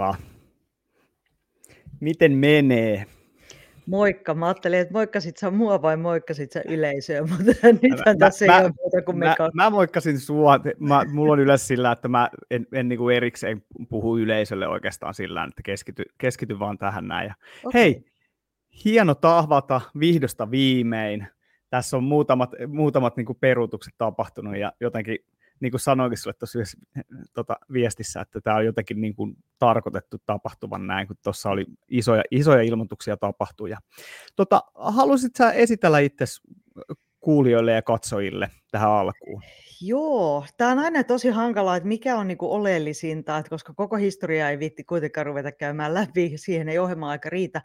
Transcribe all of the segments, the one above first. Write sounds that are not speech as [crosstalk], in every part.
Moikka. Miten menee? Moikka. Mä ajattelin, että moikkasit sä mua vai moikkasit sä yleisöä, mutta [laughs] nyt tässä mä, ei ole muuta kuin me mä, mä moikkasin sua. Mä, mulla on yleensä sillä, että mä en, en niin kuin erikseen puhu yleisölle oikeastaan sillä, että keskity, keskity vaan tähän näin. Ja, okay. Hei, hieno tahvata vihdosta viimein. Tässä on muutamat, muutamat niin kuin peruutukset tapahtunut ja jotenkin niin kuin sanoinkin sinulle tuossa tota, viestissä, että tämä on jotenkin niin kuin tarkoitettu tapahtuvan näin, kun tuossa oli isoja, isoja ilmoituksia tapahtuu. Ja, tota, haluaisit sä esitellä itse kuulijoille ja katsojille tähän alkuun? Joo, tämä on aina tosi hankalaa, että mikä on niinku oleellisinta, että koska koko historia ei viitti kuitenkaan ruveta käymään läpi, siihen ei ohjelma aika riitä.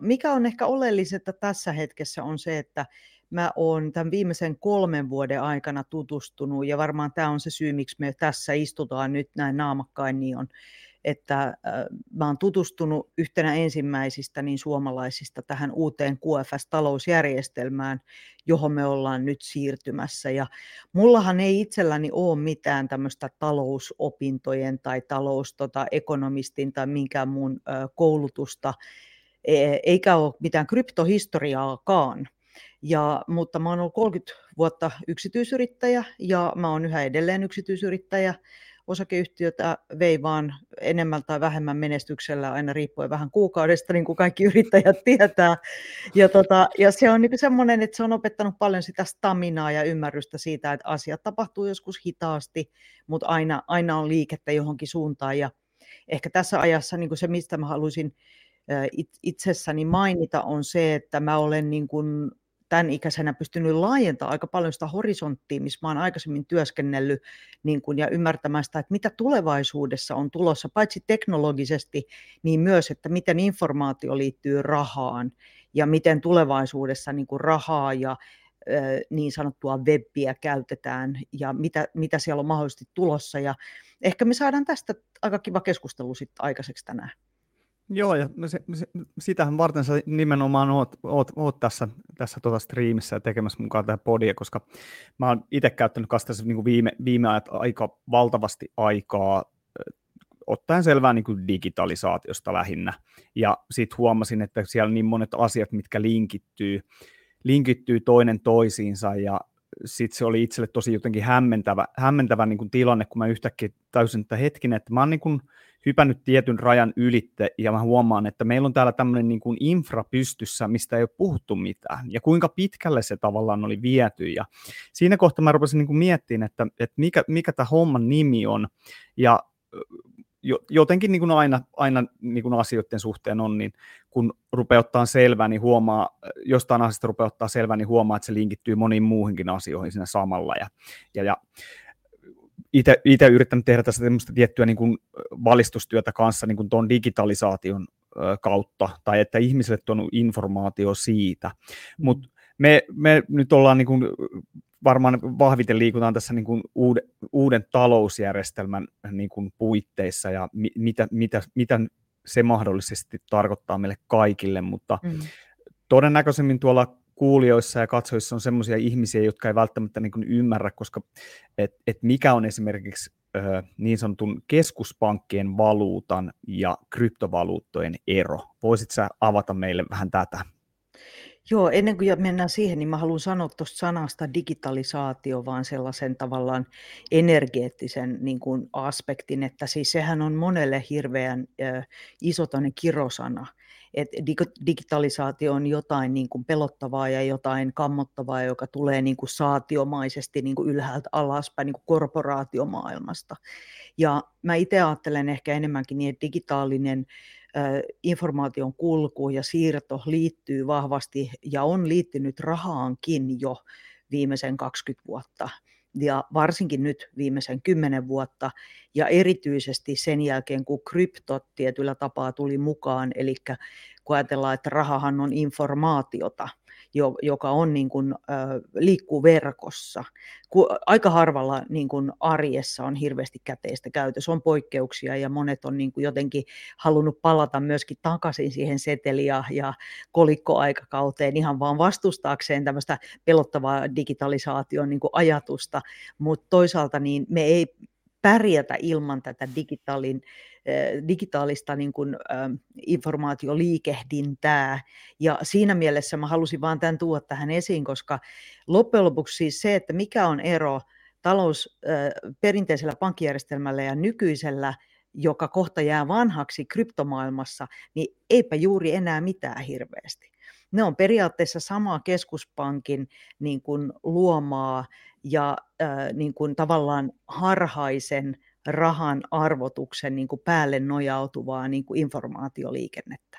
Mikä on ehkä oleellisinta tässä hetkessä on se, että mä oon tämän viimeisen kolmen vuoden aikana tutustunut, ja varmaan tämä on se syy, miksi me tässä istutaan nyt näin naamakkain, niin on, että äh, mä oon tutustunut yhtenä ensimmäisistä niin suomalaisista tähän uuteen QFS-talousjärjestelmään, johon me ollaan nyt siirtymässä. Ja mullahan ei itselläni ole mitään tämmöistä talousopintojen tai talousekonomistin tai minkään muun koulutusta, e, eikä ole mitään kryptohistoriaakaan. Ja, mutta mä oon ollut 30 vuotta yksityisyrittäjä ja mä oon yhä edelleen yksityisyrittäjä. Osakeyhtiötä vei vaan enemmän tai vähemmän menestyksellä aina riippuen vähän kuukaudesta, niin kuin kaikki yrittäjät tietää. Ja, tota, ja se on niin semmoinen, että se on opettanut paljon sitä staminaa ja ymmärrystä siitä, että asiat tapahtuu joskus hitaasti, mutta aina, aina on liikettä johonkin suuntaan. Ja ehkä tässä ajassa niin kuin se, mistä mä haluaisin itsessäni mainita, on se, että mä olen niin kuin tämän ikäisenä pystynyt laajentamaan aika paljon sitä horisonttia, missä mä olen aikaisemmin työskennellyt niin kuin, ja ymmärtämään sitä, että mitä tulevaisuudessa on tulossa, paitsi teknologisesti, niin myös, että miten informaatio liittyy rahaan ja miten tulevaisuudessa niin kuin rahaa ja niin sanottua webbiä käytetään ja mitä, mitä siellä on mahdollisesti tulossa. Ja ehkä me saadaan tästä aika kiva keskustelu sitten aikaiseksi tänään. Joo, ja se, se, sitähän varten sä nimenomaan oot, oot, oot tässä, tässä tota striimissä ja tekemässä mukaan tätä podia, koska mä oon itse käyttänyt kanssa niin viime, viime ajat aika valtavasti aikaa ottaen selvää niin kuin digitalisaatiosta lähinnä. Ja sitten huomasin, että siellä on niin monet asiat, mitkä linkittyy, linkittyy toinen toisiinsa, ja sitten se oli itselle tosi jotenkin hämmentävä, hämmentävä niin kuin tilanne, kun mä yhtäkkiä täysin, että hetkinen, että mä oon niin kuin hypännyt tietyn rajan ylitte, ja mä huomaan, että meillä on täällä tämmöinen niin kuin infra pystyssä, mistä ei ole puhuttu mitään, ja kuinka pitkälle se tavallaan oli viety, ja siinä kohtaa mä rupesin niin kuin miettimään, että, että mikä, mikä tämä homman nimi on, ja jotenkin niin kuin aina, aina niin kuin asioiden suhteen on, niin kun rupeaa ottaa selvää, niin huomaa, jostain asiasta rupeaa ottaa selvää, niin huomaa, että se linkittyy moniin muuhinkin asioihin siinä samalla. Ja, ja, ja itse yrittänyt tehdä tässä tiettyä niin kuin valistustyötä kanssa niin kuin tuon digitalisaation kautta, tai että ihmisille tuonut informaatio siitä. Mutta me, me nyt ollaan niin kuin, varmaan vahviten liikutaan tässä niin kuin uuden, uuden talousjärjestelmän niin kuin puitteissa ja mi, mitä, mitä, mitä se mahdollisesti tarkoittaa meille kaikille, mutta mm. todennäköisemmin tuolla kuulijoissa ja katsojissa on sellaisia ihmisiä, jotka ei välttämättä niin ymmärrä, koska et, et mikä on esimerkiksi ö, niin sanotun keskuspankkien valuutan ja kryptovaluuttojen ero. Voisit sä avata meille vähän tätä? Joo, ennen kuin mennään siihen, niin mä haluan sanoa tuosta sanasta digitalisaatio vaan sellaisen tavallaan energeettisen niin kuin aspektin, että siis sehän on monelle hirveän äh, iso kirosana että digitalisaatio on jotain niin kuin pelottavaa ja jotain kammottavaa, joka tulee niin kuin saatiomaisesti niin kuin ylhäältä alaspäin niin kuin korporaatiomaailmasta. Ja mä itse ajattelen ehkä enemmänkin niin, että digitaalinen informaation kulku ja siirto liittyy vahvasti ja on liittynyt rahaankin jo viimeisen 20 vuotta ja varsinkin nyt viimeisen kymmenen vuotta, ja erityisesti sen jälkeen, kun kryptot tietyllä tapaa tuli mukaan, eli kun ajatellaan, että rahahan on informaatiota, joka on niin kuin, liikkuu verkossa. Aika harvalla niin kuin arjessa on hirveästi käteistä käytössä, on poikkeuksia ja monet on niin kuin jotenkin halunnut palata myöskin takaisin siihen seteliä ja kolikkoaikakauteen ihan vaan vastustaakseen tämmöistä pelottavaa digitalisaation niin kuin ajatusta, mutta toisaalta niin me ei pärjätä ilman tätä digitaalin, digitaalista niin kuin, informaatioliikehdintää. Ja siinä mielessä mä halusin vaan tämän tuoda tähän esiin, koska loppujen lopuksi siis se, että mikä on ero talous perinteisellä pankkijärjestelmällä ja nykyisellä joka kohta jää vanhaksi kryptomaailmassa, niin eipä juuri enää mitään hirveästi. Ne on periaatteessa samaa keskuspankin niin kuin luomaa ja äh, niin kuin tavallaan harhaisen rahan arvotuksen niin kuin päälle nojautuvaa niin kuin informaatioliikennettä.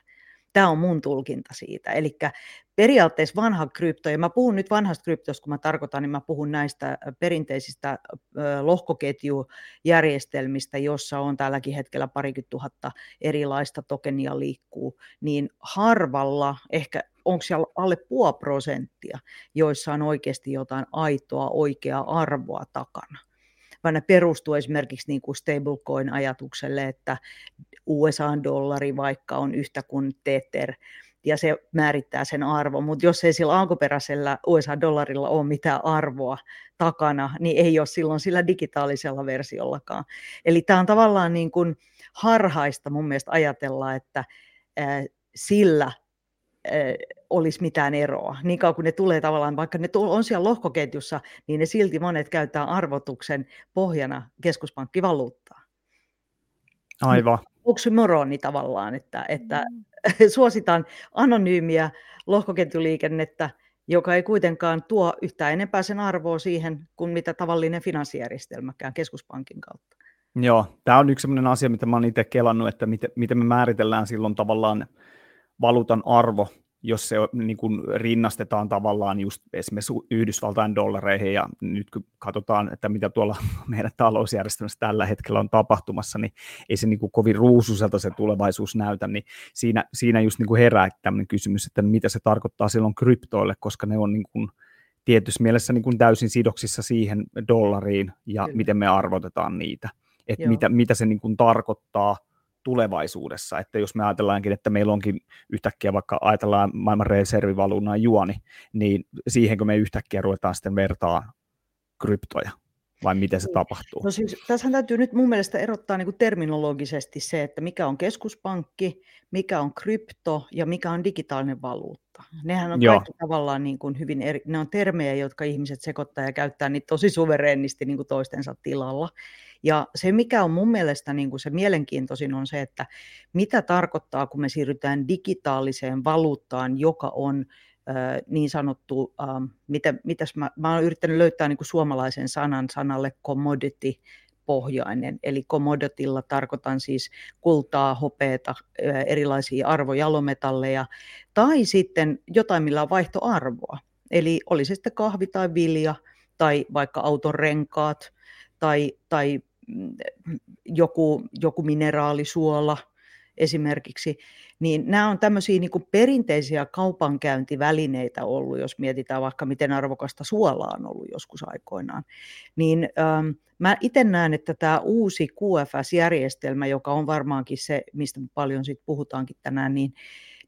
Tämä on mun tulkinta siitä. Eli periaatteessa vanha krypto, ja mä puhun nyt vanhasta kryptosta, kun mä tarkoitan, niin mä puhun näistä perinteisistä lohkoketjujärjestelmistä, jossa on tälläkin hetkellä parikymmentä tuhatta erilaista tokenia liikkuu, niin harvalla, ehkä onko siellä alle puoli prosenttia, joissa on oikeasti jotain aitoa, oikeaa arvoa takana vaan ne perustuu esimerkiksi niin kuin stablecoin-ajatukselle, että USA-dollari vaikka on yhtä kuin Tether, ja se määrittää sen arvon, mutta jos ei sillä alkuperäisellä USA-dollarilla ole mitään arvoa takana, niin ei ole silloin sillä digitaalisella versiollakaan. Eli tämä on tavallaan niin kuin harhaista mun mielestä ajatella, että sillä olisi mitään eroa. Niin kauan kuin ne tulee tavallaan, vaikka ne on siellä lohkoketjussa, niin ne silti monet käyttää arvotuksen pohjana keskuspankkivaluuttaa. Aivan. Oksymoroni tavallaan, että, että mm. [laughs] suositaan anonyymiä lohkoketjuliikennettä, joka ei kuitenkaan tuo yhtään enempää sen arvoa siihen kuin mitä tavallinen finanssijärjestelmäkään keskuspankin kautta. Joo, tämä on yksi sellainen asia, mitä mä olen itse kelannut, että miten, miten me määritellään silloin tavallaan valuutan arvo jos se niin kuin rinnastetaan tavallaan just esimerkiksi Yhdysvaltain dollareihin, ja nyt kun katsotaan, että mitä tuolla [laughs] meidän talousjärjestelmässä tällä hetkellä on tapahtumassa, niin ei se niin kuin kovin ruususelta se tulevaisuus näytä, niin siinä, siinä just niin kuin herää tämmöinen kysymys, että mitä se tarkoittaa silloin kryptoille, koska ne on niin kuin tietyssä mielessä niin kuin täysin sidoksissa siihen dollariin, ja Kyllä. miten me arvotetaan niitä, että mitä, mitä se niin kuin tarkoittaa tulevaisuudessa, että jos me ajatellaankin, että meillä onkin yhtäkkiä vaikka ajatellaan maailman reservivaluunnan juoni, niin siihenkö me yhtäkkiä ruvetaan sitten vertaa kryptoja, vai miten se niin. tapahtuu? No siis, tässä täytyy nyt mun mielestä erottaa niin kuin terminologisesti se, että mikä on keskuspankki, mikä on krypto ja mikä on digitaalinen valuutta. Nehän on Joo. kaikki tavallaan niin kuin hyvin eri, ne on termejä, jotka ihmiset sekoittaa ja käyttää niitä tosi suvereenisti niin kuin toistensa tilalla. Ja se, mikä on mun mielestä niin kuin se mielenkiintoisin, on se, että mitä tarkoittaa, kun me siirrytään digitaaliseen valuuttaan, joka on niin sanottu, ähm, mitä, mitäs mä, mä olen yrittänyt löytää niin kuin suomalaisen sanan sanalle commodity, pohjainen. Eli commoditilla tarkoitan siis kultaa, hopeeta, erilaisia arvojalometalleja tai sitten jotain, millä on vaihtoarvoa. Eli oli se sitten kahvi tai vilja tai vaikka auton renkaat tai, tai joku, joku mineraalisuola esimerkiksi, niin nämä on tämmöisiä niin perinteisiä kaupankäyntivälineitä ollut, jos mietitään vaikka miten arvokasta suolaa on ollut joskus aikoinaan. Niin ähm, mä itse näen, että tämä uusi QFS-järjestelmä, joka on varmaankin se, mistä paljon sit puhutaankin tänään, niin,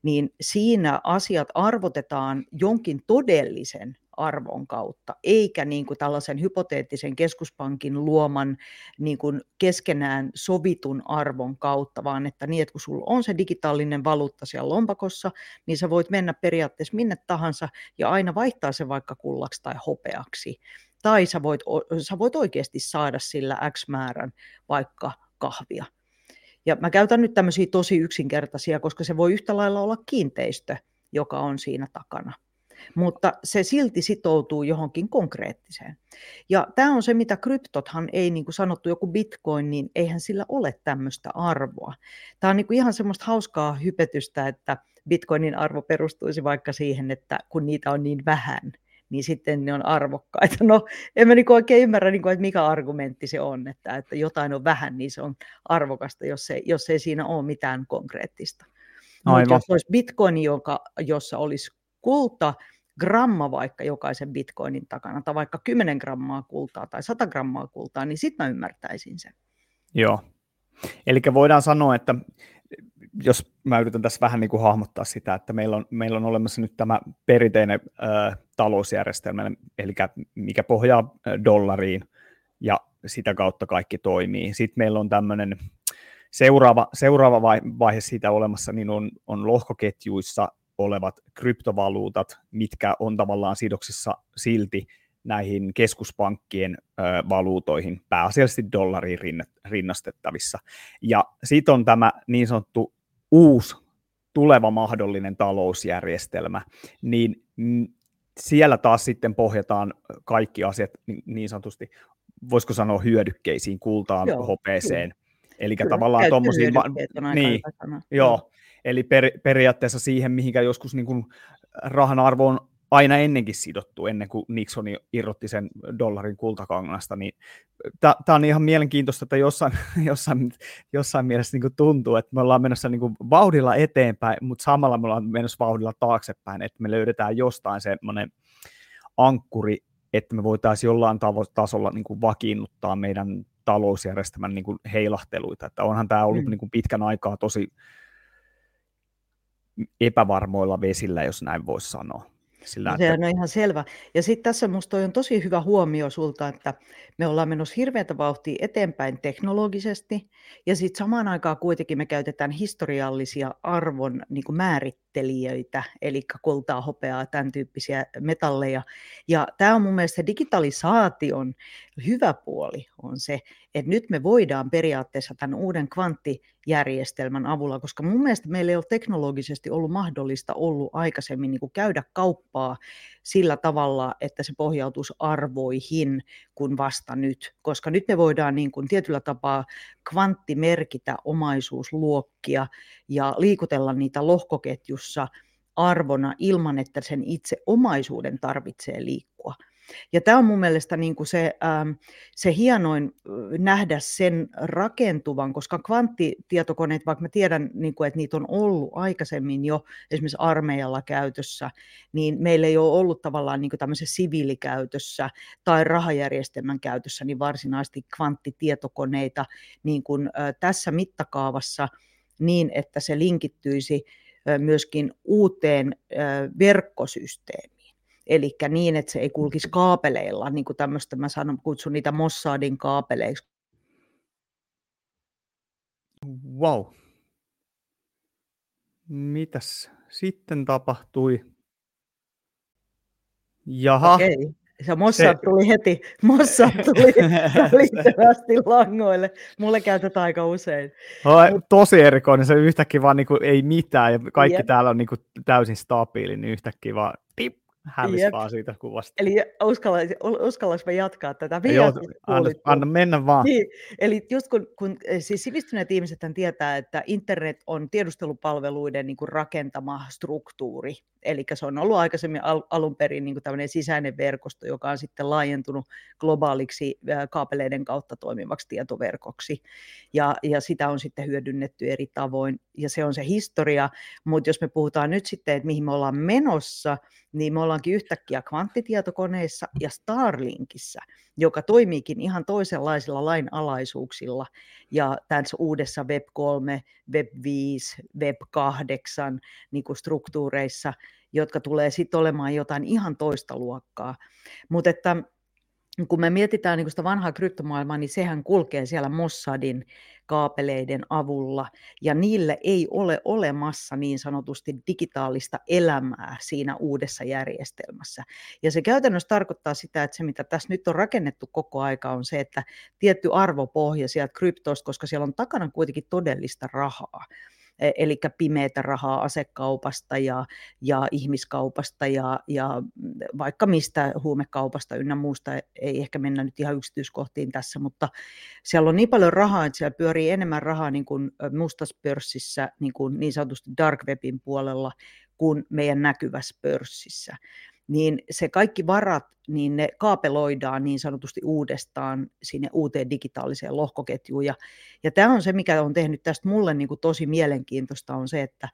niin siinä asiat arvotetaan jonkin todellisen arvon kautta, eikä niin kuin tällaisen hypoteettisen keskuspankin luoman niin kuin keskenään sovitun arvon kautta, vaan että niin, että kun sulla on se digitaalinen valuutta siellä lompakossa, niin sä voit mennä periaatteessa minne tahansa ja aina vaihtaa se vaikka kullaksi tai hopeaksi. Tai sä voit, sä voit oikeasti saada sillä X määrän vaikka kahvia. Ja mä käytän nyt tämmöisiä tosi yksinkertaisia, koska se voi yhtä lailla olla kiinteistö, joka on siinä takana mutta se silti sitoutuu johonkin konkreettiseen. Ja tämä on se, mitä kryptothan ei, niin kuin sanottu, joku bitcoin, niin eihän sillä ole tämmöistä arvoa. Tämä on niin kuin ihan semmoista hauskaa hypetystä, että bitcoinin arvo perustuisi vaikka siihen, että kun niitä on niin vähän, niin sitten ne on arvokkaita. No, en mä niin oikein ymmärrä, niin kuin, että mikä argumentti se on, että, että jotain on vähän, niin se on arvokasta, jos ei, jos ei siinä ole mitään konkreettista. Mutta jos olisi bitcoin, joka, jossa olisi kulta, gramma vaikka jokaisen bitcoinin takana, tai vaikka 10 grammaa kultaa tai 100 grammaa kultaa, niin sitten mä ymmärtäisin sen. Joo. Eli voidaan sanoa, että jos mä yritän tässä vähän niin kuin hahmottaa sitä, että meillä on, meillä on olemassa nyt tämä perinteinen ö, talousjärjestelmä, eli mikä pohjaa dollariin, ja sitä kautta kaikki toimii. Sitten meillä on tämmöinen seuraava, seuraava vaihe siitä olemassa, niin on, on lohkoketjuissa olevat kryptovaluutat, mitkä on tavallaan sidoksissa silti näihin keskuspankkien ö, valuutoihin, pääasiallisesti dollariin rinnastettavissa. Ja sitten on tämä niin sanottu uusi tuleva mahdollinen talousjärjestelmä, niin siellä taas sitten pohjataan kaikki asiat niin sanotusti, voisiko sanoa hyödykkeisiin, kultaan, Joo, hopeeseen. Eli tavallaan tuommoisiin... Niin, joo, eli per, periaatteessa siihen, mihinkä joskus niin kuin rahan arvo on aina ennenkin sidottu, ennen kuin Nixon irrotti sen dollarin kultakangasta, niin tämä on ihan mielenkiintoista, että jossain, [laughs] jossain, jossain mielessä niin tuntuu, että me ollaan menossa niin vauhdilla eteenpäin, mutta samalla me ollaan menossa vauhdilla taaksepäin, että me löydetään jostain semmoinen ankkuri, että me voitaisiin jollain tavo- tasolla niin kuin vakiinnuttaa meidän talousjärjestelmän niin kuin heilahteluita, että onhan tämä ollut mm. niin kuin pitkän aikaa tosi epävarmoilla vesillä, jos näin voisi sanoa. Sillä, Se on ihan selvä. Ja sitten tässä minusta on tosi hyvä huomio sulta, että me ollaan menossa hirveätä vauhtia eteenpäin teknologisesti, ja sitten samaan aikaan kuitenkin me käytetään historiallisia arvon niin määrittelijöitä, eli kultaa, hopeaa, tämän tyyppisiä metalleja. Ja tämä on mun mielestä digitalisaation hyvä puoli on se, että nyt me voidaan periaatteessa tämän uuden kvanttijärjestelmän avulla, koska mun mielestä meillä ei ole teknologisesti ollut mahdollista ollut aikaisemmin niin kuin käydä kauppaa sillä tavalla, että se pohjautuisi arvoihin kuin vasta nyt, koska nyt me voidaan niin kuin tietyllä tapaa kvanttimerkitä omaisuusluokkia ja liikutella niitä lohkoketjussa arvona ilman, että sen itse omaisuuden tarvitsee liikkua. Ja tämä on mun mielestä niin kuin se, ähm, se hienoin nähdä sen rakentuvan, koska kvanttitietokoneet, vaikka mä tiedän, niin kuin, että niitä on ollut aikaisemmin jo esimerkiksi armeijalla käytössä, niin meillä ei ole ollut tavallaan niin kuin tämmöisessä siviilikäytössä tai rahajärjestelmän käytössä niin varsinaisesti kvanttitietokoneita niin kuin, tässä mittakaavassa niin, että se linkittyisi myöskin uuteen verkkosysteemiin. Eli niin, että se ei kulkisi kaapeleilla, niin kuin tämmöistä mä sanon, kutsun niitä Mossadin kaapeleiksi. Wow. Mitäs sitten tapahtui? Jaha. Okei. Se Mossad se... tuli heti, Mossad [laughs] tuli välittömästi langoille. Mulle käytetään aika usein. No, tosi erikoinen, se yhtäkkiä vaan niin kuin, ei mitään ja kaikki yep. täällä on niin kuin, täysin stabiili, niin yhtäkkiä vaan tip, hävisi Jep. vaan siitä kuvasta. Eli uskallanko me jatkaa tätä? Joo, anna, anna mennä vaan. Niin, eli just kun, kun eh, siis sivistyneet ihmiset tietää, että internet on tiedustelupalveluiden niin kuin rakentama struktuuri, eli se on ollut aikaisemmin al- alun perin niin kuin tämmöinen sisäinen verkosto, joka on sitten laajentunut globaaliksi kaapeleiden kautta toimivaksi tietoverkoksi, ja, ja sitä on sitten hyödynnetty eri tavoin, ja se on se historia, mutta jos me puhutaan nyt sitten, että mihin me ollaan menossa, niin me ollaankin yhtäkkiä kvanttitietokoneissa ja Starlinkissa, joka toimiikin ihan toisenlaisilla lainalaisuuksilla. Ja tässä uudessa Web 3, Web 5, Web 8 niin kuin struktuureissa, jotka tulee sitten olemaan jotain ihan toista luokkaa. Mutta että kun me mietitään niin sitä vanhaa kryptomaailmaa, niin sehän kulkee siellä Mossadin kaapeleiden avulla, ja niille ei ole olemassa niin sanotusti digitaalista elämää siinä uudessa järjestelmässä. Ja se käytännössä tarkoittaa sitä, että se mitä tässä nyt on rakennettu koko aika on se, että tietty arvopohja sieltä kryptoista, koska siellä on takana kuitenkin todellista rahaa, eli pimeätä rahaa asekaupasta ja, ja ihmiskaupasta ja, ja vaikka mistä huumekaupasta ynnä muusta, ei ehkä mennä nyt ihan yksityiskohtiin tässä, mutta siellä on niin paljon rahaa, että siellä pyörii enemmän rahaa niin kuin mustaspörssissä, niin, kuin niin sanotusti dark webin puolella, kuin meidän näkyvässä pörssissä niin se kaikki varat, niin ne kaapeloidaan niin sanotusti uudestaan sinne uuteen digitaaliseen lohkoketjuun. Ja, ja tämä on se, mikä on tehnyt tästä mulle niin kuin tosi mielenkiintoista, on se, että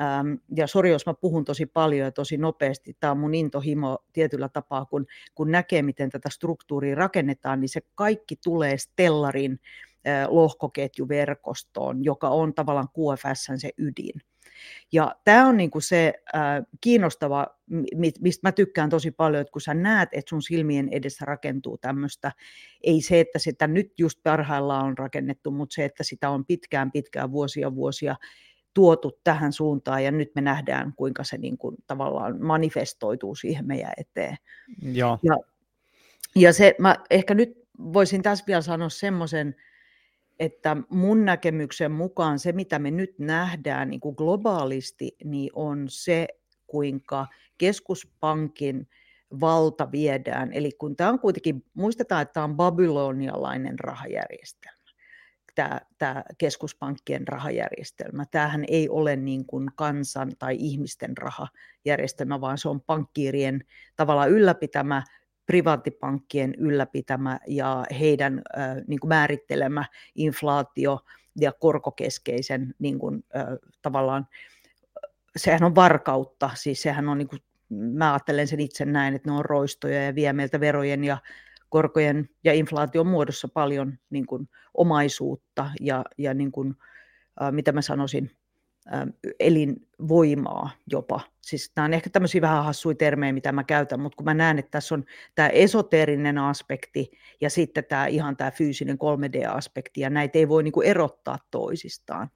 Ähm, ja sori, jos mä puhun tosi paljon ja tosi nopeasti, tämä on mun intohimo tietyllä tapaa, kun, kun näkee, miten tätä struktuuria rakennetaan, niin se kaikki tulee Stellarin äh, lohkoketjuverkostoon, joka on tavallaan QFSn se ydin. Ja tämä on niinku se äh, kiinnostava, mistä mä tykkään tosi paljon, että kun sä näet, että sun silmien edessä rakentuu tämmöistä, ei se, että sitä nyt just parhaillaan on rakennettu, mutta se, että sitä on pitkään, pitkään, vuosia, vuosia tuotu tähän suuntaan ja nyt me nähdään, kuinka se niin kuin tavallaan manifestoituu siihen meidän eteen. Joo. Ja, ja se, mä ehkä nyt voisin tässä vielä sanoa semmoisen, että mun näkemyksen mukaan se, mitä me nyt nähdään niin kuin globaalisti, niin on se, kuinka keskuspankin valta viedään. Eli kun tämä on kuitenkin, muistetaan, että tämä on babylonialainen rahajärjestelmä, tämä, tämä keskuspankkien rahajärjestelmä. Tämähän ei ole niin kuin kansan tai ihmisten rahajärjestelmä, vaan se on pankkiirien tavalla ylläpitämä privaattipankkien ylläpitämä ja heidän niin kuin määrittelemä inflaatio ja korkokeskeisen niin kuin, tavallaan, sehän on varkautta, siis sehän on, niin kuin, mä ajattelen sen itse näin, että ne on roistoja ja vie meiltä verojen ja korkojen ja inflaation muodossa paljon niin kuin, omaisuutta ja, ja niin kuin, mitä mä sanoisin, elinvoimaa jopa. Siis nämä on ehkä tämmöisiä vähän hassuja termejä, mitä mä käytän, mutta kun mä näen, että tässä on tämä esoteerinen aspekti ja sitten tämä ihan tämä fyysinen 3D-aspekti, ja näitä ei voi niinku erottaa toisistaan.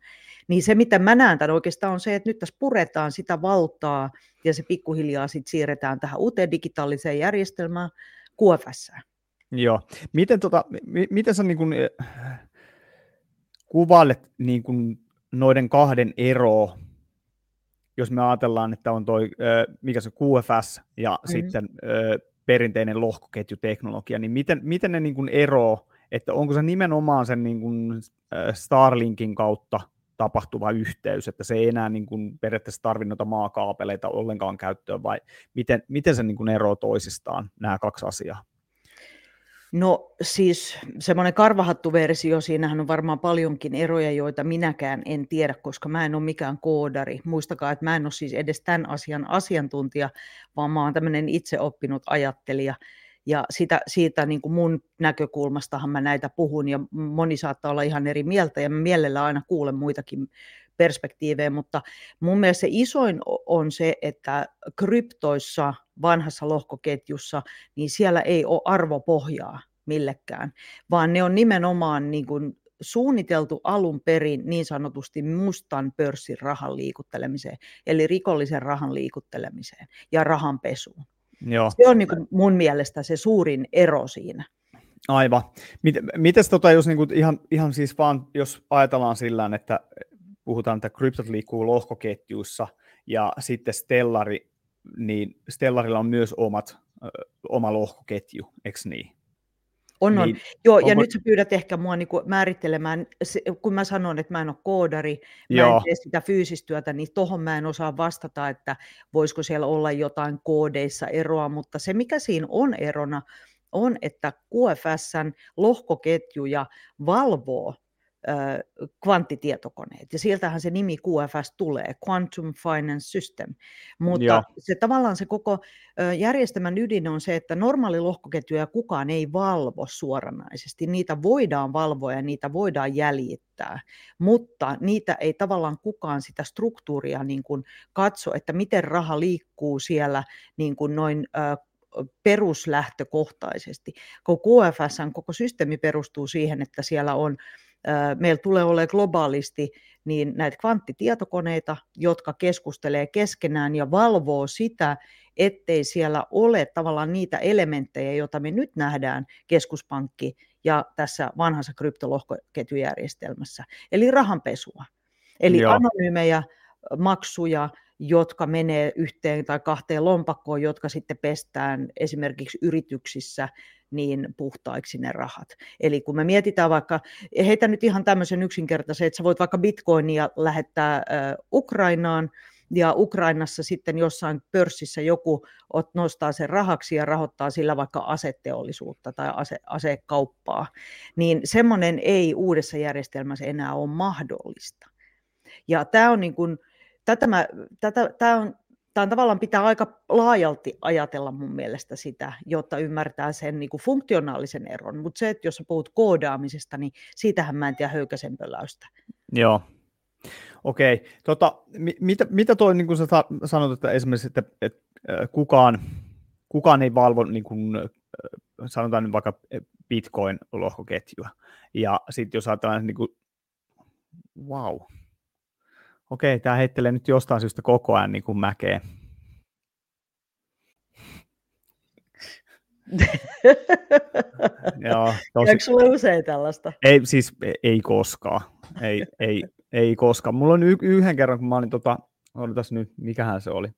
Niin se, mitä mä näen tämän oikeastaan on se, että nyt tässä puretaan sitä valtaa ja se pikkuhiljaa sitten siirretään tähän uuteen digitaaliseen järjestelmään QFS. Joo. Miten, tota, miten sä niin kun, eh, kuvailet niin kun noiden kahden ero, jos me ajatellaan, että on toi, mikä se QFS ja mm-hmm. sitten perinteinen lohkoketjuteknologia, niin miten, miten ne niin kuin ero, että onko se nimenomaan sen niin kuin Starlinkin kautta tapahtuva yhteys, että se ei enää niin kuin periaatteessa tarvitse noita maakaapeleita ollenkaan käyttöön, vai miten, miten se niin kuin eroaa toisistaan, nämä kaksi asiaa? No siis semmoinen karvahattu-versio, siinähän on varmaan paljonkin eroja, joita minäkään en tiedä, koska mä en ole mikään koodari. Muistakaa, että mä en ole siis edes tämän asian asiantuntija, vaan mä oon tämmöinen itseoppinut ajattelija. Ja sitä, siitä niin kuin mun näkökulmastahan mä näitä puhun, ja moni saattaa olla ihan eri mieltä, ja mä mielellä aina kuulen muitakin perspektiivejä, mutta mun mielestä se isoin on se, että kryptoissa, vanhassa lohkoketjussa, niin siellä ei ole arvopohjaa millekään, vaan ne on nimenomaan niin kuin suunniteltu alun perin niin sanotusti mustan pörssin rahan liikuttelemiseen, eli rikollisen rahan liikuttelemiseen ja rahanpesuun. Joo. Se on niin kuin mun mielestä se suurin ero siinä. Aivan. Miten tota, jos niin kuin ihan, ihan siis vaan, jos ajatellaan sillä että puhutaan, että kryptot liikkuu lohkoketjuissa ja sitten Stellari, niin Stellarilla on myös omat, ö, oma lohkoketju, eikö niin? On, on. Niin, Joo, onko... ja nyt sä pyydät ehkä mua niin kuin määrittelemään, kun mä sanon, että mä en ole koodari, mä Joo. en tee sitä fyysistyötä, niin tohon mä en osaa vastata, että voisiko siellä olla jotain koodeissa eroa, mutta se mikä siinä on erona, on, että QFSn lohkoketjuja valvoo kvanttitietokoneet. Ja sieltähän se nimi QFS tulee, Quantum Finance System. Mutta Joo. se tavallaan se koko järjestelmän ydin on se, että normaali lohkoketjuja kukaan ei valvo suoranaisesti. Niitä voidaan valvoa ja niitä voidaan jäljittää, mutta niitä ei tavallaan kukaan sitä struktuuria niin kuin katso, että miten raha liikkuu siellä niin kuin noin peruslähtökohtaisesti. Kun QFSn koko systeemi perustuu siihen, että siellä on meillä tulee olemaan globaalisti niin näitä kvanttitietokoneita, jotka keskustelee keskenään ja valvoo sitä, ettei siellä ole tavallaan niitä elementtejä, joita me nyt nähdään keskuspankki ja tässä vanhassa kryptolohkoketjujärjestelmässä, eli rahanpesua. Eli Joo. anonyymejä maksuja, jotka menee yhteen tai kahteen lompakkoon, jotka sitten pestään esimerkiksi yrityksissä niin puhtaiksi ne rahat. Eli kun me mietitään vaikka, heitä nyt ihan tämmöisen yksinkertaisen, että sä voit vaikka bitcoinia lähettää Ukrainaan, ja Ukrainassa sitten jossain pörssissä joku nostaa sen rahaksi ja rahoittaa sillä vaikka aseteollisuutta tai ase, asekauppaa, niin semmoinen ei uudessa järjestelmässä enää ole mahdollista. Ja tämä on niin kuin, tätä, mä, tätä, tämä on tämä on tavallaan pitää aika laajalti ajatella mun mielestä sitä, jotta ymmärtää sen niin kuin funktionaalisen eron. Mutta se, että jos sä puhut koodaamisesta, niin siitähän mä en tiedä höykäsen pöläystä. Joo, Okei, tota, mi, mitä, mitä toi, niin kuin sä sanot, että esimerkiksi, että, että kukaan, kukaan ei valvo, niin kuin, sanotaan nyt vaikka Bitcoin-lohkoketjua, ja sitten jos ajatellaan, niin kuin, wow, okei, tämä heittelee nyt jostain syystä koko ajan niin kuin mäkeä. [laughs] Joo, tosi... Onko sulla usein tällaista? Ei, siis ei koskaan. Ei, ei, ei koskaan. Mulla on y- yhden kerran, kun mä olin, tota, tässä nyt, mikähän se oli,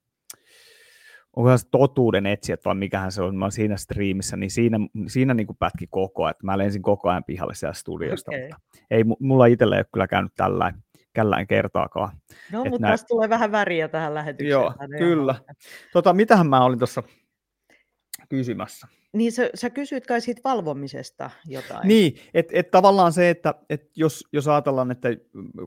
onko se totuuden etsijät vai mikähän se on, mä olin siinä striimissä, niin siinä, siinä niin kuin pätki koko ajan, mä lensin koko ajan pihalle siellä studiosta, okay. mutta ei, mulla itsellä ei ole kyllä käynyt tällä källään kertaakaan. No, mutta näin... tulee vähän väriä tähän lähetykseen. Joo, kyllä. Tota, mitähän mä olin tuossa kysymässä? Niin sä, sä kysyit kai siitä valvomisesta jotain. Niin, että et tavallaan se, että et jos, jos ajatellaan, että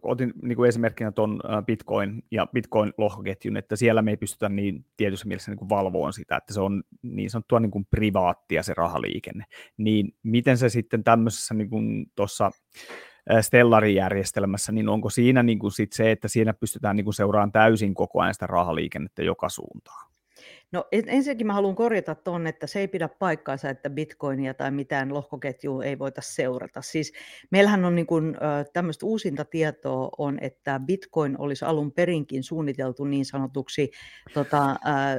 otin niin kuin esimerkkinä tuon Bitcoin ja Bitcoin-lohkoketjun, että siellä me ei pystytä niin tietyssä mielessä niin kuin valvoon sitä, että se on niin sanottua niin kuin privaattia se rahaliikenne, niin miten se sitten tämmöisessä niin kuin tuossa Stellari-järjestelmässä, niin onko siinä niin kuin sit se, että siinä pystytään niin kuin seuraamaan täysin koko ajan sitä rahaliikennettä joka suuntaan? No ensinnäkin mä haluan korjata tuon, että se ei pidä paikkaansa, että bitcoinia tai mitään lohkoketjua ei voita seurata. Siis meillähän on niin kuin, tämmöistä uusinta tietoa on, että bitcoin olisi alun perinkin suunniteltu niin sanotuksi tota,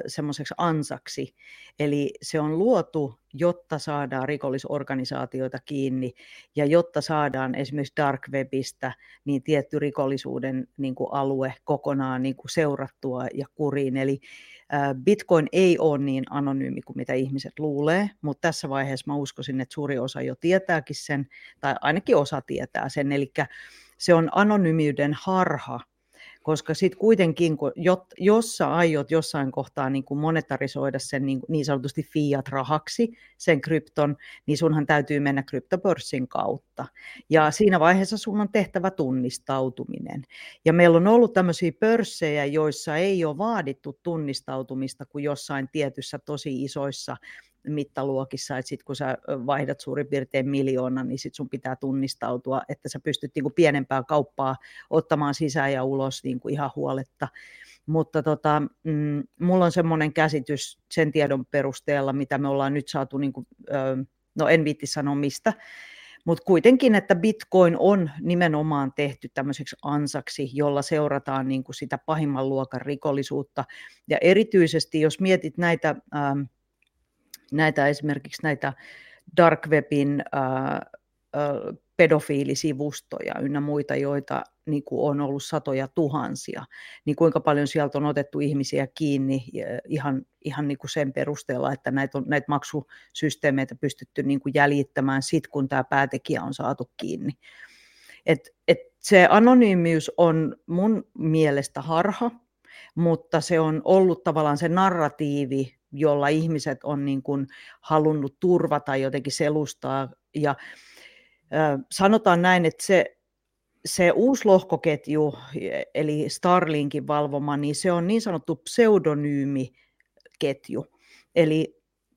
semmoiseksi ansaksi. Eli se on luotu, jotta saadaan rikollisorganisaatioita kiinni ja jotta saadaan esimerkiksi dark webistä niin tietty rikollisuuden niin kuin alue kokonaan niin kuin seurattua ja kuriin. Eli Bitcoin ei ole niin anonyymi kuin mitä ihmiset luulee, mutta tässä vaiheessa mä uskoisin, että suuri osa jo tietääkin sen, tai ainakin osa tietää sen, eli se on anonyymiyden harha, koska sitten kuitenkin, kun, jos sä aiot jossain kohtaa niin kuin monetarisoida sen niin, niin sanotusti fiat-rahaksi, sen krypton, niin sunhan täytyy mennä kryptopörssin kautta. Ja siinä vaiheessa sun on tehtävä tunnistautuminen. Ja meillä on ollut tämmöisiä pörssejä, joissa ei ole vaadittu tunnistautumista kuin jossain tietyssä tosi isoissa mittaluokissa, että sitten kun sä vaihdat suurin piirtein miljoonan, niin sitten sun pitää tunnistautua, että sä pystyt niin kuin pienempää kauppaa ottamaan sisään ja ulos niin kuin ihan huoletta. Mutta tota, mm, mulla on semmoinen käsitys sen tiedon perusteella, mitä me ollaan nyt saatu, niin kuin, no en viitti sanoa mistä, mutta kuitenkin, että Bitcoin on nimenomaan tehty tämmöiseksi ansaksi, jolla seurataan niin kuin sitä pahimman luokan rikollisuutta. Ja erityisesti, jos mietit näitä ähm, näitä esimerkiksi näitä dark webin pedofiilisivustoja ynnä muita, joita niin kuin on ollut satoja tuhansia, niin kuinka paljon sieltä on otettu ihmisiä kiinni ihan, ihan niin kuin sen perusteella, että näitä, on, näitä maksusysteemeitä pystytty niin kuin jäljittämään sit, kun tämä päätekijä on saatu kiinni. Et, et se anonyymiys on mun mielestä harha, mutta se on ollut tavallaan se narratiivi, jolla ihmiset on niin kuin halunnut turvata jotenkin selustaa. Ja sanotaan näin, että se, se uusi lohkoketju, eli Starlinkin valvoma, niin se on niin sanottu pseudonyymiketju. Eli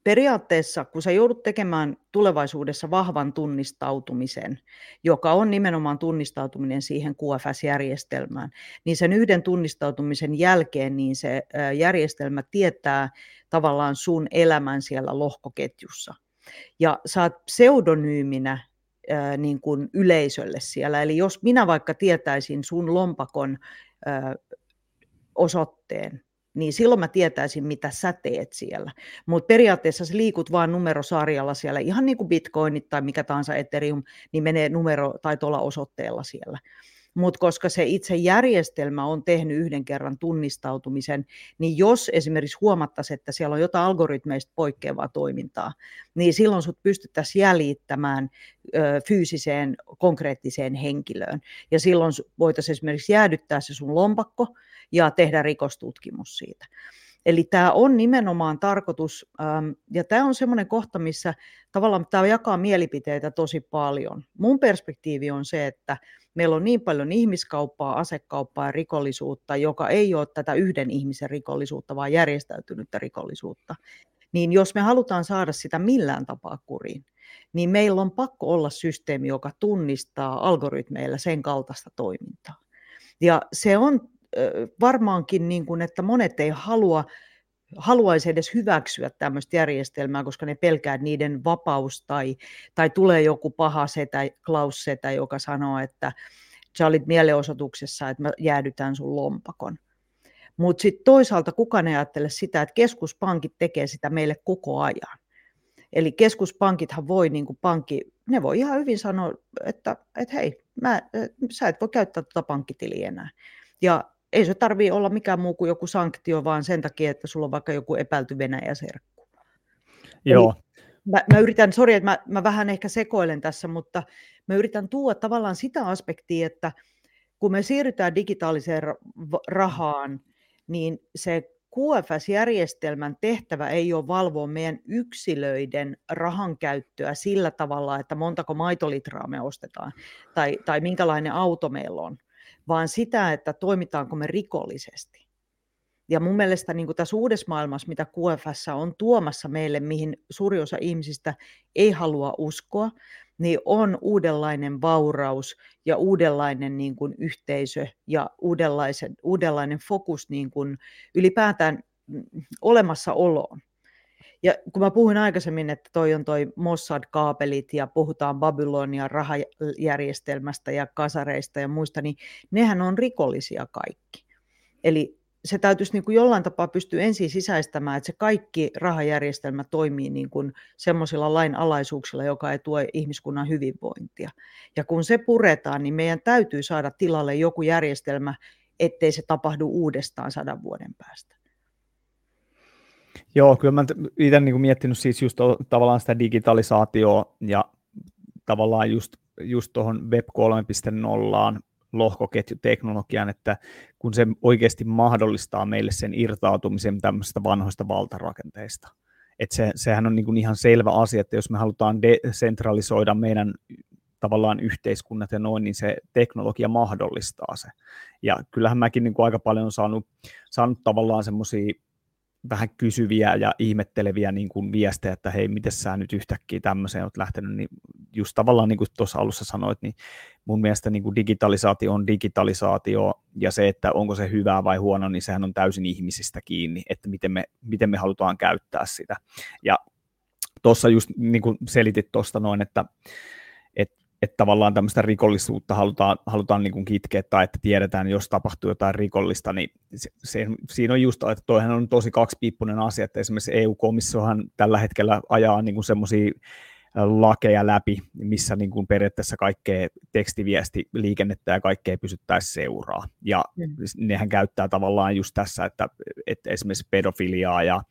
periaatteessa, kun sä joudut tekemään tulevaisuudessa vahvan tunnistautumisen, joka on nimenomaan tunnistautuminen siihen QFS-järjestelmään, niin sen yhden tunnistautumisen jälkeen niin se järjestelmä tietää tavallaan sun elämän siellä lohkoketjussa. Ja sä oot pseudonyyminä niin kuin yleisölle siellä. Eli jos minä vaikka tietäisin sun lompakon osoitteen, niin silloin mä tietäisin, mitä sä teet siellä. Mutta periaatteessa sä liikut vaan numerosarjalla siellä, ihan niin kuin bitcoinit tai mikä tahansa Ethereum, niin menee numero tai tuolla osoitteella siellä. Mutta koska se itse järjestelmä on tehnyt yhden kerran tunnistautumisen, niin jos esimerkiksi huomattaisiin, että siellä on jotain algoritmeista poikkeavaa toimintaa, niin silloin sut pystyttäisiin jäljittämään fyysiseen, konkreettiseen henkilöön. Ja silloin voitaisiin esimerkiksi jäädyttää se sun lompakko, ja tehdä rikostutkimus siitä. Eli tämä on nimenomaan tarkoitus, ja tämä on semmoinen kohta, missä tavallaan tämä jakaa mielipiteitä tosi paljon. Mun perspektiivi on se, että meillä on niin paljon ihmiskauppaa, asekauppaa ja rikollisuutta, joka ei ole tätä yhden ihmisen rikollisuutta, vaan järjestäytynyttä rikollisuutta. Niin jos me halutaan saada sitä millään tapaa kuriin, niin meillä on pakko olla systeemi, joka tunnistaa algoritmeilla sen kaltaista toimintaa. Ja se on varmaankin, niin kuin, että monet ei halua haluaisi edes hyväksyä tämmöistä järjestelmää, koska ne pelkää niiden vapaus tai, tai tulee joku paha setä, Klaus setä, joka sanoo, että sä olit mielenosoituksessa, että mä jäädytän sun lompakon. Mutta sitten toisaalta kukaan ei ajattele sitä, että keskuspankit tekee sitä meille koko ajan. Eli keskuspankithan voi, niin kuin pankki, ne voi ihan hyvin sanoa, että, että hei, mä, sä et voi käyttää tuota pankkitiliä enää. Ja ei se tarvitse olla mikään muu kuin joku sanktio, vaan sen takia, että sulla on vaikka joku epäilty Venäjä-serkku. Joo. Eli mä, mä yritän, sori, että mä, mä vähän ehkä sekoilen tässä, mutta mä yritän tuoda tavallaan sitä aspektia, että kun me siirrytään digitaaliseen rahaan, niin se QFS-järjestelmän tehtävä ei ole valvoa meidän yksilöiden rahan käyttöä sillä tavalla, että montako maitolitraa me ostetaan tai, tai minkälainen auto meillä on, vaan sitä, että toimitaanko me rikollisesti. Ja mun mielestä niin tässä uudessa maailmassa, mitä QFS on tuomassa meille, mihin suuri osa ihmisistä ei halua uskoa, niin on uudenlainen vauraus ja uudenlainen niin kuin yhteisö ja uudenlainen fokus niin kuin ylipäätään mm, olemassaoloon. Ja kun mä puhuin aikaisemmin, että toi on toi Mossad-kaapelit ja puhutaan Babylonian rahajärjestelmästä ja kasareista ja muista, niin nehän on rikollisia kaikki. Eli se täytyisi niin kuin jollain tapaa pystyä ensin sisäistämään, että se kaikki rahajärjestelmä toimii niin kuin semmoisilla lainalaisuuksilla, joka ei tue ihmiskunnan hyvinvointia. Ja kun se puretaan, niin meidän täytyy saada tilalle joku järjestelmä, ettei se tapahdu uudestaan sadan vuoden päästä. Joo, kyllä mä itse niin miettinyt siis just tavallaan sitä digitalisaatioa ja tavallaan just, just tuohon Web 3.0 lohkoketjuteknologian, että kun se oikeasti mahdollistaa meille sen irtautumisen tämmöisistä vanhoista valtarakenteista. Että se, sehän on niin kuin ihan selvä asia, että jos me halutaan desentralisoida meidän tavallaan yhteiskunnat ja noin, niin se teknologia mahdollistaa se. Ja kyllähän mäkin niin kuin aika paljon on saanut, saanut tavallaan semmoisia vähän kysyviä ja ihmetteleviä niin kuin viestejä, että hei, miten sä nyt yhtäkkiä tämmöiseen olet lähtenyt, niin just tavallaan niin kuin tuossa alussa sanoit, niin mun mielestä niin kuin digitalisaatio on digitalisaatio, ja se, että onko se hyvää vai huono, niin sehän on täysin ihmisistä kiinni, että miten me, miten me halutaan käyttää sitä. Ja tuossa just niin kuin selitit tuosta noin, että, että tavallaan tämmöistä rikollisuutta halutaan, halutaan niin kuin kitkeä tai että tiedetään, jos tapahtuu jotain rikollista, niin se, se, siinä on just, että toihan on tosi kaksipiippunen asia, että esimerkiksi EU-komissiohan tällä hetkellä ajaa niin semmoisia lakeja läpi, missä niin kuin periaatteessa kaikkea tekstiviestiliikennettä ja kaikkea pysyttäisiin seuraa. Ja mm. nehän käyttää tavallaan just tässä, että, että esimerkiksi pedofiliaa ja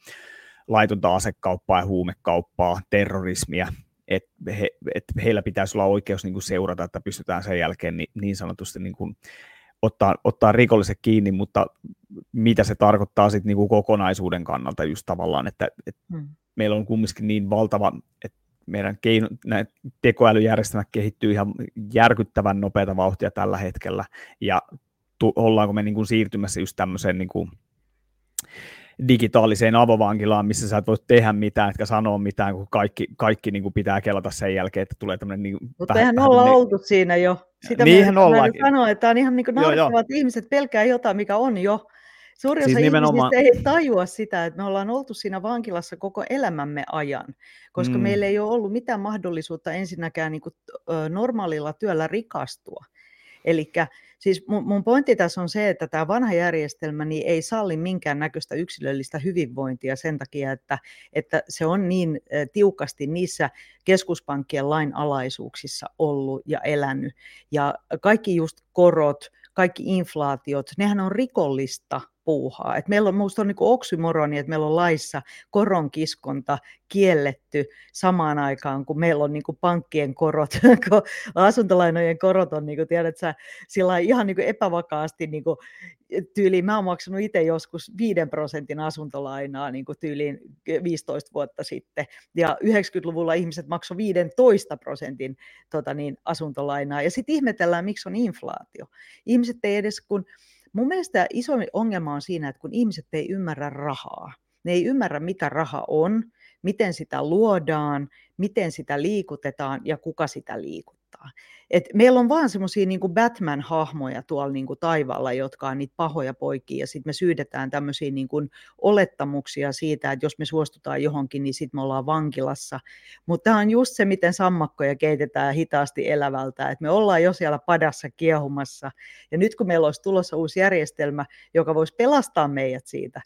laitonta asekauppaa ja huumekauppaa, terrorismia, että he, et heillä pitäisi olla oikeus niin kuin seurata, että pystytään sen jälkeen niin, niin sanotusti niin kuin ottaa, ottaa rikolliset kiinni, mutta mitä se tarkoittaa sitten niin kuin kokonaisuuden kannalta just tavallaan, että, että hmm. meillä on kumminkin niin valtava, että meidän keino, tekoälyjärjestelmät kehittyy ihan järkyttävän nopeata vauhtia tällä hetkellä, ja tu, ollaanko me niin kuin siirtymässä just tämmöiseen niin kuin, digitaaliseen avovankilaan, missä sä et voi tehdä mitään, etkä sanoa mitään, kun kaikki, kaikki niin kuin pitää kelata sen jälkeen, että tulee tämmöinen... Niin Mutta eihän olla ne... oltu siinä jo. Sitä Niinhän mä sanoa, että on ihan niin naurettavaa, että ihmiset pelkää jotain, mikä on jo. Suurin siis osa nimenomaan... ihmisistä ei tajua sitä, että me ollaan oltu siinä vankilassa koko elämämme ajan, koska mm. meillä ei ole ollut mitään mahdollisuutta ensinnäkään niin kuin, normaalilla työllä rikastua. Eli siis mun, pointti tässä on se, että tämä vanha järjestelmä niin ei salli minkään näköistä yksilöllistä hyvinvointia sen takia, että, että se on niin tiukasti niissä keskuspankkien lainalaisuuksissa ollut ja elänyt. Ja kaikki just korot, kaikki inflaatiot, nehän on rikollista puuhaa. Et meillä on, minusta on niin oksymoroni, että meillä on laissa koronkiskonta kielletty samaan aikaan, kun meillä on niin kuin pankkien korot, [laughs] kun asuntolainojen korot on, niin kuin tiedät sä, sillä ihan niin kuin epävakaasti niin kuin tyyliin, mä oon maksanut itse joskus 5 prosentin asuntolainaa niin kuin tyyliin 15 vuotta sitten, ja 90-luvulla ihmiset maksoivat 15 prosentin tota niin, asuntolainaa, ja sitten ihmetellään, miksi on inflaatio. Ihmiset ei edes, kun Mun mielestä iso ongelma on siinä, että kun ihmiset ei ymmärrä rahaa, ne ei ymmärrä mitä raha on, miten sitä luodaan, miten sitä liikutetaan ja kuka sitä liikuttaa. Kannattaa. Et meillä on vaan semmoisia niin Batman-hahmoja tuolla niin kuin taivaalla, jotka on niitä pahoja poikia, ja sitten me syydetään tämmöisiä niin kuin olettamuksia siitä, että jos me suostutaan johonkin, niin sitten me ollaan vankilassa. Mutta tämä on just se, miten sammakkoja keitetään hitaasti elävältä, että me ollaan jo siellä padassa kiehumassa, ja nyt kun meillä olisi tulossa uusi järjestelmä, joka voisi pelastaa meidät siitä,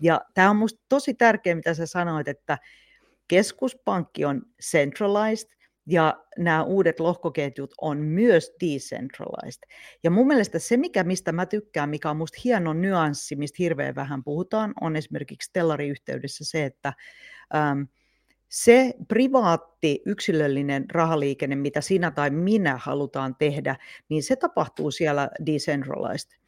ja tämä on minusta tosi tärkeää, mitä sä sanoit, että keskuspankki on centralized, ja nämä uudet lohkoketjut on myös decentralized. Ja mun mielestä se, mikä, mistä mä tykkään, mikä on musta hieno nyanssi, mistä hirveän vähän puhutaan, on esimerkiksi Stellari-yhteydessä se, että ähm, se privaatti, yksilöllinen rahaliikenne, mitä sinä tai minä halutaan tehdä, niin se tapahtuu siellä decentralized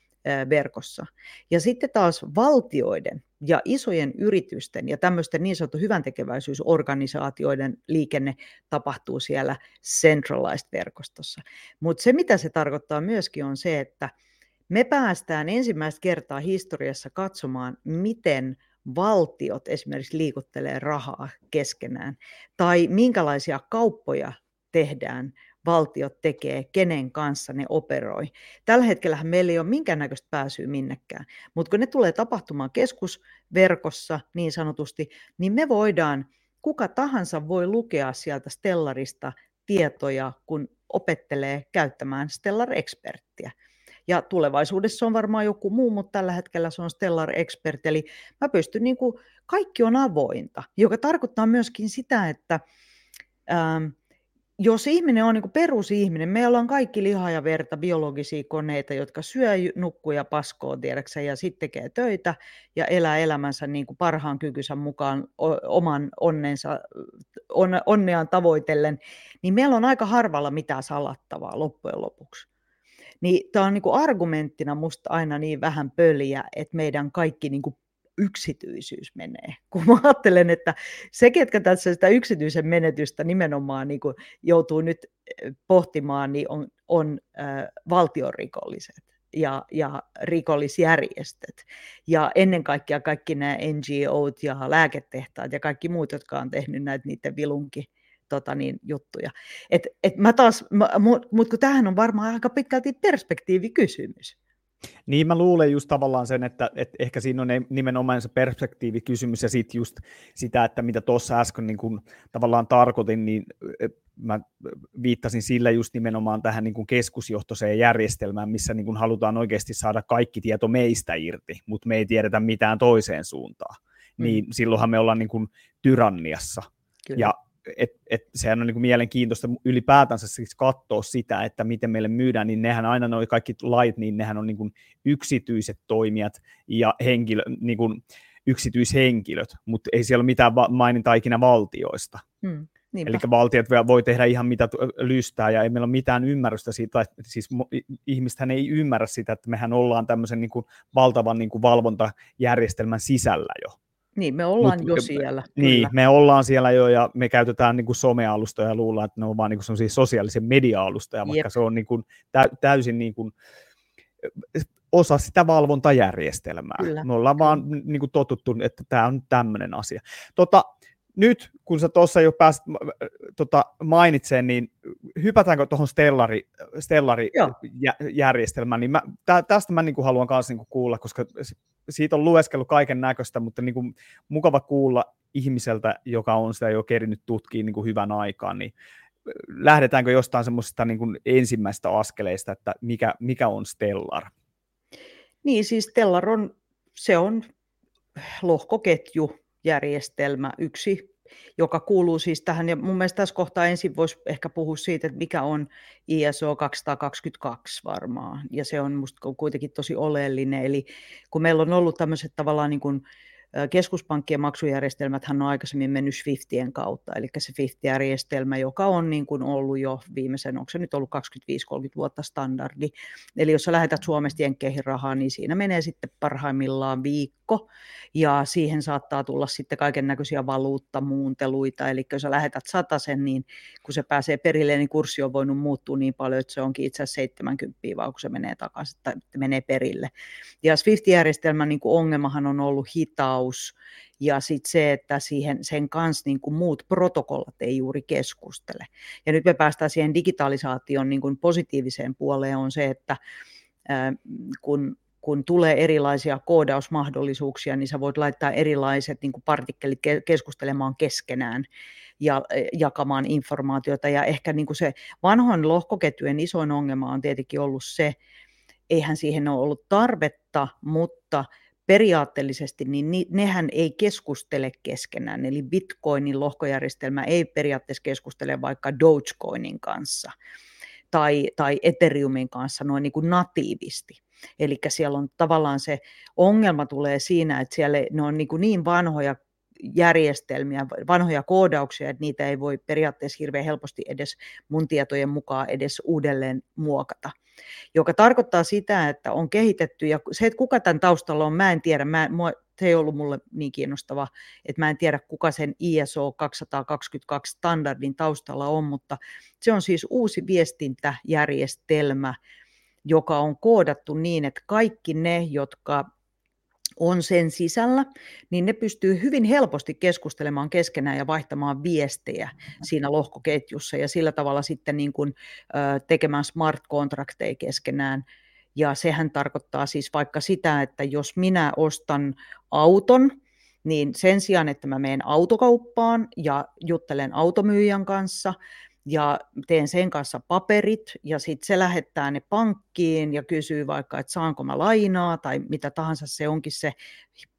verkossa. Ja sitten taas valtioiden ja isojen yritysten ja tämmöisten niin sanottu hyväntekeväisyysorganisaatioiden liikenne tapahtuu siellä centralized-verkostossa. Mutta se, mitä se tarkoittaa myöskin, on se, että me päästään ensimmäistä kertaa historiassa katsomaan, miten valtiot esimerkiksi liikuttelee rahaa keskenään, tai minkälaisia kauppoja tehdään valtiot tekee, kenen kanssa ne operoi. Tällä hetkellä meillä ei ole minkäännäköistä pääsyä minnekään, mutta kun ne tulee tapahtumaan keskusverkossa niin sanotusti, niin me voidaan, kuka tahansa voi lukea sieltä Stellarista tietoja, kun opettelee käyttämään Stellar Experttiä. Ja tulevaisuudessa on varmaan joku muu, mutta tällä hetkellä se on Stellar Expert, eli mä pystyn, niin kuin, kaikki on avointa, joka tarkoittaa myöskin sitä, että ähm, jos ihminen on niin perusihminen, meillä on kaikki liha ja verta, biologisia koneita, jotka syö, nukkuu ja paskoo, tiedäksä, ja sitten tekee töitä ja elää elämänsä niin kuin parhaan kykynsä mukaan oman onnensa, on, onneaan tavoitellen, niin meillä on aika harvalla mitään salattavaa loppujen lopuksi. Niin tämä on niin kuin argumenttina musta aina niin vähän pöliä, että meidän kaikki niin kuin yksityisyys menee. [laughs] Kun mä ajattelen, että se, ketkä tässä sitä yksityisen menetystä nimenomaan niin kuin joutuu nyt pohtimaan, niin on, on äh, valtiorikolliset ja, ja rikollisjärjestöt. Ja ennen kaikkea kaikki nämä NGOt ja lääketehtaat ja kaikki muut, jotka on tehnyt näitä niiden vilunki tota niin, juttuja. Et, et mä taas, mutta mut kun tämähän on varmaan aika pitkälti perspektiivikysymys. Niin mä luulen just tavallaan sen, että, että ehkä siinä on nimenomaan se perspektiivikysymys ja sitten just sitä, että mitä tuossa äsken niin kun tavallaan tarkoitin, niin mä viittasin sillä just nimenomaan tähän niin kuin keskusjohtoiseen järjestelmään, missä niin kuin halutaan oikeasti saada kaikki tieto meistä irti, mutta me ei tiedetä mitään toiseen suuntaan. Mm. Niin silloinhan me ollaan niin kuin tyranniassa. Kyllä. Ja et, et sehän on niin kuin mielenkiintoista ylipäätänsä siis katsoa sitä, että miten meille myydään, niin nehän aina nuo kaikki lait, niin nehän on niin kuin yksityiset toimijat ja henkilö, niin kuin yksityishenkilöt, mutta ei siellä ole mitään mainintaa ikinä valtioista. Hmm. Eli valtiot voi tehdä ihan mitä lystää, ja ei meillä ole mitään ymmärrystä siitä, että siis ihmistähän ei ymmärrä sitä, että mehän ollaan tämmöisen niin kuin valtavan niin kuin valvontajärjestelmän sisällä jo. Niin, me ollaan Mut, jo siellä. Niin, kyllä. me ollaan siellä jo ja me käytetään niin kuin somealustoja ja luullaan, että ne on vain niin sosiaalisen media-alustoja, vaikka Jep. se on niin kuin täysin niin kuin osa sitä valvontajärjestelmää. Kyllä. Me ollaan vaan niin kuin totuttu, että tämä on tämmöinen asia. Tota, nyt, kun sä tuossa jo pääsit tota, mainitseen, niin hypätäänkö tuohon Stellari, Stellari-järjestelmään, niin mä, tä, tästä mä niin kuin haluan myös niin kuulla, koska siitä on lueskellut kaiken näköistä, mutta niin kuin, mukava kuulla ihmiseltä, joka on sitä jo kerinyt tutkiin niin kuin hyvän aikaan, niin lähdetäänkö jostain semmoisesta niin kuin ensimmäistä askeleista, että mikä, mikä on Stellar? Niin, siis Stellar on, se on lohkoketju, järjestelmä, yksi, joka kuuluu siis tähän, ja mun mielestä tässä kohtaa ensin voisi ehkä puhua siitä, että mikä on ISO 222 varmaan, ja se on musta kuitenkin tosi oleellinen, eli kun meillä on ollut tämmöiset tavallaan niin kuin keskuspankkien maksujärjestelmät on aikaisemmin mennyt Swiftien kautta, eli se Swift-järjestelmä, joka on niin kuin ollut jo viimeisen, onko se nyt ollut 25-30 vuotta standardi. Eli jos sä lähetät Suomesta Jenkkeihin rahaa, niin siinä menee sitten parhaimmillaan viikko, ja siihen saattaa tulla sitten kaiken näköisiä valuuttamuunteluita, eli jos sä lähetät sen, niin kun se pääsee perille, niin kurssi on voinut muuttua niin paljon, että se onkin itse asiassa 70 vaan kun se menee takaisin tai menee perille. Ja Swift-järjestelmän niin kuin ongelmahan on ollut hitaus, koodaus ja sitten se, että siihen, sen kanssa niin kuin muut protokollat ei juuri keskustele. Ja nyt me päästään siihen digitalisaation niin kuin positiiviseen puoleen on se, että kun kun tulee erilaisia koodausmahdollisuuksia, niin sä voit laittaa erilaiset niin kuin partikkelit keskustelemaan keskenään ja jakamaan informaatiota. Ja ehkä niin kuin se vanhoin lohkoketjujen isoin ongelma on tietenkin ollut se, eihän siihen ole ollut tarvetta, mutta periaatteellisesti niin nehän ei keskustele keskenään. Eli Bitcoinin lohkojärjestelmä ei periaatteessa keskustele vaikka Dogecoinin kanssa tai, tai Ethereumin kanssa noin niin kuin natiivisti. Eli siellä on tavallaan se ongelma tulee siinä, että siellä ne on niin, kuin niin vanhoja järjestelmiä, vanhoja koodauksia, että niitä ei voi periaatteessa hirveän helposti edes mun tietojen mukaan edes uudelleen muokata. Joka tarkoittaa sitä, että on kehitetty, ja se, että kuka tämän taustalla on, mä en tiedä, mä, se ei ollut mulle niin kiinnostava, että mä en tiedä, kuka sen ISO 222 standardin taustalla on, mutta se on siis uusi viestintäjärjestelmä, joka on koodattu niin, että kaikki ne, jotka on sen sisällä, niin ne pystyy hyvin helposti keskustelemaan keskenään ja vaihtamaan viestejä siinä lohkoketjussa ja sillä tavalla sitten niin kuin, ö, tekemään smart kontrakteja keskenään. Ja sehän tarkoittaa siis vaikka sitä, että jos minä ostan auton, niin sen sijaan, että mä menen autokauppaan ja juttelen automyyjän kanssa, ja teen sen kanssa paperit ja sitten se lähettää ne pankkiin ja kysyy vaikka, että saanko mä lainaa tai mitä tahansa se onkin se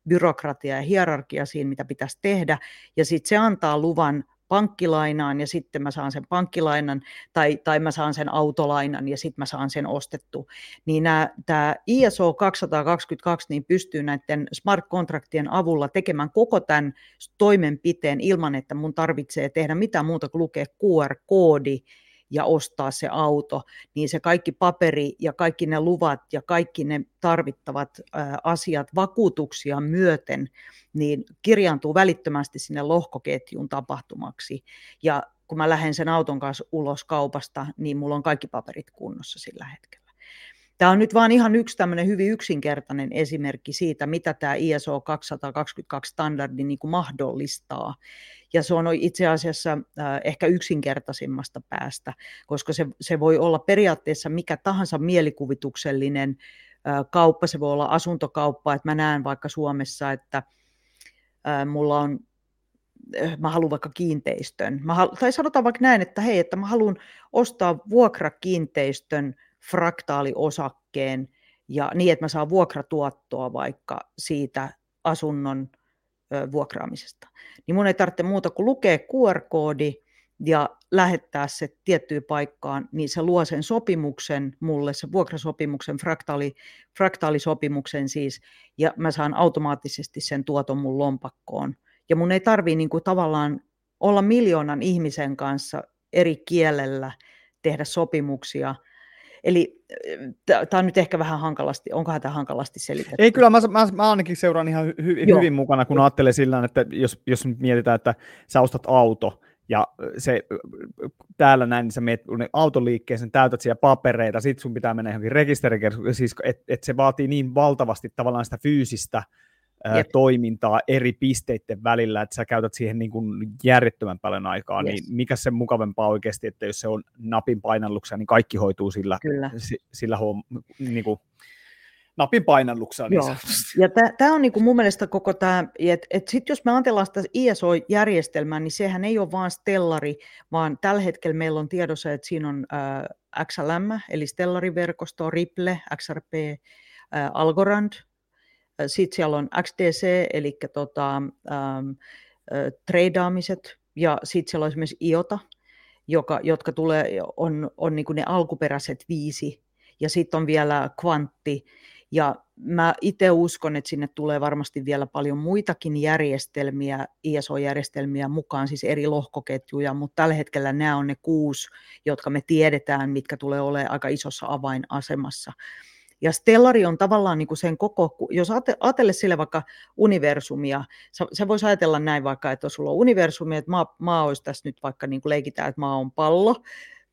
byrokratia ja hierarkia siinä, mitä pitäisi tehdä. Ja sitten se antaa luvan pankkilainaan ja sitten mä saan sen pankkilainan tai, tai mä saan sen autolainan ja sitten mä saan sen ostettu. Niin tämä ISO 222 niin pystyy näiden smart-kontraktien avulla tekemään koko tämän toimenpiteen ilman, että mun tarvitsee tehdä mitään muuta kuin lukea QR-koodi ja ostaa se auto, niin se kaikki paperi ja kaikki ne luvat ja kaikki ne tarvittavat asiat vakuutuksia myöten, niin kirjaantuu välittömästi sinne lohkoketjun tapahtumaksi. Ja kun mä lähden sen auton kanssa ulos kaupasta, niin mulla on kaikki paperit kunnossa sillä hetkellä. Tämä on nyt vain ihan yksi tämmöinen hyvin yksinkertainen esimerkki siitä, mitä tämä ISO 222 standardi niin kuin mahdollistaa. Ja se on itse asiassa äh, ehkä yksinkertaisimmasta päästä, koska se, se voi olla periaatteessa mikä tahansa mielikuvituksellinen äh, kauppa, se voi olla asuntokauppa, että mä näen vaikka Suomessa, että äh, mulla on mä haluan vaikka kiinteistön. Mä halu, tai sanotaan vaikka näin, että hei, että mä haluan ostaa vuokrakiinteistön fraktaaliosakkeen ja niin, että mä saan vuokratuottoa vaikka siitä asunnon vuokraamisesta. Niin mun ei tarvitse muuta kuin lukea QR-koodi ja lähettää se tiettyyn paikkaan, niin se luo sen sopimuksen mulle, se vuokrasopimuksen, fraktaali, fraktaalisopimuksen siis, ja mä saan automaattisesti sen tuoton mun lompakkoon. Ja mun ei tarvii niin kuin tavallaan olla miljoonan ihmisen kanssa eri kielellä tehdä sopimuksia – Eli tämä on nyt ehkä vähän hankalasti, onkohan tämä hankalasti selitetty? Ei kyllä, mä, mä, mä ainakin seuraan ihan hy, hyvin mukana, kun ajattelee sillä että jos, jos nyt mietitään, että sä ostat auto, ja se, täällä näin, niin sä menet autoliikkeeseen, täytät siellä papereita, sit sun pitää mennä johonkin rekisterikeskukseen, siis että et se vaatii niin valtavasti tavallaan sitä fyysistä Jep. toimintaa eri pisteiden välillä, että sä käytät siihen niin kuin järjettömän paljon aikaa, niin yes. niin mikä se mukavempaa oikeasti, että jos se on napin painalluksella, niin kaikki hoituu sillä, Kyllä. sillä huom, niin kuin, napin painalluksella. Niin Joo. Ja tämä on niinku mun mielestä koko tämä, että et sitten jos me ajatellaan sitä ISO-järjestelmää, niin sehän ei ole vain Stellari, vaan tällä hetkellä meillä on tiedossa, että siinä on äh, XLM, eli Stellari-verkosto, Ripple, XRP, äh, Algorand, sitten siellä on XDC, eli tota, ähm, äh, treidaamiset, ja sitten siellä on esimerkiksi IOTA, joka, jotka tulee, on, on niin ne alkuperäiset viisi, ja sitten on vielä kvantti, ja mä itse uskon, että sinne tulee varmasti vielä paljon muitakin järjestelmiä, ISO-järjestelmiä mukaan, siis eri lohkoketjuja, mutta tällä hetkellä nämä on ne kuusi, jotka me tiedetään, mitkä tulee olemaan aika isossa avainasemassa. Ja stellari on tavallaan niin kuin sen koko, jos ajatelle sille vaikka universumia, se voisi ajatella näin vaikka, että sulla on universumi, että maa, maa olisi tässä nyt vaikka niin kuin leikitään, että maa on pallo,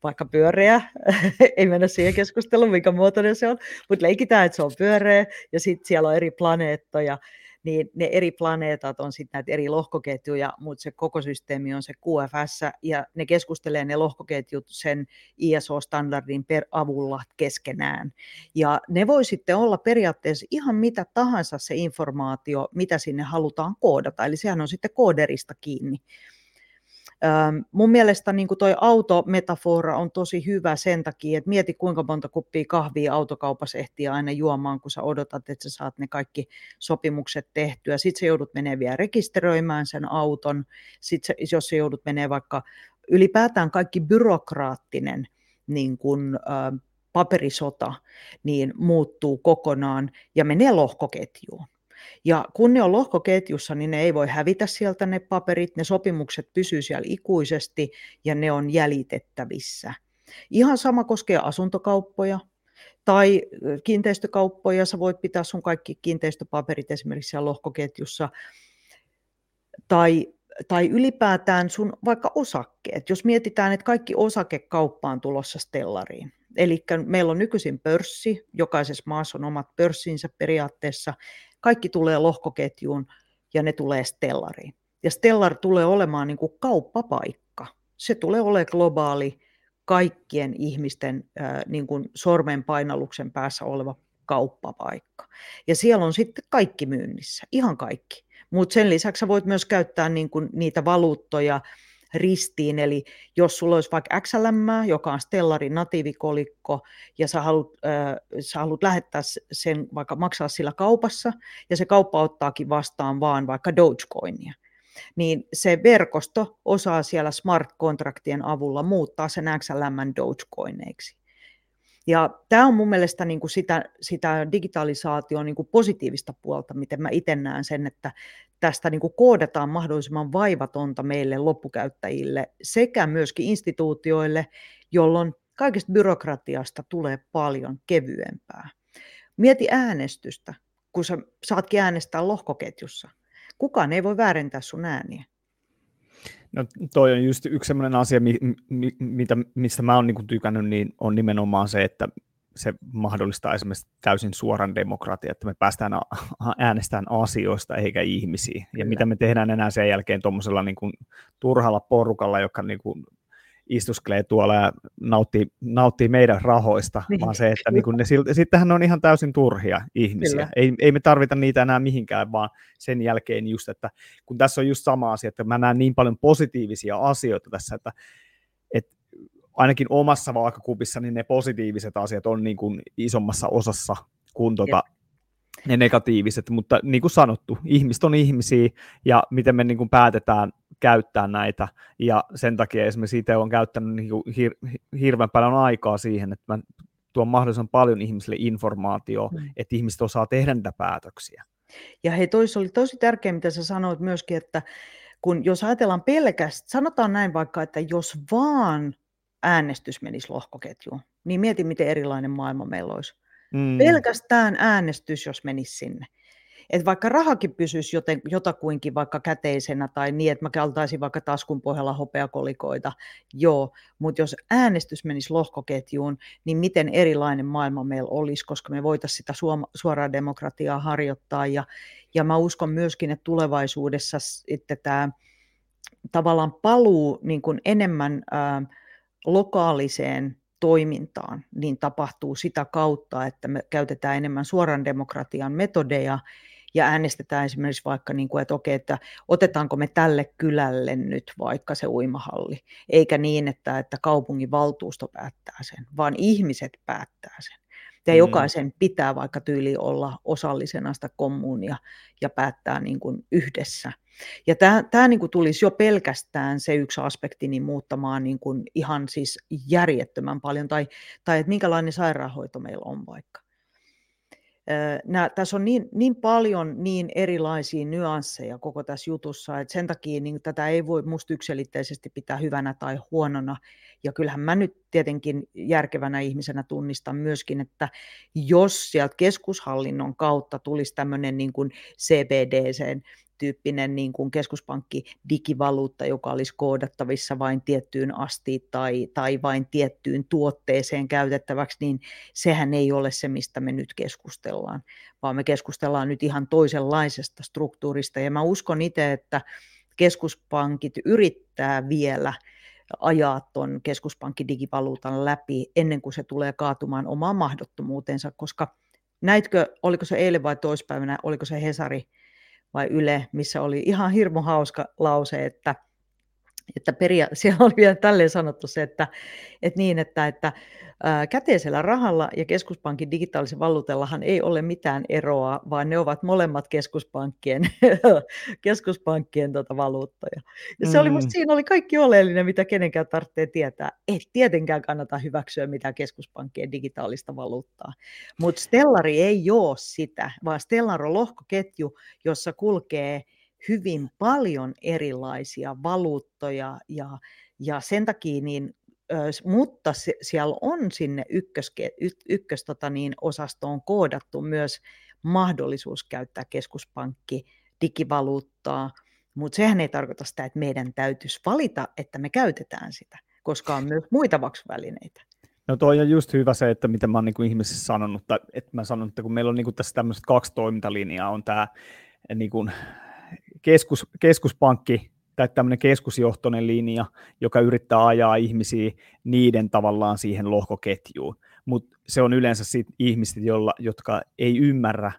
vaikka pyöreä, [laughs] ei mennä siihen keskusteluun, mikä muotoinen se on, mutta leikitään, että se on pyöreä ja sitten siellä on eri planeettoja, niin ne eri planeetat on sitten näitä eri lohkoketjuja, mutta se koko systeemi on se QFS, ja ne keskustelee ne lohkoketjut sen ISO-standardin per avulla keskenään. Ja ne voi sitten olla periaatteessa ihan mitä tahansa se informaatio, mitä sinne halutaan koodata, eli sehän on sitten kooderista kiinni. Mun mielestä niin toi autometafora on tosi hyvä sen takia, että mieti kuinka monta kuppia kahvia autokaupassa ehtii aina juomaan, kun sä odotat, että sä saat ne kaikki sopimukset tehtyä. Sitten sä joudut menee vielä rekisteröimään sen auton. Sitten jos sä joudut menee vaikka ylipäätään kaikki byrokraattinen niin kun, ä, paperisota, niin muuttuu kokonaan ja menee lohkoketjuun. Ja kun ne on lohkoketjussa, niin ne ei voi hävitä sieltä ne paperit, ne sopimukset pysyy siellä ikuisesti ja ne on jäljitettävissä. Ihan sama koskee asuntokauppoja tai kiinteistökauppoja. Sä voit pitää sun kaikki kiinteistöpaperit esimerkiksi siellä lohkoketjussa. Tai, tai ylipäätään sun vaikka osakkeet. Jos mietitään, että kaikki osakekauppa on tulossa Stellariin. Eli meillä on nykyisin pörssi, jokaisessa maassa on omat pörssinsä periaatteessa, kaikki tulee lohkoketjuun ja ne tulee Stellariin. Ja Stellar tulee olemaan niin kuin kauppapaikka. Se tulee olemaan globaali kaikkien ihmisten ää, niin kuin sormenpainalluksen päässä oleva kauppapaikka. Ja siellä on sitten kaikki myynnissä, ihan kaikki. Mutta sen lisäksi voit myös käyttää niin kuin niitä valuuttoja, ristiin, eli jos sulla olisi vaikka XLM, joka on Stellarin natiivikolikko, ja sä haluat, äh, sä haluat lähettää sen, vaikka maksaa sillä kaupassa, ja se kauppa ottaakin vastaan vaan vaikka Dogecoinia, niin se verkosto osaa siellä smart-kontraktien avulla muuttaa sen XLM Dogecoineiksi. Ja tämä on mun mielestä niin kuin sitä, sitä digitalisaation niin kuin positiivista puolta, miten mä itse näen sen, että tästä niin kuin koodataan mahdollisimman vaivatonta meille loppukäyttäjille sekä myöskin instituutioille, jolloin kaikesta byrokratiasta tulee paljon kevyempää. Mieti äänestystä, kun sä saatkin äänestää lohkoketjussa. Kukaan ei voi väärentää sun ääniä. No toi on just yksi sellainen asia, mi, mi, mitä, mistä mä oon niin tykännyt, niin on nimenomaan se, että se mahdollistaa esimerkiksi täysin suoran demokratia, että me päästään äänestämään asioista eikä ihmisiä. Ja mitä me tehdään enää sen jälkeen tuommoisella niin turhalla porukalla, joka niin kuin istuskelee tuolla ja nauttii, nauttii meidän rahoista, niin. vaan se, että niin ne, sittenhän ne on ihan täysin turhia ihmisiä. Ei, ei me tarvita niitä enää mihinkään, vaan sen jälkeen just, että kun tässä on just sama asia, että mä näen niin paljon positiivisia asioita tässä, että, että ainakin omassa vaakakupissa niin ne positiiviset asiat on niin kuin isommassa osassa kuin tuota, ne negatiiviset, mutta niin kuin sanottu, ihmiset on ihmisiä ja miten me niin kuin päätetään käyttää näitä ja sen takia esimerkiksi itse olen käyttänyt niin kuin hir- hirveän paljon aikaa siihen, että mä tuon mahdollisimman paljon ihmisille informaatiota, mm. että ihmiset osaa tehdä niitä päätöksiä. Ja hei, toisi oli tosi tärkeää, mitä sä sanoit myöskin, että kun jos ajatellaan pelkästään, sanotaan näin vaikka, että jos vaan äänestys menisi lohkoketjuun, niin mieti, miten erilainen maailma meillä olisi. Mm. Pelkästään äänestys, jos menisi sinne. Et vaikka rahakin pysyisi joten, jotakuinkin vaikka käteisenä tai niin, että mä kaltaisin vaikka taskun pohjalla hopeakolikoita, joo, mutta jos äänestys menisi lohkoketjuun, niin miten erilainen maailma meillä olisi, koska me voitaisiin sitä suoraa demokratiaa harjoittaa. Ja, ja mä uskon myöskin, että tulevaisuudessa että tämä tavallaan paluu niin kuin enemmän ää, lokaaliseen toimintaan, niin tapahtuu sitä kautta, että me käytetään enemmän suoran demokratian metodeja ja äänestetään esimerkiksi vaikka, niin kuin, että okei, että otetaanko me tälle kylälle nyt vaikka se uimahalli, eikä niin, että, että kaupungin valtuusto päättää sen, vaan ihmiset päättää sen. Ja mm. jokaisen pitää vaikka tyyli olla osallisena sitä kommunia ja päättää niin kuin yhdessä. Ja tämä, tämä niin kuin tulisi jo pelkästään se yksi aspekti niin muuttamaan niin kuin ihan siis järjettömän paljon, tai, tai että minkälainen sairaanhoito meillä on vaikka. Nää, tässä on niin, niin paljon niin erilaisia nyansseja koko tässä jutussa, että sen takia niin tätä ei voi musta yksilitteisesti pitää hyvänä tai huonona. Ja kyllähän mä nyt tietenkin järkevänä ihmisenä tunnistan myöskin, että jos sieltä keskushallinnon kautta tulisi tämmöinen niin kuin CBDC, tyyppinen niin kuin keskuspankki digivaluutta, joka olisi koodattavissa vain tiettyyn asti tai, tai vain tiettyyn tuotteeseen käytettäväksi, niin sehän ei ole se, mistä me nyt keskustellaan, vaan me keskustellaan nyt ihan toisenlaisesta struktuurista. Ja mä uskon itse, että keskuspankit yrittää vielä ajaa tuon keskuspankkidigivaluutan läpi ennen kuin se tulee kaatumaan omaan mahdottomuutensa, koska näitkö, oliko se eilen vai toispäivänä, oliko se Hesari vai Yle, missä oli ihan hirmu hauska lause, että, että peria- [laughs] siellä oli vielä tälleen sanottu se, että, että niin, että, että Käteisellä rahalla ja keskuspankin digitaalisen valuutellahan ei ole mitään eroa, vaan ne ovat molemmat keskuspankkien, [laughs] keskuspankkien tota valuuttoja. Ja se mm. oli musta, siinä oli kaikki oleellinen, mitä kenenkään tarvitsee tietää. Ei tietenkään kannata hyväksyä mitään keskuspankkien digitaalista valuuttaa. Mutta Stellari ei ole sitä, vaan Stellar on lohkoketju, jossa kulkee hyvin paljon erilaisia valuuttoja ja, ja sen takia niin mutta se, siellä on sinne ykköske, ykkös tota niin, osastoon koodattu myös mahdollisuus käyttää keskuspankki digivaluuttaa, mutta sehän ei tarkoita sitä, että meidän täytyisi valita, että me käytetään sitä, koska on myös muita maksuvälineitä. No toi on just hyvä se, että mitä mä oon niin ihmisessä sanonut, että mä sanon, että kun meillä on niin tässä tämmöiset kaksi toimintalinjaa, on tämä niin keskus, keskuspankki tai tämmöinen keskusjohtoinen linja, joka yrittää ajaa ihmisiä niiden tavallaan siihen lohkoketjuun. Mutta se on yleensä sit ihmiset, jolla, jotka ei ymmärrä,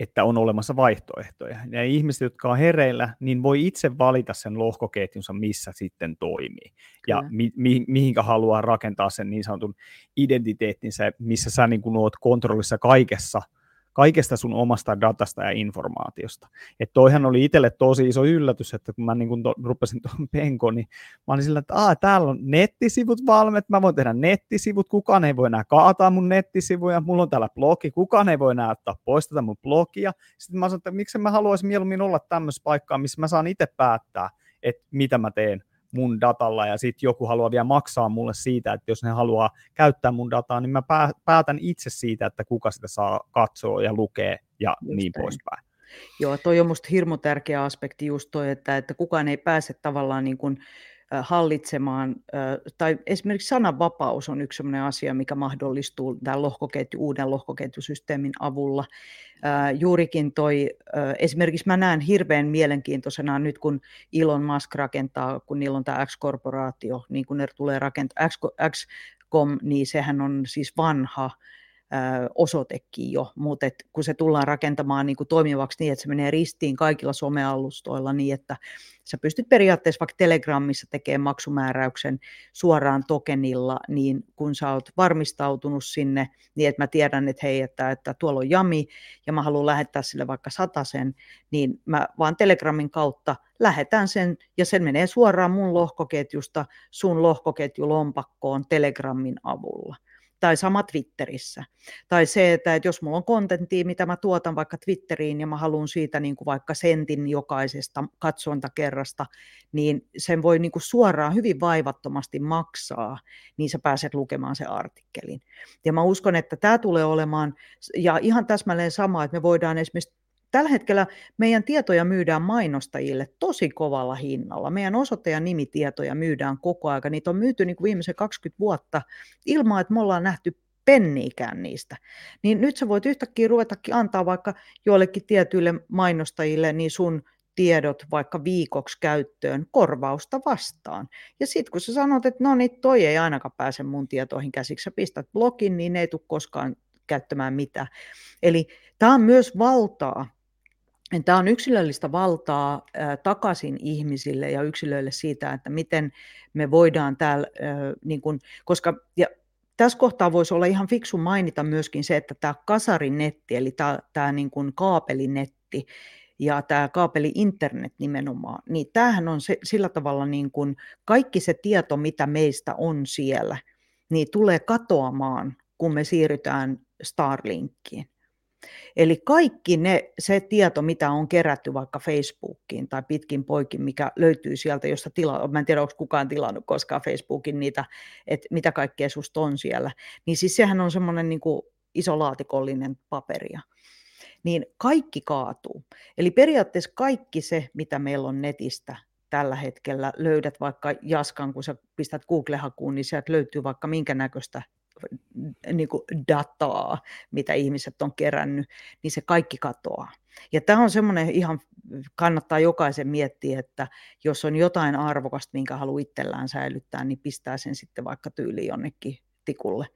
että on olemassa vaihtoehtoja. Ja ihmiset, jotka on hereillä, niin voi itse valita sen lohkoketjunsa, missä sitten toimii. Kyllä. Ja mi- mi- mihinkä haluaa rakentaa sen niin sanotun identiteettinsä, missä sä niin kun oot kontrollissa kaikessa – kaikesta sun omasta datasta ja informaatiosta. Että toihan oli itselle tosi iso yllätys, että kun mä niin kun to, rupesin tuon [laughs] penkon, niin mä olin sillä, että täällä on nettisivut valmet, mä voin tehdä nettisivut, kukaan ei voi enää kaataa mun nettisivuja, mulla on täällä blogi, kukaan ei voi enää ottaa pois tätä mun blogia. Sitten mä sanoin, että miksi mä haluaisin mieluummin olla tämmöisessä paikkaa, missä mä saan itse päättää, että mitä mä teen mun datalla ja sitten joku haluaa vielä maksaa mulle siitä, että jos ne haluaa käyttää mun dataa, niin mä päätän itse siitä, että kuka sitä saa katsoa ja lukea ja just niin näin. poispäin. Joo, toi on musta hirmu tärkeä aspekti just toi, että, että kukaan ei pääse tavallaan niin kuin, hallitsemaan, tai esimerkiksi sananvapaus on yksi sellainen asia, mikä mahdollistuu tämän lohkoketju, uuden lohkoketjusysteemin avulla. Juurikin toi, esimerkiksi mä näen hirveän mielenkiintoisena nyt, kun Elon Musk rakentaa, kun niillä on tämä X-korporaatio, niin kun ne tulee rakentaa, X.com, niin sehän on siis vanha, osoitekin jo, mutta et kun se tullaan rakentamaan niin kuin toimivaksi niin, että se menee ristiin kaikilla somealustoilla niin, että sä pystyt periaatteessa vaikka Telegramissa tekemään maksumääräyksen suoraan tokenilla, niin kun sä oot varmistautunut sinne, niin että mä tiedän, että hei, että, että tuolla on jami ja mä haluan lähettää sille vaikka sen, niin mä vaan Telegramin kautta lähetän sen ja sen menee suoraan mun lohkoketjusta sun lohkoketjulompakkoon Telegramin avulla tai sama Twitterissä. Tai se, että, jos mulla on kontenttia, mitä mä tuotan vaikka Twitteriin ja mä haluan siitä niin kuin vaikka sentin jokaisesta katsontakerrasta, niin sen voi niin kuin suoraan hyvin vaivattomasti maksaa, niin sä pääset lukemaan sen artikkelin. Ja mä uskon, että tämä tulee olemaan, ja ihan täsmälleen sama, että me voidaan esimerkiksi Tällä hetkellä meidän tietoja myydään mainostajille tosi kovalla hinnalla. Meidän ja nimitietoja myydään koko ajan. Niitä on myyty niin kuin viimeisen 20 vuotta ilman, että me ollaan nähty penniikään niistä. Niin nyt sä voit yhtäkkiä ruvetakin antaa vaikka joillekin tietyille mainostajille niin sun tiedot vaikka viikoksi käyttöön korvausta vastaan. Ja sitten kun sä sanot, että no niin, toi ei ainakaan pääse mun tietoihin käsiksi, sä pistät blogin, niin ne ei tule koskaan käyttämään mitään. Eli tämä on myös valtaa, Tämä on yksilöllistä valtaa takaisin ihmisille ja yksilöille siitä, että miten me voidaan täällä, niin kuin, koska ja tässä kohtaa voisi olla ihan fiksu mainita myöskin se, että tämä kasarinetti, eli tämä, tämä niin kuin kaapelinetti ja tämä kaapeli internet nimenomaan, niin tämähän on se, sillä tavalla niin kuin kaikki se tieto, mitä meistä on siellä, niin tulee katoamaan, kun me siirrytään Starlinkkiin. Eli kaikki ne, se tieto, mitä on kerätty vaikka Facebookiin tai pitkin poikin, mikä löytyy sieltä, josta tila, mä en tiedä, onko kukaan tilannut koskaan Facebookin niitä, että mitä kaikkea susta on siellä, niin siis sehän on semmoinen niin iso laatikollinen paperia. Niin kaikki kaatuu. Eli periaatteessa kaikki se, mitä meillä on netistä, tällä hetkellä löydät vaikka Jaskan, kun sä pistät Google-hakuun, niin sieltä löytyy vaikka minkä näköistä niin kuin dataa, mitä ihmiset on kerännyt, niin se kaikki katoaa. Ja tämä on semmoinen ihan, kannattaa jokaisen miettiä, että jos on jotain arvokasta, minkä haluaa itsellään säilyttää, niin pistää sen sitten vaikka tyyliin jonnekin tikulle.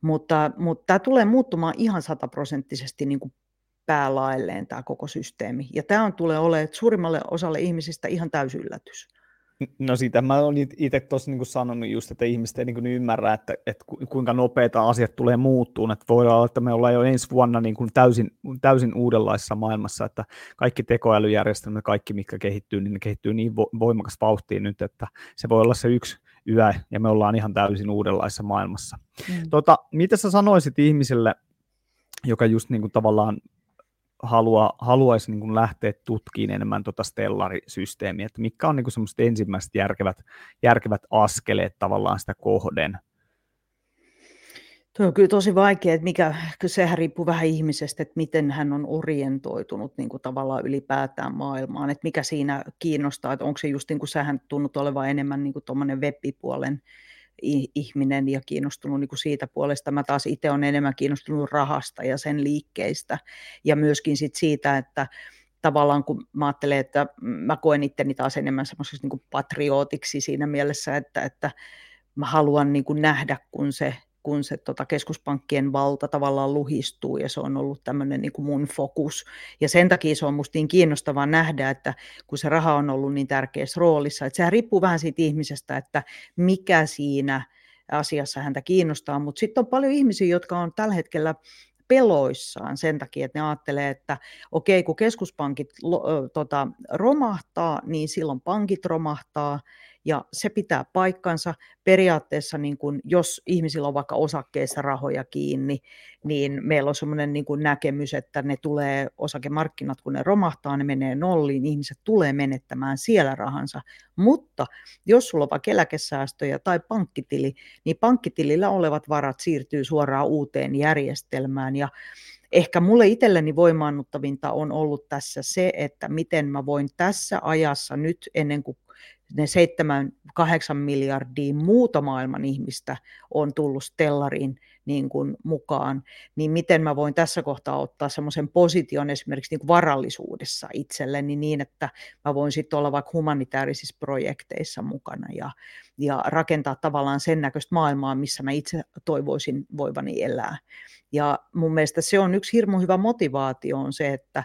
Mutta, mutta tämä tulee muuttumaan ihan sataprosenttisesti niin kuin päälaelleen tämä koko systeemi. Ja tämä on, tulee olemaan suurimmalle osalle ihmisistä ihan täysin yllätys. No sitä mä olen itse tuossa niin sanonut just, että ihmiset ei niin ymmärrä, että, että kuinka nopeita asiat tulee muuttuun. Että voi olla, että me ollaan jo ensi vuonna niin kuin täysin, täysin uudenlaisessa maailmassa, että kaikki tekoälyjärjestelmät, kaikki mitkä kehittyy, niin ne kehittyy niin voimakas vauhtiin nyt, että se voi olla se yksi yö, ja me ollaan ihan täysin uudenlaisessa maailmassa. Mm. Tota, mitä sä sanoisit ihmiselle, joka just niin kuin tavallaan halua, haluaisi niin kuin lähteä tutkimaan enemmän tuota stellarisysteemiä, että mitkä on niin kuin semmoiset ensimmäiset järkevät, järkevät askeleet tavallaan sitä kohden? Tuo on kyllä tosi vaikea, että mikä, sehän riippuu vähän ihmisestä, että miten hän on orientoitunut niin kuin tavallaan ylipäätään maailmaan, että mikä siinä kiinnostaa, että onko se just niin kuin sähän tunnut olevan enemmän niin kuin web-puolen ihminen ja kiinnostunut niin kuin siitä puolesta. Mä taas itse olen enemmän kiinnostunut rahasta ja sen liikkeistä ja myöskin sit siitä, että tavallaan kun mä ajattelen, että mä koen itteni taas enemmän semmoiseksi niin patriotiksi siinä mielessä, että, että mä haluan niin kuin nähdä, kun se kun se tota, keskuspankkien valta tavallaan luhistuu ja se on ollut tämmöinen niin kuin mun fokus. Ja sen takia se on musta niin kiinnostavaa nähdä, että kun se raha on ollut niin tärkeässä roolissa, että sehän riippuu vähän siitä ihmisestä, että mikä siinä asiassa häntä kiinnostaa, mutta sitten on paljon ihmisiä, jotka on tällä hetkellä peloissaan sen takia, että ne ajattelee, että okei, kun keskuspankit tota, romahtaa, niin silloin pankit romahtaa, ja se pitää paikkansa. Periaatteessa, niin kun, jos ihmisillä on vaikka osakkeissa rahoja kiinni, niin meillä on sellainen niin näkemys, että ne tulee osakemarkkinat, kun ne romahtaa, ne menee nolliin, ihmiset tulee menettämään siellä rahansa. Mutta jos sulla on vaikka eläkesäästöjä tai pankkitili, niin pankkitilillä olevat varat siirtyy suoraan uuteen järjestelmään ja ehkä mulle itselleni voimaannuttavinta on ollut tässä se, että miten mä voin tässä ajassa nyt ennen kuin ne 7-8 miljardia muuta maailman ihmistä on tullut Stellariin niin kuin mukaan, niin miten mä voin tässä kohtaa ottaa semmoisen position esimerkiksi niin kuin varallisuudessa itselleni niin, että mä voin sitten olla vaikka humanitaarisissa projekteissa mukana ja, ja rakentaa tavallaan sen näköistä maailmaa, missä mä itse toivoisin voivani elää. Ja mun mielestä se on yksi hirmu hyvä motivaatio on se, että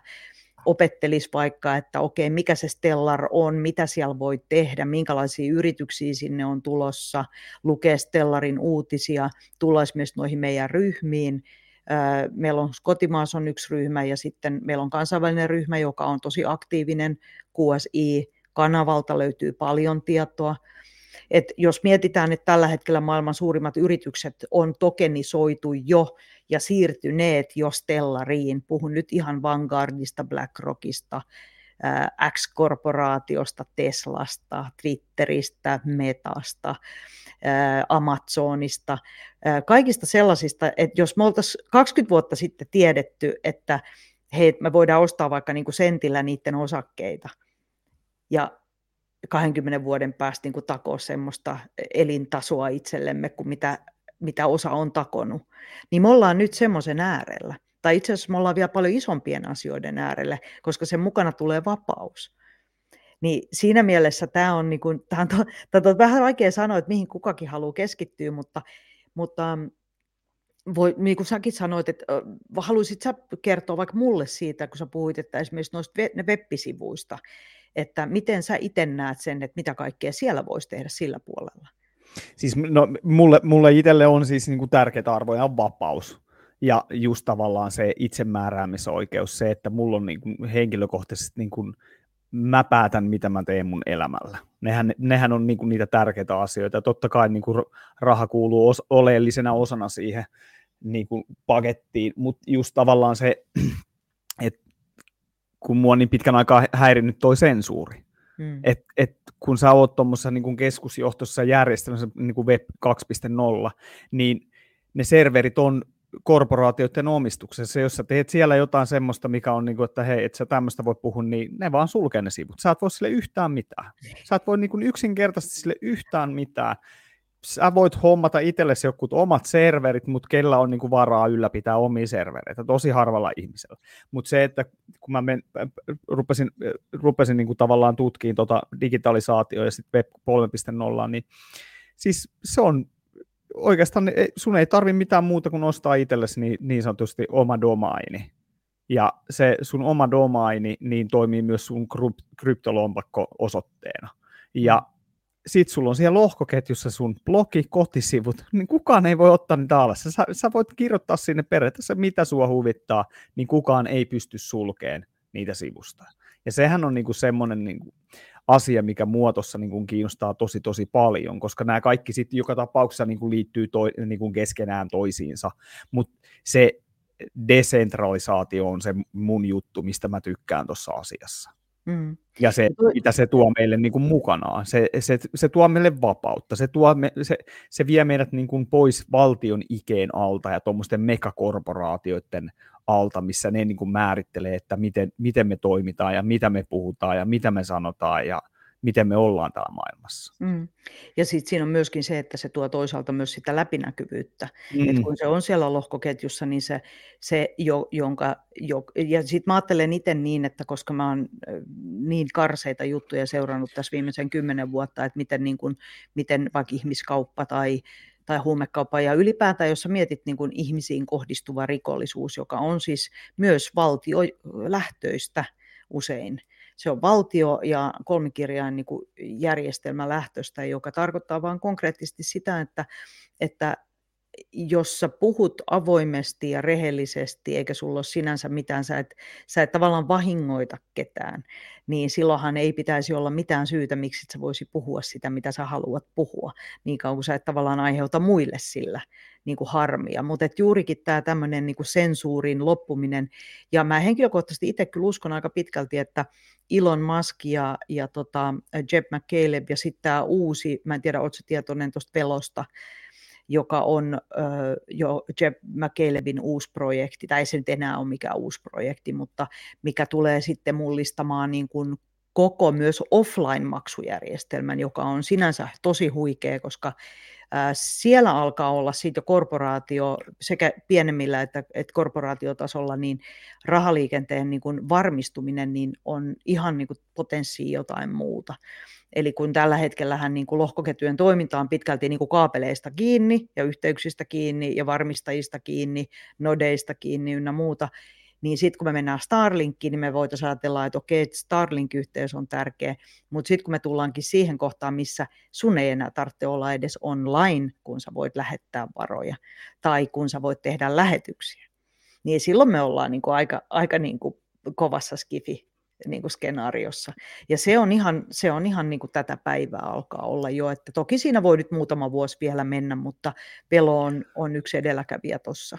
opettelisi vaikka, että okei, mikä se Stellar on, mitä siellä voi tehdä, minkälaisia yrityksiä sinne on tulossa, lukee Stellarin uutisia, tulla myös noihin meidän ryhmiin. Meillä on kotimaassa on yksi ryhmä ja sitten meillä on kansainvälinen ryhmä, joka on tosi aktiivinen. QSI-kanavalta löytyy paljon tietoa. Et jos mietitään, että tällä hetkellä maailman suurimmat yritykset on tokenisoitu jo ja siirtyneet jo Stellariin, puhun nyt ihan Vanguardista, BlackRockista, X-korporaatiosta, Teslasta, Twitteristä, Metasta, Amazonista, kaikista sellaisista, että jos me oltaisiin 20 vuotta sitten tiedetty, että hei, me voidaan ostaa vaikka niin kuin sentillä niiden osakkeita, ja 20 vuoden päästä niin takoa semmoista elintasoa itsellemme kuin mitä, mitä osa on takonut, niin me ollaan nyt semmoisen äärellä. Tai itse asiassa me ollaan vielä paljon isompien asioiden äärellä, koska sen mukana tulee vapaus. Niin siinä mielessä tämä on, niin kuin, tämä on, to, tämä on vähän vaikea sanoa, että mihin kukakin haluaa keskittyä, mutta, mutta voi, niin kuin säkin sanoit, että haluaisit sä kertoa vaikka mulle siitä, kun sä puhuit, että esimerkiksi noista web-sivuista, että miten sä itse näet sen, että mitä kaikkea siellä voisi tehdä sillä puolella? Siis no, mulle, mulle itselle on siis niin kuin tärkeitä arvoja on vapaus ja just tavallaan se itsemääräämisoikeus, se, että mulla on niin kuin henkilökohtaisesti niin kuin, mä päätän, mitä mä teen mun elämällä. Nehän, nehän on niin kuin niitä tärkeitä asioita. Totta kai niin kuin raha kuuluu os, oleellisena osana siihen, niin kuin pakettiin, mutta just tavallaan se, [clears throat] että kun mua niin pitkän aikaa häirinnyt toi sensuuri, mm. että et kun sä oot tuommoisessa niin keskusjohtoisessa järjestelmässä niin kuin Web 2.0, niin ne serverit on korporaatioiden omistuksessa, jos sä teet siellä jotain semmoista, mikä on niin kuin, että hei, et sä tämmöistä voi puhua, niin ne vaan sulkee ne sivut. Sä et voi sille yhtään mitään. Sä et voi niin kuin yksinkertaisesti sille yhtään mitään. Sä voit hommata itsellesi jotkut omat serverit, mutta kellä on niin kuin varaa ylläpitää omia servereitä, tosi harvalla ihmisellä. Mutta se, että kun mä men, rupesin, rupesin kuin tavallaan tutkiin tota digitalisaatio ja sitten Web 3.0, niin siis se on oikeastaan sun ei tarvi mitään muuta kuin ostaa itsellesi niin, niin sanotusti oma domaini. Ja se sun oma domaini niin toimii myös sun kryptolompakko osoitteena. Ja mm. Sit sulla on siellä lohkoketjussa sun blogi, kotisivut, niin kukaan ei voi ottaa niitä alas. Sä, sä voit kirjoittaa sinne periaatteessa mitä sua huvittaa, niin kukaan ei pysty sulkeen niitä sivusta. Ja sehän on niinku semmoinen niinku asia, mikä muotossa niin kuin kiinnostaa tosi tosi paljon, koska nämä kaikki sitten joka tapauksessa niin kuin liittyy toi, niin kuin keskenään toisiinsa, mutta se desentralisaatio on se mun juttu, mistä mä tykkään tuossa asiassa. Mm. Ja se, mitä se tuo meille niin kuin mukanaan, se, se, se tuo meille vapautta, se, tuo me, se, se vie meidät niin kuin pois valtion ikeen alta ja tuommoisten megakorporaatioiden alta, missä ne niin kuin määrittelee, että miten, miten me toimitaan ja mitä me puhutaan ja mitä me sanotaan ja miten me ollaan täällä maailmassa. Mm. Ja sitten siinä on myöskin se, että se tuo toisaalta myös sitä läpinäkyvyyttä. Mm. Et kun se on siellä lohkoketjussa, niin se, se jo, jonka... Jo, ja sitten mä ajattelen itse niin, että koska mä oon niin karseita juttuja seurannut tässä viimeisen kymmenen vuotta, että miten, niin kun, miten vaikka ihmiskauppa tai tai huumekauppa ja ylipäätään, jos sä mietit niin kuin ihmisiin kohdistuva rikollisuus, joka on siis myös valtiolähtöistä usein. Se on valtio- ja kolmikirjain niin kuin järjestelmä lähtöstä, joka tarkoittaa vain konkreettisesti sitä, että, että jos sä puhut avoimesti ja rehellisesti, eikä sulla ole sinänsä mitään, sä et, sä et tavallaan vahingoita ketään, niin silloinhan ei pitäisi olla mitään syytä, miksi sä voisi puhua sitä, mitä sä haluat puhua, niin kauan kuin sä et tavallaan aiheuta muille sillä niin kuin harmia. Mutta juurikin tämä tämmöinen niin sensuurin loppuminen, ja mä henkilökohtaisesti itse kyllä uskon aika pitkälti, että Elon Musk ja, ja tota Jeb McCaleb ja sitten tämä uusi, mä en tiedä, oletko tietoinen tuosta Velosta, joka on jo Jeb McCalebin uusi projekti, tai se nyt enää ole mikään uusi projekti, mutta mikä tulee sitten mullistamaan niin kuin koko myös offline-maksujärjestelmän, joka on sinänsä tosi huikea, koska siellä alkaa olla siitä korporaatio sekä pienemmillä että, että korporaatiotasolla niin rahaliikenteen niin kuin varmistuminen niin on ihan niin kuin potenssi jotain muuta. Eli kun tällä hetkellä niin kuin lohkoketjujen toiminta on pitkälti niin kuin kaapeleista kiinni ja yhteyksistä kiinni ja varmistajista kiinni, nodeista kiinni ynnä muuta, niin sitten kun me mennään Starlinkkiin, niin me voitaisiin ajatella, että okei, että Starlink-yhteys on tärkeä, mutta sitten kun me tullaankin siihen kohtaan, missä sun ei enää tarvitse olla edes online, kun sä voit lähettää varoja, tai kun sä voit tehdä lähetyksiä, niin silloin me ollaan niin kuin aika, aika niin kuin kovassa skifi niin kuin skenaariossa. Ja se on ihan, se on ihan niin kuin tätä päivää alkaa olla jo, että toki siinä voi nyt muutama vuosi vielä mennä, mutta pelo on, on yksi edelläkävijä tuossa.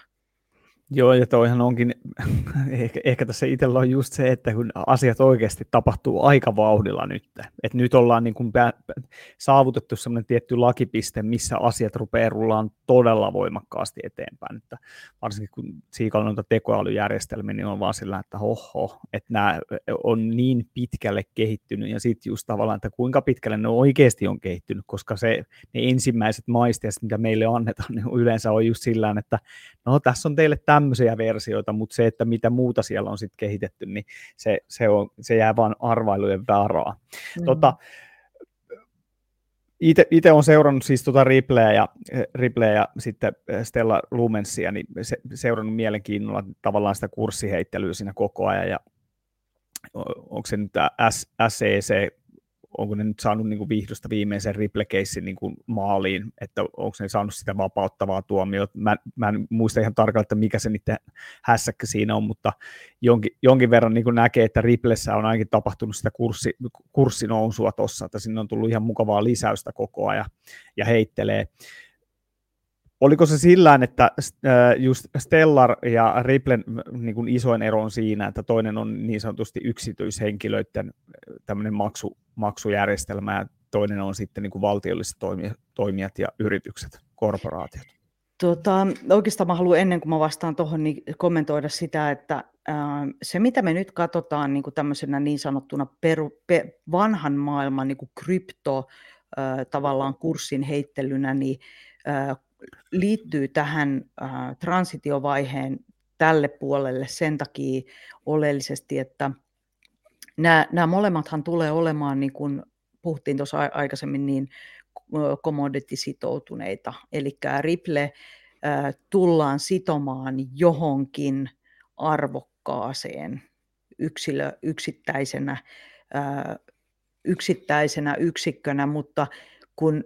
Joo, ja toihan onkin, [laughs] ehkä, ehkä tässä itsellä on just se, että kun asiat oikeasti tapahtuu aika vauhdilla nyt, että nyt ollaan niin kuin saavutettu sellainen tietty lakipiste, missä asiat rupeaa rullaan todella voimakkaasti eteenpäin, että varsinkin kun siikalla noita tekoälyjärjestelmiä, niin on vaan sillä, että hoho, että nämä on niin pitkälle kehittynyt, ja sitten just tavallaan, että kuinka pitkälle ne oikeasti on kehittynyt, koska se, ne ensimmäiset maisteet, mitä meille annetaan, niin yleensä on just sillä että no tässä on teille tämä tämmöisiä versioita, mutta se, että mitä muuta siellä on sitten kehitetty, niin se, se, on, se jää vain arvailujen varaa. Mm. Tota, itse olen seurannut siis tuota Ripleä ja, Ripleä ja sitten Stella Lumensia, niin se, seurannut mielenkiinnolla tavallaan sitä kurssiheittelyä siinä koko ajan, ja onko se nyt tämä SEC onko ne nyt saanut niin kuin vihdosta viimeisen riple-keissin niin maaliin, että onko ne saanut sitä vapauttavaa tuomiota. Mä, mä en muista ihan tarkalleen, että mikä se niiden hässäkkä siinä on, mutta jonkin, jonkin verran niin kuin näkee, että riplessä on ainakin tapahtunut sitä kurssi, kurssinousua tuossa, että sinne on tullut ihan mukavaa lisäystä koko ajan ja heittelee. Oliko se sillä että just Stellar ja Ripplen niin kuin isoin ero on siinä, että toinen on niin sanotusti yksityishenkilöiden tämmöinen maksu, maksujärjestelmä ja toinen on sitten niin kuin valtiolliset toimijat ja yritykset, korporaatiot? Tota, oikeastaan mä haluan ennen kuin mä vastaan tuohon, niin kommentoida sitä, että ää, se mitä me nyt katsotaan niin kuin tämmöisenä niin sanottuna peru, pe, vanhan maailman niin kuin krypto ää, tavallaan kurssin heittelynä, niin liittyy tähän ää, transitiovaiheen tälle puolelle sen takia oleellisesti, että nämä, nämä molemmathan tulee olemaan, niin kuin puhuttiin tuossa aikaisemmin, niin commodity-sitoutuneita. Eli Ripple ää, tullaan sitomaan johonkin arvokkaaseen yksilö, yksittäisenä, ää, yksittäisenä yksikkönä, mutta kun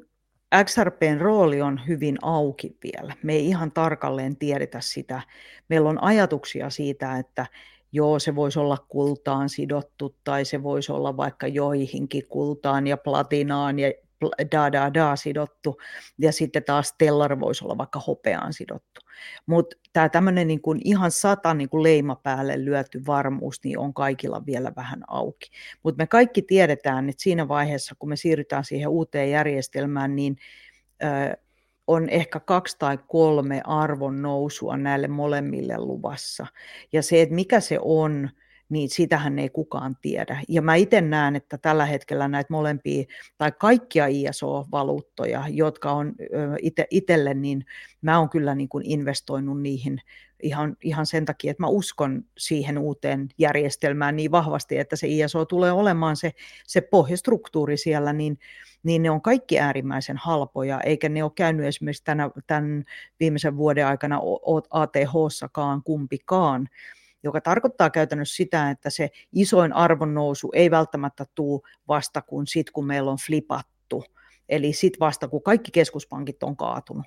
XRPn rooli on hyvin auki vielä. Me ei ihan tarkalleen tiedetä sitä. Meillä on ajatuksia siitä, että joo, se voisi olla kultaan sidottu tai se voisi olla vaikka joihinkin kultaan ja platinaan ja da da da sidottu ja sitten taas Stellar voisi olla vaikka hopeaan sidottu. Mutta tämä tämmöinen niin ihan sata niin kuin leima päälle lyöty varmuus niin on kaikilla vielä vähän auki. Mutta me kaikki tiedetään, että siinä vaiheessa, kun me siirrytään siihen uuteen järjestelmään, niin ö, on ehkä kaksi tai kolme arvon nousua näille molemmille luvassa. Ja se, että mikä se on, niin sitähän ei kukaan tiedä. Ja mä itse näen, että tällä hetkellä näitä molempia tai kaikkia ISO-valuuttoja, jotka on ite, itselle, niin mä oon kyllä niin kuin investoinut niihin ihan, ihan sen takia, että mä uskon siihen uuteen järjestelmään niin vahvasti, että se ISO tulee olemaan se, se pohjastruktuuri siellä, niin, niin ne on kaikki äärimmäisen halpoja, eikä ne ole käynyt esimerkiksi tänä, tämän viimeisen vuoden aikana ATH-sakaan kumpikaan, joka tarkoittaa käytännössä sitä, että se isoin arvonnousu ei välttämättä tule vasta kun sit, kun meillä on flipattu, eli sit vasta kun kaikki keskuspankit on kaatunut.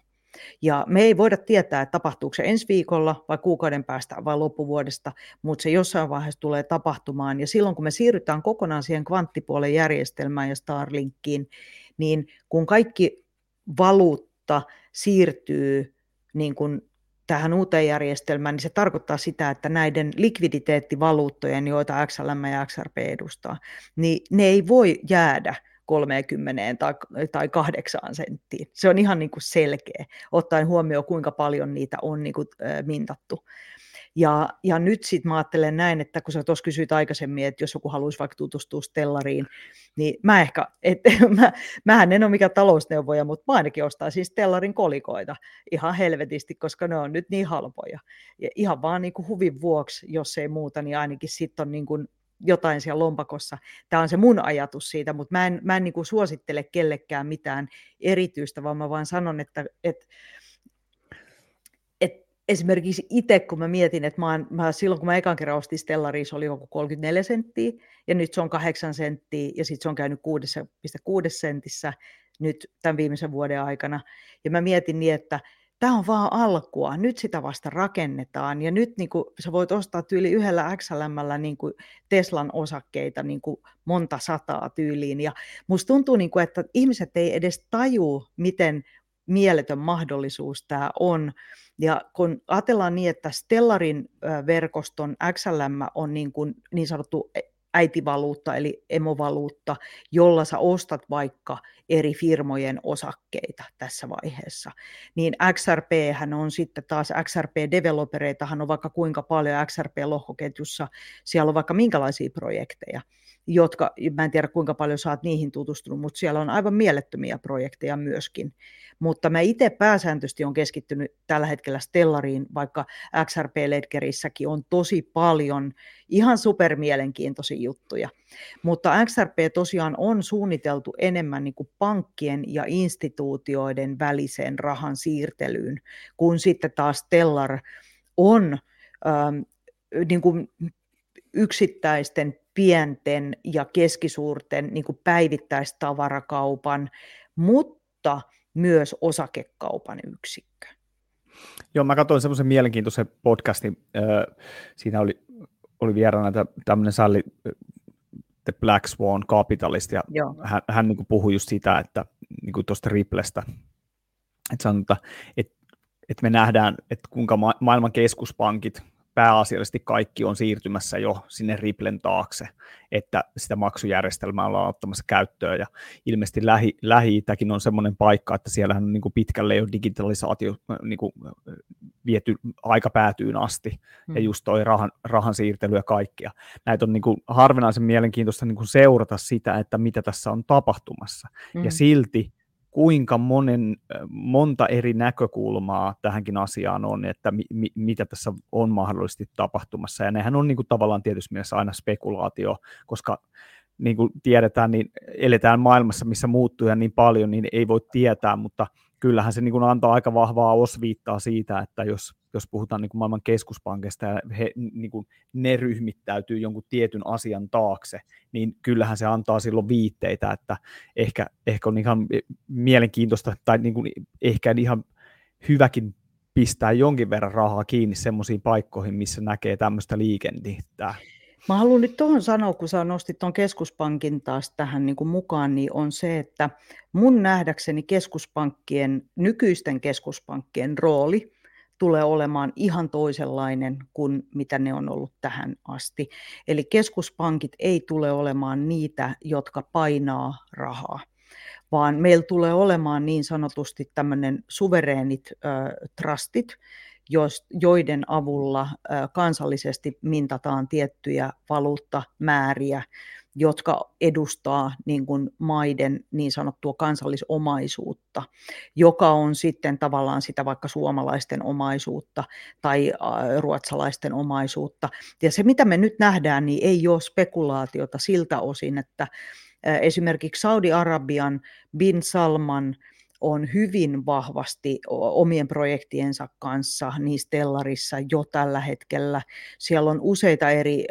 Ja me ei voida tietää, että tapahtuuko se ensi viikolla vai kuukauden päästä vai loppuvuodesta, mutta se jossain vaiheessa tulee tapahtumaan. Ja silloin kun me siirrytään kokonaan siihen kvanttipuolen järjestelmään ja Starlinkkiin, niin kun kaikki valuutta siirtyy niin kuin tähän uuteen järjestelmään, niin se tarkoittaa sitä, että näiden likviditeettivaluuttojen, joita XLM ja XRP edustaa, niin ne ei voi jäädä 30 tai, tai 8 senttiin. Se on ihan niin kuin selkeä, ottaen huomioon, kuinka paljon niitä on niin kuin, mintattu. Ja, ja nyt sitten mä ajattelen näin, että kun sä tuossa kysyit aikaisemmin, että jos joku haluaisi vaikka tutustua Stellariin, niin mä ehkä, et, [laughs] mä, mähän en ole mikään talousneuvoja, mutta mä ainakin ostaisin Stellarin kolikoita ihan helvetisti, koska ne on nyt niin halpoja. Ja ihan vaan niin kuin huvin vuoksi, jos ei muuta, niin ainakin sitten on niin kuin jotain siellä lompakossa. Tämä on se mun ajatus siitä, mutta mä en, mä en niin kuin suosittele kellekään mitään erityistä, vaan mä vaan sanon, että, että esimerkiksi itse, kun mä mietin, että mä, oon, mä silloin kun mä ekan kerran ostin Stellaria, se oli joku 34 senttiä, ja nyt se on 8 senttiä, ja sitten se on käynyt 6,6 sentissä nyt tämän viimeisen vuoden aikana. Ja mä mietin niin, että tämä on vaan alkua, nyt sitä vasta rakennetaan, ja nyt niin sä voit ostaa tyyli yhdellä XLM niin kuin Teslan osakkeita niin kuin monta sataa tyyliin, ja musta tuntuu, niin kuin, että ihmiset ei edes taju, miten mieletön mahdollisuus tämä on. Ja kun ajatellaan niin, että Stellarin verkoston XLM on niin, kuin niin sanottu äitivaluutta eli emovaluutta, jolla sä ostat vaikka eri firmojen osakkeita tässä vaiheessa. Niin XRP on sitten taas XRP-developereitahan on vaikka kuinka paljon XRP-lohkoketjussa, siellä on vaikka minkälaisia projekteja jotka, mä en tiedä kuinka paljon oot niihin tutustunut, mutta siellä on aivan mielettömiä projekteja myöskin. Mutta mä itse pääsääntöisesti on keskittynyt tällä hetkellä Stellariin, vaikka XRP Ledgerissäkin on tosi paljon ihan supermielenkiintoisia juttuja. Mutta XRP tosiaan on suunniteltu enemmän niin kuin pankkien ja instituutioiden väliseen rahan siirtelyyn, kun sitten taas Stellar on ähm, niin kuin yksittäisten pienten ja keskisuurten niin kuin päivittäistavarakaupan, mutta myös osakekaupan yksikkö. Joo, mä katsoin semmoisen mielenkiintoisen podcastin. Siinä oli, oli vieraana tämmöinen Sally The Black Swan Capitalist, ja Joo. hän, hän niin puhui just sitä, että niin kuin tuosta Riplestä, että sanotaan, että että me nähdään, että kuinka ma- maailman keskuspankit pääasiallisesti kaikki on siirtymässä jo sinne Ripplen taakse, että sitä maksujärjestelmää ollaan ottamassa käyttöön, ja ilmeisesti Lähi, Lähi-Itäkin on semmoinen paikka, että siellähän on niin kuin pitkälle jo digitalisaatio niin kuin viety aika päätyyn asti, hmm. ja just toi rahan, rahan siirtely ja kaikkia. Näitä on niin kuin harvinaisen mielenkiintoista niin kuin seurata sitä, että mitä tässä on tapahtumassa, hmm. ja silti kuinka monen, monta eri näkökulmaa tähänkin asiaan on, että mi, mitä tässä on mahdollisesti tapahtumassa. Ja nehän on niin kuin, tavallaan tietysti mielessä aina spekulaatio, koska niin kuin tiedetään, niin eletään maailmassa, missä muuttuu niin paljon, niin ei voi tietää, mutta kyllähän se niin antaa aika vahvaa osviittaa siitä, että jos, jos puhutaan niin kuin maailman keskuspankista ja he, niin kuin ne ryhmittäytyy jonkun tietyn asian taakse, niin kyllähän se antaa silloin viitteitä, että ehkä, ehkä on ihan mielenkiintoista tai niin kuin ehkä ihan hyväkin pistää jonkin verran rahaa kiinni semmoisiin paikkoihin, missä näkee tämmöistä liikennettä. Mä haluan nyt tuohon sanoa, kun sä nostit tuon keskuspankin taas tähän niin kuin mukaan, niin on se, että mun nähdäkseni keskuspankkien, nykyisten keskuspankkien rooli tulee olemaan ihan toisenlainen kuin mitä ne on ollut tähän asti. Eli keskuspankit ei tule olemaan niitä, jotka painaa rahaa vaan meillä tulee olemaan niin sanotusti tämmöinen suvereenit äh, trustit, joiden avulla kansallisesti mintataan tiettyjä valuuttamääriä, jotka edustaa niin kuin maiden niin sanottua kansallisomaisuutta, joka on sitten tavallaan sitä vaikka suomalaisten omaisuutta tai ruotsalaisten omaisuutta. Ja se, mitä me nyt nähdään, niin ei ole spekulaatiota siltä osin, että esimerkiksi Saudi-Arabian bin Salman – on hyvin vahvasti omien projektiensa kanssa niin Stellarissa jo tällä hetkellä. Siellä on useita eri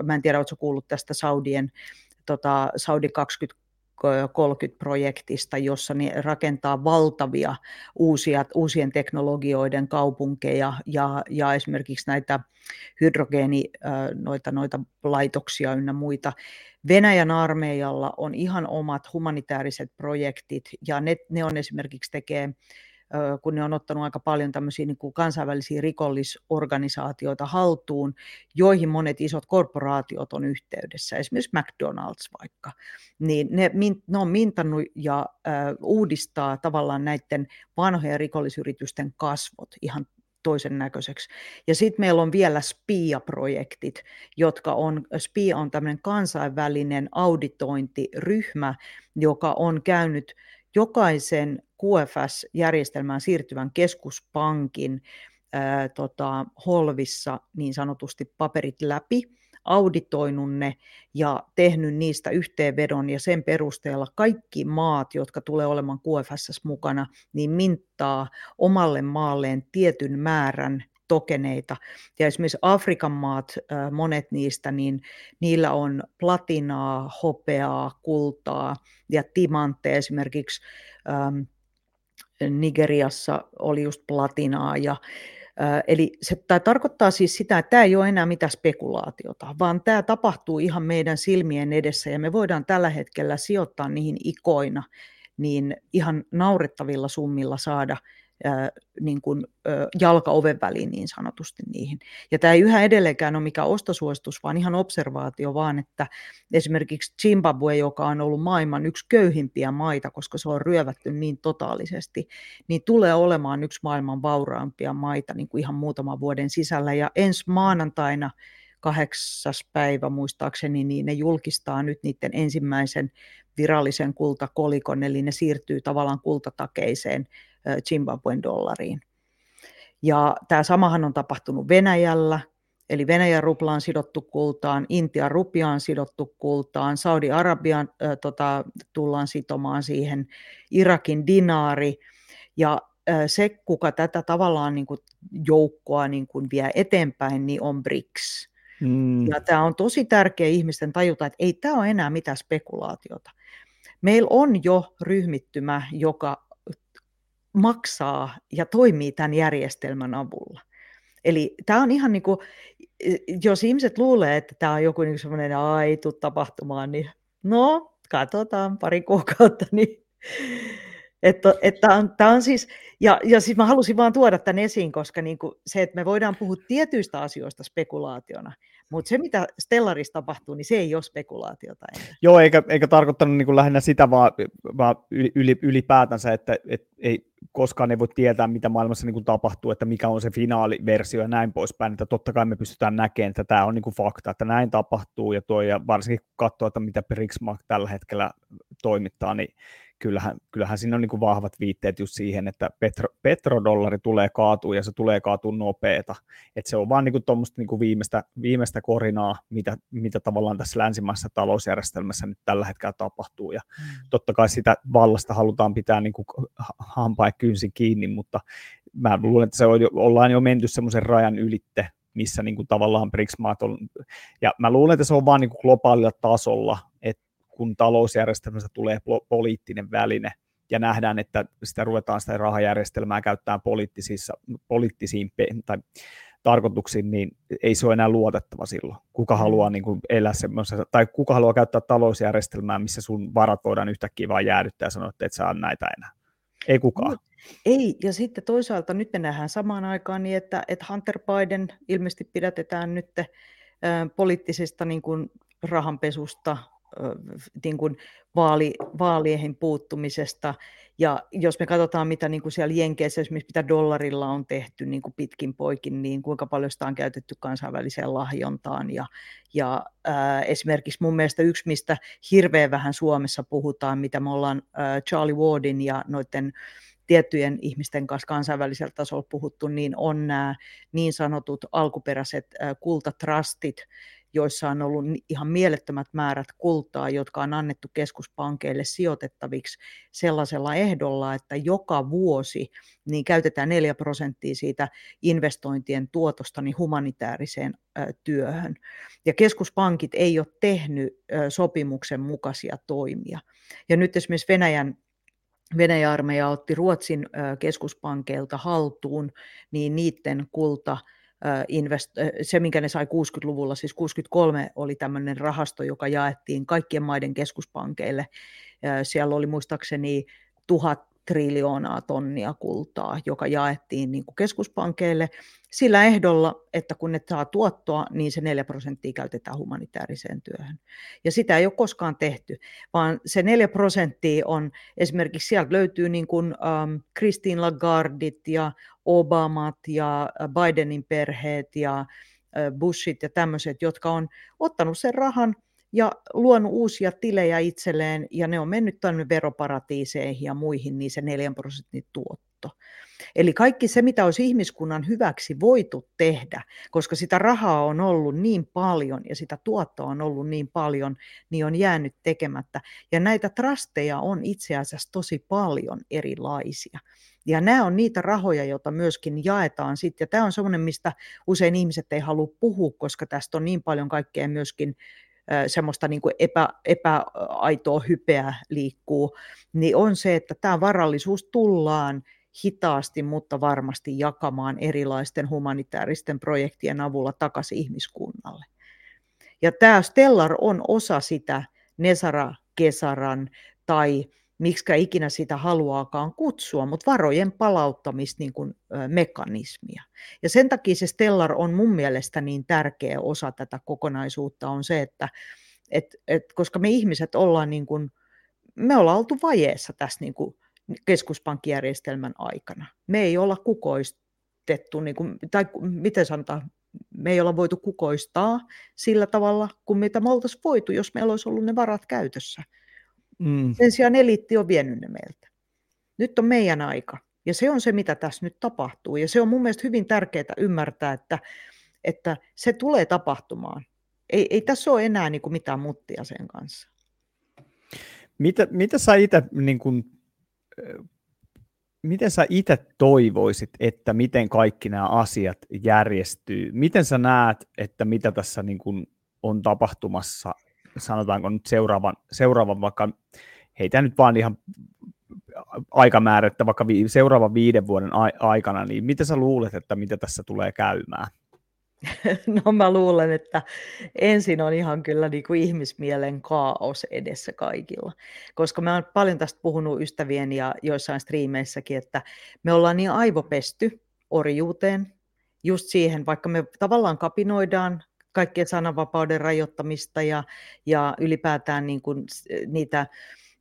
20-30, mä en tiedä, oletko kuullut tästä Saudien, tota, Saudi 20 30-projektista, jossa ne rakentaa valtavia uusia, uusien teknologioiden kaupunkeja ja, ja esimerkiksi näitä hydrogeeni, noita, noita laitoksia ynnä muita. Venäjän armeijalla on ihan omat humanitaariset projektit ja ne, ne on esimerkiksi tekee kun ne on ottanut aika paljon tämmöisiä niin kuin kansainvälisiä rikollisorganisaatioita haltuun, joihin monet isot korporaatiot on yhteydessä, esimerkiksi McDonald's vaikka, niin ne, ne on mintannut ja uudistaa tavallaan näiden vanhojen rikollisyritysten kasvot ihan toisen näköiseksi. Ja sitten meillä on vielä SPIA-projektit, jotka on, SPIA on tämmöinen kansainvälinen auditointiryhmä, joka on käynyt jokaisen QFS-järjestelmään siirtyvän keskuspankin ää, tota, holvissa niin sanotusti paperit läpi, auditoinut ne ja tehnyt niistä yhteenvedon ja sen perusteella kaikki maat, jotka tulee olemaan QFS mukana, niin minttaa omalle maalleen tietyn määrän tokeneita. Ja esimerkiksi Afrikan maat, monet niistä, niin niillä on platinaa, hopeaa, kultaa ja timantteja esimerkiksi Nigeriassa oli just platinaa ja Eli se tämä tarkoittaa siis sitä, että tämä ei ole enää mitään spekulaatiota, vaan tämä tapahtuu ihan meidän silmien edessä ja me voidaan tällä hetkellä sijoittaa niihin ikoina, niin ihan naurettavilla summilla saada niin kuin, jalka oven väliin niin sanotusti niihin. Ja tämä ei yhä edelleenkään ole mikään ostosuositus, vaan ihan observaatio vaan, että esimerkiksi Zimbabwe, joka on ollut maailman yksi köyhimpiä maita, koska se on ryövätty niin totaalisesti, niin tulee olemaan yksi maailman vauraampia maita niin kuin ihan muutaman vuoden sisällä. Ja ensi maanantaina kahdeksas päivä muistaakseni, niin ne julkistaa nyt niiden ensimmäisen virallisen kultakolikon, eli ne siirtyy tavallaan kultatakeiseen Zimbabwen dollariin. Ja tämä samahan on tapahtunut Venäjällä, eli Venäjän rupla on sidottu kultaan, Intian rupia on sidottu kultaan, Saudi-Arabian äh, tota, tullaan sitomaan siihen, Irakin dinaari, ja äh, se, kuka tätä tavallaan niin kuin joukkoa niin kuin vie eteenpäin, niin on BRICS. Mm. Ja tämä on tosi tärkeä ihmisten tajuta, että ei tämä ole enää mitään spekulaatiota. Meillä on jo ryhmittymä, joka maksaa ja toimii tämän järjestelmän avulla. Eli tämä on ihan niin kuin, jos ihmiset luulee, että tämä on joku niin semmoinen aitu tapahtumaan, niin no, katsotaan pari kuukautta, niin [laughs] Että, että on, tämä on siis, ja, ja siis mä halusin vaan tuoda tämän esiin, koska niin kuin se, että me voidaan puhua tietyistä asioista spekulaationa, mutta se, mitä Stellarissa tapahtuu, niin se ei ole spekulaatiota. Enää. Joo, eikä, eikä tarkoittanut niin kuin lähinnä sitä, vaan, vaan yli, ylipäätänsä, että, että ei, koskaan ei voi tietää, mitä maailmassa niin kuin tapahtuu, että mikä on se finaaliversio ja näin poispäin. Että totta kai me pystytään näkemään, että tämä on niin kuin fakta, että näin tapahtuu, ja, tuo, ja varsinkin kun katsoo, että mitä Brixmark tällä hetkellä toimittaa, niin kyllähän, kyllähän siinä on niin kuin vahvat viitteet just siihen, että petro, petrodollari tulee kaatuu ja se tulee kaatuu nopeeta. Että se on vaan niin tuommoista niin viimeistä, viimeistä korinaa, mitä, mitä tavallaan tässä länsimaisessa talousjärjestelmässä nyt tällä hetkellä tapahtuu. Ja mm. totta kai sitä vallasta halutaan pitää niin kuin hampaa kynsin kiinni, mutta mä luulen, että se on jo, ollaan jo menty semmoisen rajan ylitte, missä niin kuin tavallaan BRICS-maat on, ja mä luulen, että se on vaan niin kuin globaalilla tasolla, että kun talousjärjestelmästä tulee poliittinen väline, ja nähdään, että sitä ruvetaan sitä rahajärjestelmää käyttämään poliittisissa, poliittisiin tai tarkoituksiin, niin ei se ole enää luotettava silloin. Kuka mm. haluaa niin kuin elää semmoisessa, tai kuka haluaa käyttää talousjärjestelmää, missä sun varat voidaan yhtäkkiä vain jäädyttää ja sanoa, että et saa näitä enää. Ei kukaan. Ei, ja sitten toisaalta nyt me nähdään samaan aikaan niin, että, että Hunter Biden ilmeisesti pidätetään nyt äh, poliittisesta niin kuin rahanpesusta, niin kuin vaali, vaalien puuttumisesta. Ja jos me katsotaan, mitä niin kuin siellä Jenkeissä, esimerkiksi mitä dollarilla on tehty niin kuin pitkin poikin, niin kuinka paljon sitä on käytetty kansainväliseen lahjontaan. Ja, ja äh, esimerkiksi mun mielestä yksi, mistä hirveän vähän Suomessa puhutaan, mitä me ollaan äh, Charlie Wardin ja noiden tiettyjen ihmisten kanssa kansainvälisellä tasolla puhuttu, niin on nämä niin sanotut alkuperäiset kultatrustit, joissa on ollut ihan mielettömät määrät kultaa, jotka on annettu keskuspankeille sijoitettaviksi sellaisella ehdolla, että joka vuosi niin käytetään 4 prosenttia siitä investointien tuotosta niin humanitaariseen työhön. Ja keskuspankit ei ole tehnyt sopimuksen mukaisia toimia. Ja nyt esimerkiksi Venäjän Venäjän armeija otti Ruotsin keskuspankeilta haltuun, niin niiden kulta invest- se, minkä ne sai 60-luvulla, siis 63 oli tämmöinen rahasto, joka jaettiin kaikkien maiden keskuspankeille. Siellä oli muistaakseni tuhat triljoonaa tonnia kultaa, joka jaettiin niin kuin keskuspankeille sillä ehdolla, että kun ne saa tuottoa, niin se 4 prosenttia käytetään humanitaariseen työhön. Ja sitä ei ole koskaan tehty, vaan se 4 prosenttia on, esimerkiksi sieltä löytyy niin kuin um, Christine Lagardit ja Obamat ja Bidenin perheet ja Bushit ja tämmöiset, jotka on ottanut sen rahan ja luonut uusia tilejä itselleen, ja ne on mennyt tänne veroparatiiseihin ja muihin, niin se 4 prosentin tuotto. Eli kaikki se, mitä olisi ihmiskunnan hyväksi voitu tehdä, koska sitä rahaa on ollut niin paljon ja sitä tuottoa on ollut niin paljon, niin on jäänyt tekemättä. Ja näitä trasteja on itse asiassa tosi paljon erilaisia. Ja nämä on niitä rahoja, joita myöskin jaetaan sitten. Ja tämä on semmoinen, mistä usein ihmiset ei halua puhua, koska tästä on niin paljon kaikkea myöskin semmoista niin kuin epä, epäaitoa hypeä liikkuu, niin on se, että tämä varallisuus tullaan hitaasti, mutta varmasti jakamaan erilaisten humanitaaristen projektien avulla takaisin ihmiskunnalle. Ja tämä Stellar on osa sitä Nesara Kesaran tai miksi ikinä sitä haluaakaan kutsua, mutta varojen palauttamista niin kuin, mekanismia. Ja sen takia se Stellar on mun mielestä niin tärkeä osa tätä kokonaisuutta on se, että et, et, koska me ihmiset ollaan niin kuin, me ollaan oltu vajeessa tässä niin kuin keskuspankkijärjestelmän aikana. Me ei olla kukoistettu, niin kuin, tai miten sanotaan, me ei olla voitu kukoistaa sillä tavalla kuin mitä me oltaisiin voitu, jos meillä olisi ollut ne varat käytössä. Mm. Sen sijaan eliitti on vienyt ne meiltä. Nyt on meidän aika. Ja se on se, mitä tässä nyt tapahtuu. Ja se on mun mielestä hyvin tärkeää ymmärtää, että, että se tulee tapahtumaan. Ei, ei tässä ole enää niin kuin mitään muttia sen kanssa. Mitä, mitä sä itse, niin kuin, miten sä itse toivoisit, että miten kaikki nämä asiat järjestyy? Miten sä näet, että mitä tässä niin kuin on tapahtumassa sanotaanko nyt seuraavan, seuraavan vaikka, heitä nyt vaan ihan aikamäärä, että vaikka vi, seuraavan viiden vuoden a- aikana, niin mitä sä luulet, että mitä tässä tulee käymään? [laughs] No mä luulen, että ensin on ihan kyllä niin kuin ihmismielen kaos edessä kaikilla. Koska mä oon paljon tästä puhunut ystävien ja joissain striimeissäkin, että me ollaan niin aivopesty orjuuteen, just siihen, vaikka me tavallaan kapinoidaan kaikkien sananvapauden rajoittamista ja, ja ylipäätään niin kuin niitä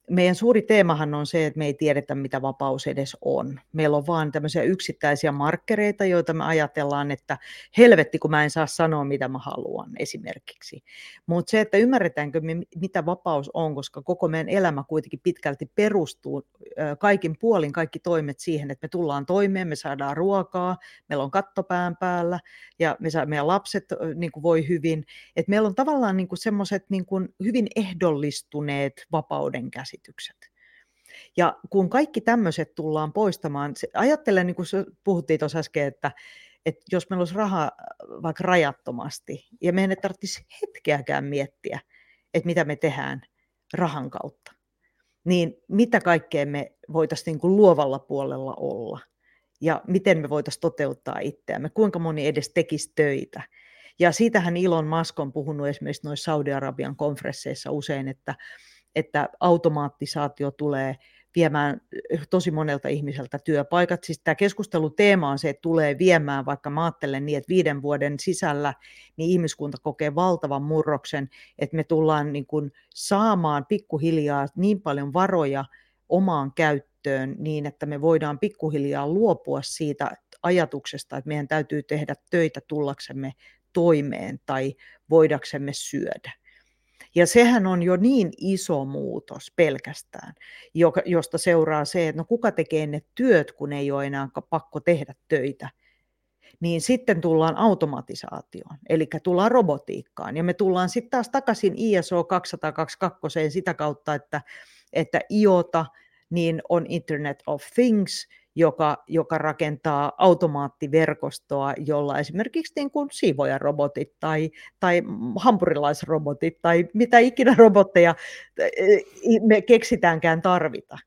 meidän suuri teemahan on se, että me ei tiedetä, mitä vapaus edes on. Meillä on vaan tämmöisiä yksittäisiä markkereita, joita me ajatellaan, että helvetti, kun mä en saa sanoa, mitä mä haluan esimerkiksi. Mutta se, että ymmärretäänkö me, mitä vapaus on, koska koko meidän elämä kuitenkin pitkälti perustuu kaikin puolin, kaikki toimet siihen, että me tullaan toimeen, me saadaan ruokaa, meillä on kattopään päällä ja me saa, meidän lapset niin kuin voi hyvin. Et meillä on tavallaan niin semmoiset niin hyvin ehdollistuneet vapauden käsi käsitykset. Ja kun kaikki tämmöiset tullaan poistamaan, se, ajattelen, niin kuin puhuttiin tuossa äsken, että, että jos meillä olisi rahaa vaikka rajattomasti, ja meidän ei tarvitsisi hetkeäkään miettiä, että mitä me tehdään rahan kautta, niin mitä kaikkea me voitaisiin niin luovalla puolella olla, ja miten me voitaisiin toteuttaa itseämme, kuinka moni edes tekisi töitä. Ja siitähän Ilon Musk on puhunut esimerkiksi noissa Saudi-Arabian konferensseissa usein, että että automaattisaatio tulee viemään eh, tosi monelta ihmiseltä työpaikat. Siis tämä keskusteluteema on se, että tulee viemään, vaikka mä ajattelen niin, että viiden vuoden sisällä niin ihmiskunta kokee valtavan murroksen, että me tullaan niin kuin saamaan pikkuhiljaa niin paljon varoja omaan käyttöön niin, että me voidaan pikkuhiljaa luopua siitä ajatuksesta, että meidän täytyy tehdä töitä tullaksemme toimeen tai voidaksemme syödä. Ja sehän on jo niin iso muutos pelkästään, josta seuraa se, että no kuka tekee ne työt, kun ei ole enää pakko tehdä töitä. Niin sitten tullaan automatisaatioon, eli tullaan robotiikkaan. Ja me tullaan sitten taas takaisin ISO 222 sitä kautta, että, että IOTA niin on Internet of Things – joka, joka rakentaa automaattiverkostoa, jolla esimerkiksi niin kuin siivojarobotit tai, tai hampurilaisrobotit tai mitä ikinä [laughs] robotteja me keksitäänkään tarvita.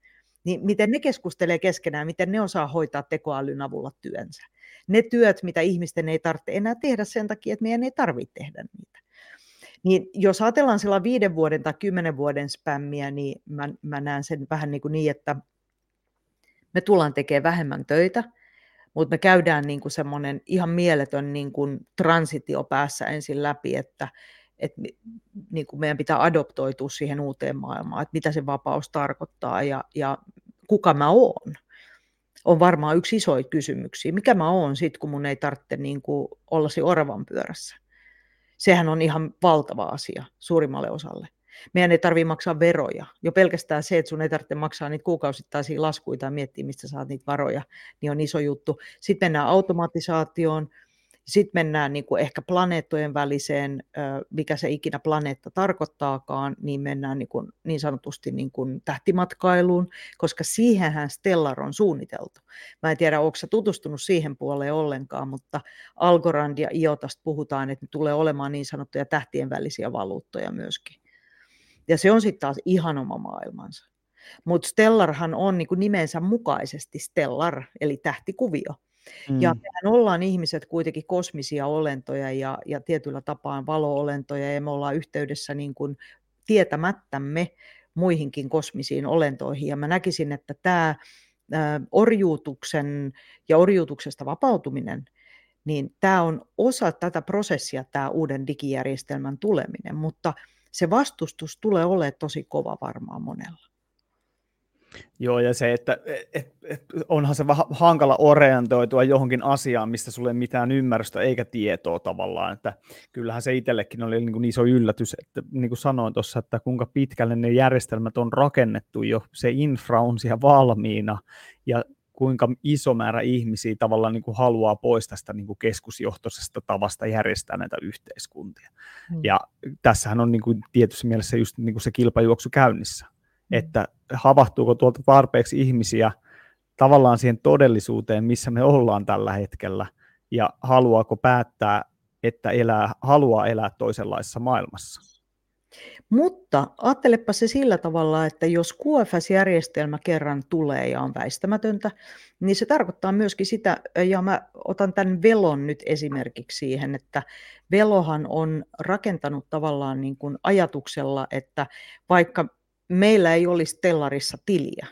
Niin miten ne keskustelee keskenään, miten ne osaa hoitaa tekoälyn avulla työnsä. Ne työt, mitä ihmisten ei tarvitse enää tehdä sen takia, että meidän ei tarvitse tehdä niitä. Niin jos ajatellaan sillä viiden vuoden tai kymmenen vuoden spämmiä, niin mä, mä näen sen vähän niin, kuin niin että me tullaan tekemään vähemmän töitä, mutta me käydään niin kuin semmoinen ihan mieletön niin kuin transitio päässä ensin läpi, että, että niin kuin meidän pitää adoptoitua siihen uuteen maailmaan, että mitä se vapaus tarkoittaa ja, ja kuka mä oon. On varmaan yksi isoja kysymyksiä. Mikä mä oon sitten, kun mun ei tarvitse niin kuin olla siinä oravan pyörässä? Sehän on ihan valtava asia suurimmalle osalle. Meidän ei tarvitse maksaa veroja. Jo pelkästään se, että sun ei tarvitse maksaa niitä kuukausittaisia laskuja tai miettiä, mistä saat niitä varoja, niin on iso juttu. Sitten mennään automatisaatioon, sitten mennään niin kuin ehkä planeettojen väliseen, mikä se ikinä planeetta tarkoittaakaan, niin mennään niin, kuin, niin sanotusti niin kuin tähtimatkailuun, koska siihenhän Stellar on suunniteltu. Mä en tiedä, onko tutustunut siihen puoleen ollenkaan, mutta Algorand ja Iotasta puhutaan, että ne tulee olemaan niin sanottuja tähtien välisiä valuuttoja myöskin. Ja se on sitten taas ihan oma maailmansa. Mutta Stellarhan on niin kuin nimensä mukaisesti Stellar, eli tähtikuvio. Mm. Ja mehän ollaan ihmiset kuitenkin kosmisia olentoja ja, ja tietyllä tapaa valo-olentoja, ja me ollaan yhteydessä niin kuin tietämättämme muihinkin kosmisiin olentoihin. Ja mä näkisin, että tämä orjuutuksen ja orjuutuksesta vapautuminen, niin tämä on osa tätä prosessia, tämä uuden digijärjestelmän tuleminen, mutta – se vastustus tulee olemaan tosi kova varmaan monella. Joo, ja se, että et, et, onhan se vähän hankala orientoitua johonkin asiaan, mistä sulle ei mitään ymmärrystä eikä tietoa tavallaan, että kyllähän se itsellekin oli niin kuin iso yllätys, että niin kuin sanoin tuossa, että kuinka pitkälle ne järjestelmät on rakennettu jo, se infra on siellä valmiina, ja kuinka iso määrä ihmisiä tavallaan niin kuin haluaa pois tästä niin kuin keskusjohtoisesta tavasta järjestää näitä yhteiskuntia. Mm. Ja tässähän on niin kuin tietyssä mielessä just niin kuin se kilpajuoksu käynnissä, mm. että havahtuuko tuolta tarpeeksi ihmisiä tavallaan siihen todellisuuteen, missä me ollaan tällä hetkellä, ja haluaako päättää, että elää, haluaa elää toisenlaisessa maailmassa. Mutta ajattelepa se sillä tavalla, että jos QFS-järjestelmä kerran tulee ja on väistämätöntä, niin se tarkoittaa myöskin sitä, ja mä otan tämän Velon nyt esimerkiksi siihen, että Velohan on rakentanut tavallaan niin kuin ajatuksella, että vaikka meillä ei olisi Stellarissa tiliä,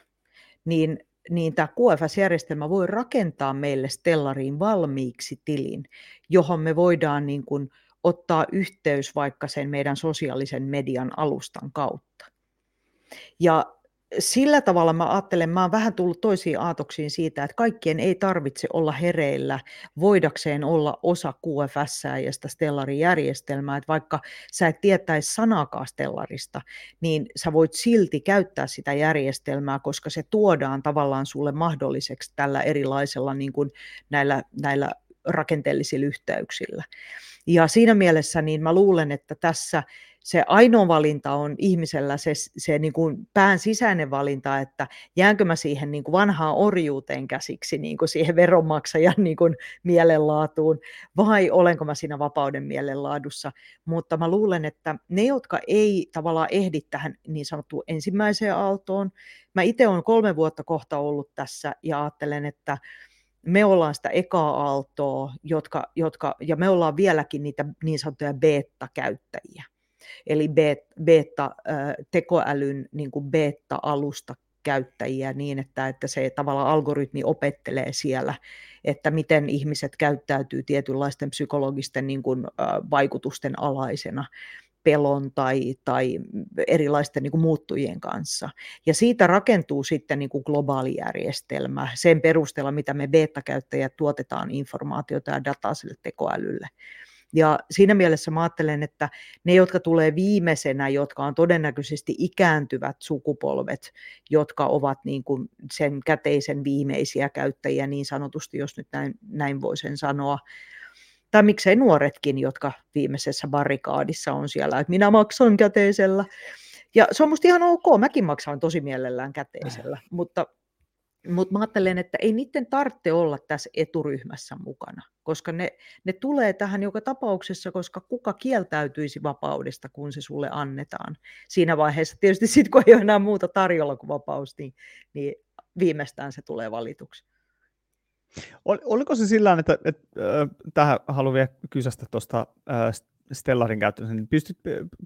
niin niin tämä QFS-järjestelmä voi rakentaa meille Stellariin valmiiksi tilin, johon me voidaan niin kuin ottaa yhteys vaikka sen meidän sosiaalisen median alustan kautta. Ja sillä tavalla mä ajattelen, mä oon vähän tullut toisiin aatoksiin siitä, että kaikkien ei tarvitse olla hereillä voidakseen olla osa QFS ja sitä Stellarin järjestelmää, että vaikka sä et tietäisi sanaakaan Stellarista, niin sä voit silti käyttää sitä järjestelmää, koska se tuodaan tavallaan sulle mahdolliseksi tällä erilaisella niin kuin näillä, näillä rakenteellisilla yhteyksillä. Ja siinä mielessä niin mä luulen, että tässä se ainoa valinta on ihmisellä se, se niin kuin pään sisäinen valinta, että jäänkö mä siihen niin kuin vanhaan orjuuteen käsiksi, niin kuin siihen veronmaksajan niin kuin mielenlaatuun, vai olenko mä siinä vapauden mielenlaadussa. Mutta mä luulen, että ne, jotka ei tavallaan ehdi tähän niin sanottuun ensimmäiseen aaltoon, mä itse olen kolme vuotta kohta ollut tässä ja ajattelen, että me ollaan sitä ekaa aaltoa, jotka, jotka, ja me ollaan vieläkin niitä niin sanottuja beta-käyttäjiä. Eli beta, tekoälyn niin kuin beta-alusta käyttäjiä niin, että, että se tavallaan algoritmi opettelee siellä, että miten ihmiset käyttäytyy tietynlaisten psykologisten niin kuin, vaikutusten alaisena pelon tai, tai erilaisten niin kuin muuttujien kanssa. Ja siitä rakentuu sitten niin kuin globaali järjestelmä sen perusteella, mitä me beta-käyttäjät tuotetaan informaatiota ja dataa sille tekoälylle. Ja siinä mielessä mä ajattelen, että ne, jotka tulee viimeisenä, jotka on todennäköisesti ikääntyvät sukupolvet, jotka ovat niin kuin sen käteisen viimeisiä käyttäjiä niin sanotusti, jos nyt näin, näin voisin sanoa, tai miksei nuoretkin, jotka viimeisessä barrikaadissa on siellä, että minä maksan käteisellä. Ja se on musta ihan ok, mäkin maksan tosi mielellään käteisellä, mutta, mutta mä ajattelen, että ei niiden tarvitse olla tässä eturyhmässä mukana, koska ne, ne tulee tähän joka tapauksessa, koska kuka kieltäytyisi vapaudesta, kun se sulle annetaan. Siinä vaiheessa tietysti sitten, kun ei ole enää muuta tarjolla kuin vapaus, niin, niin viimeistään se tulee valituksi. Oliko se sillä että, että äh, tähän haluan vielä kysästä tuosta äh, Stellarin käyttöön, niin pystyt,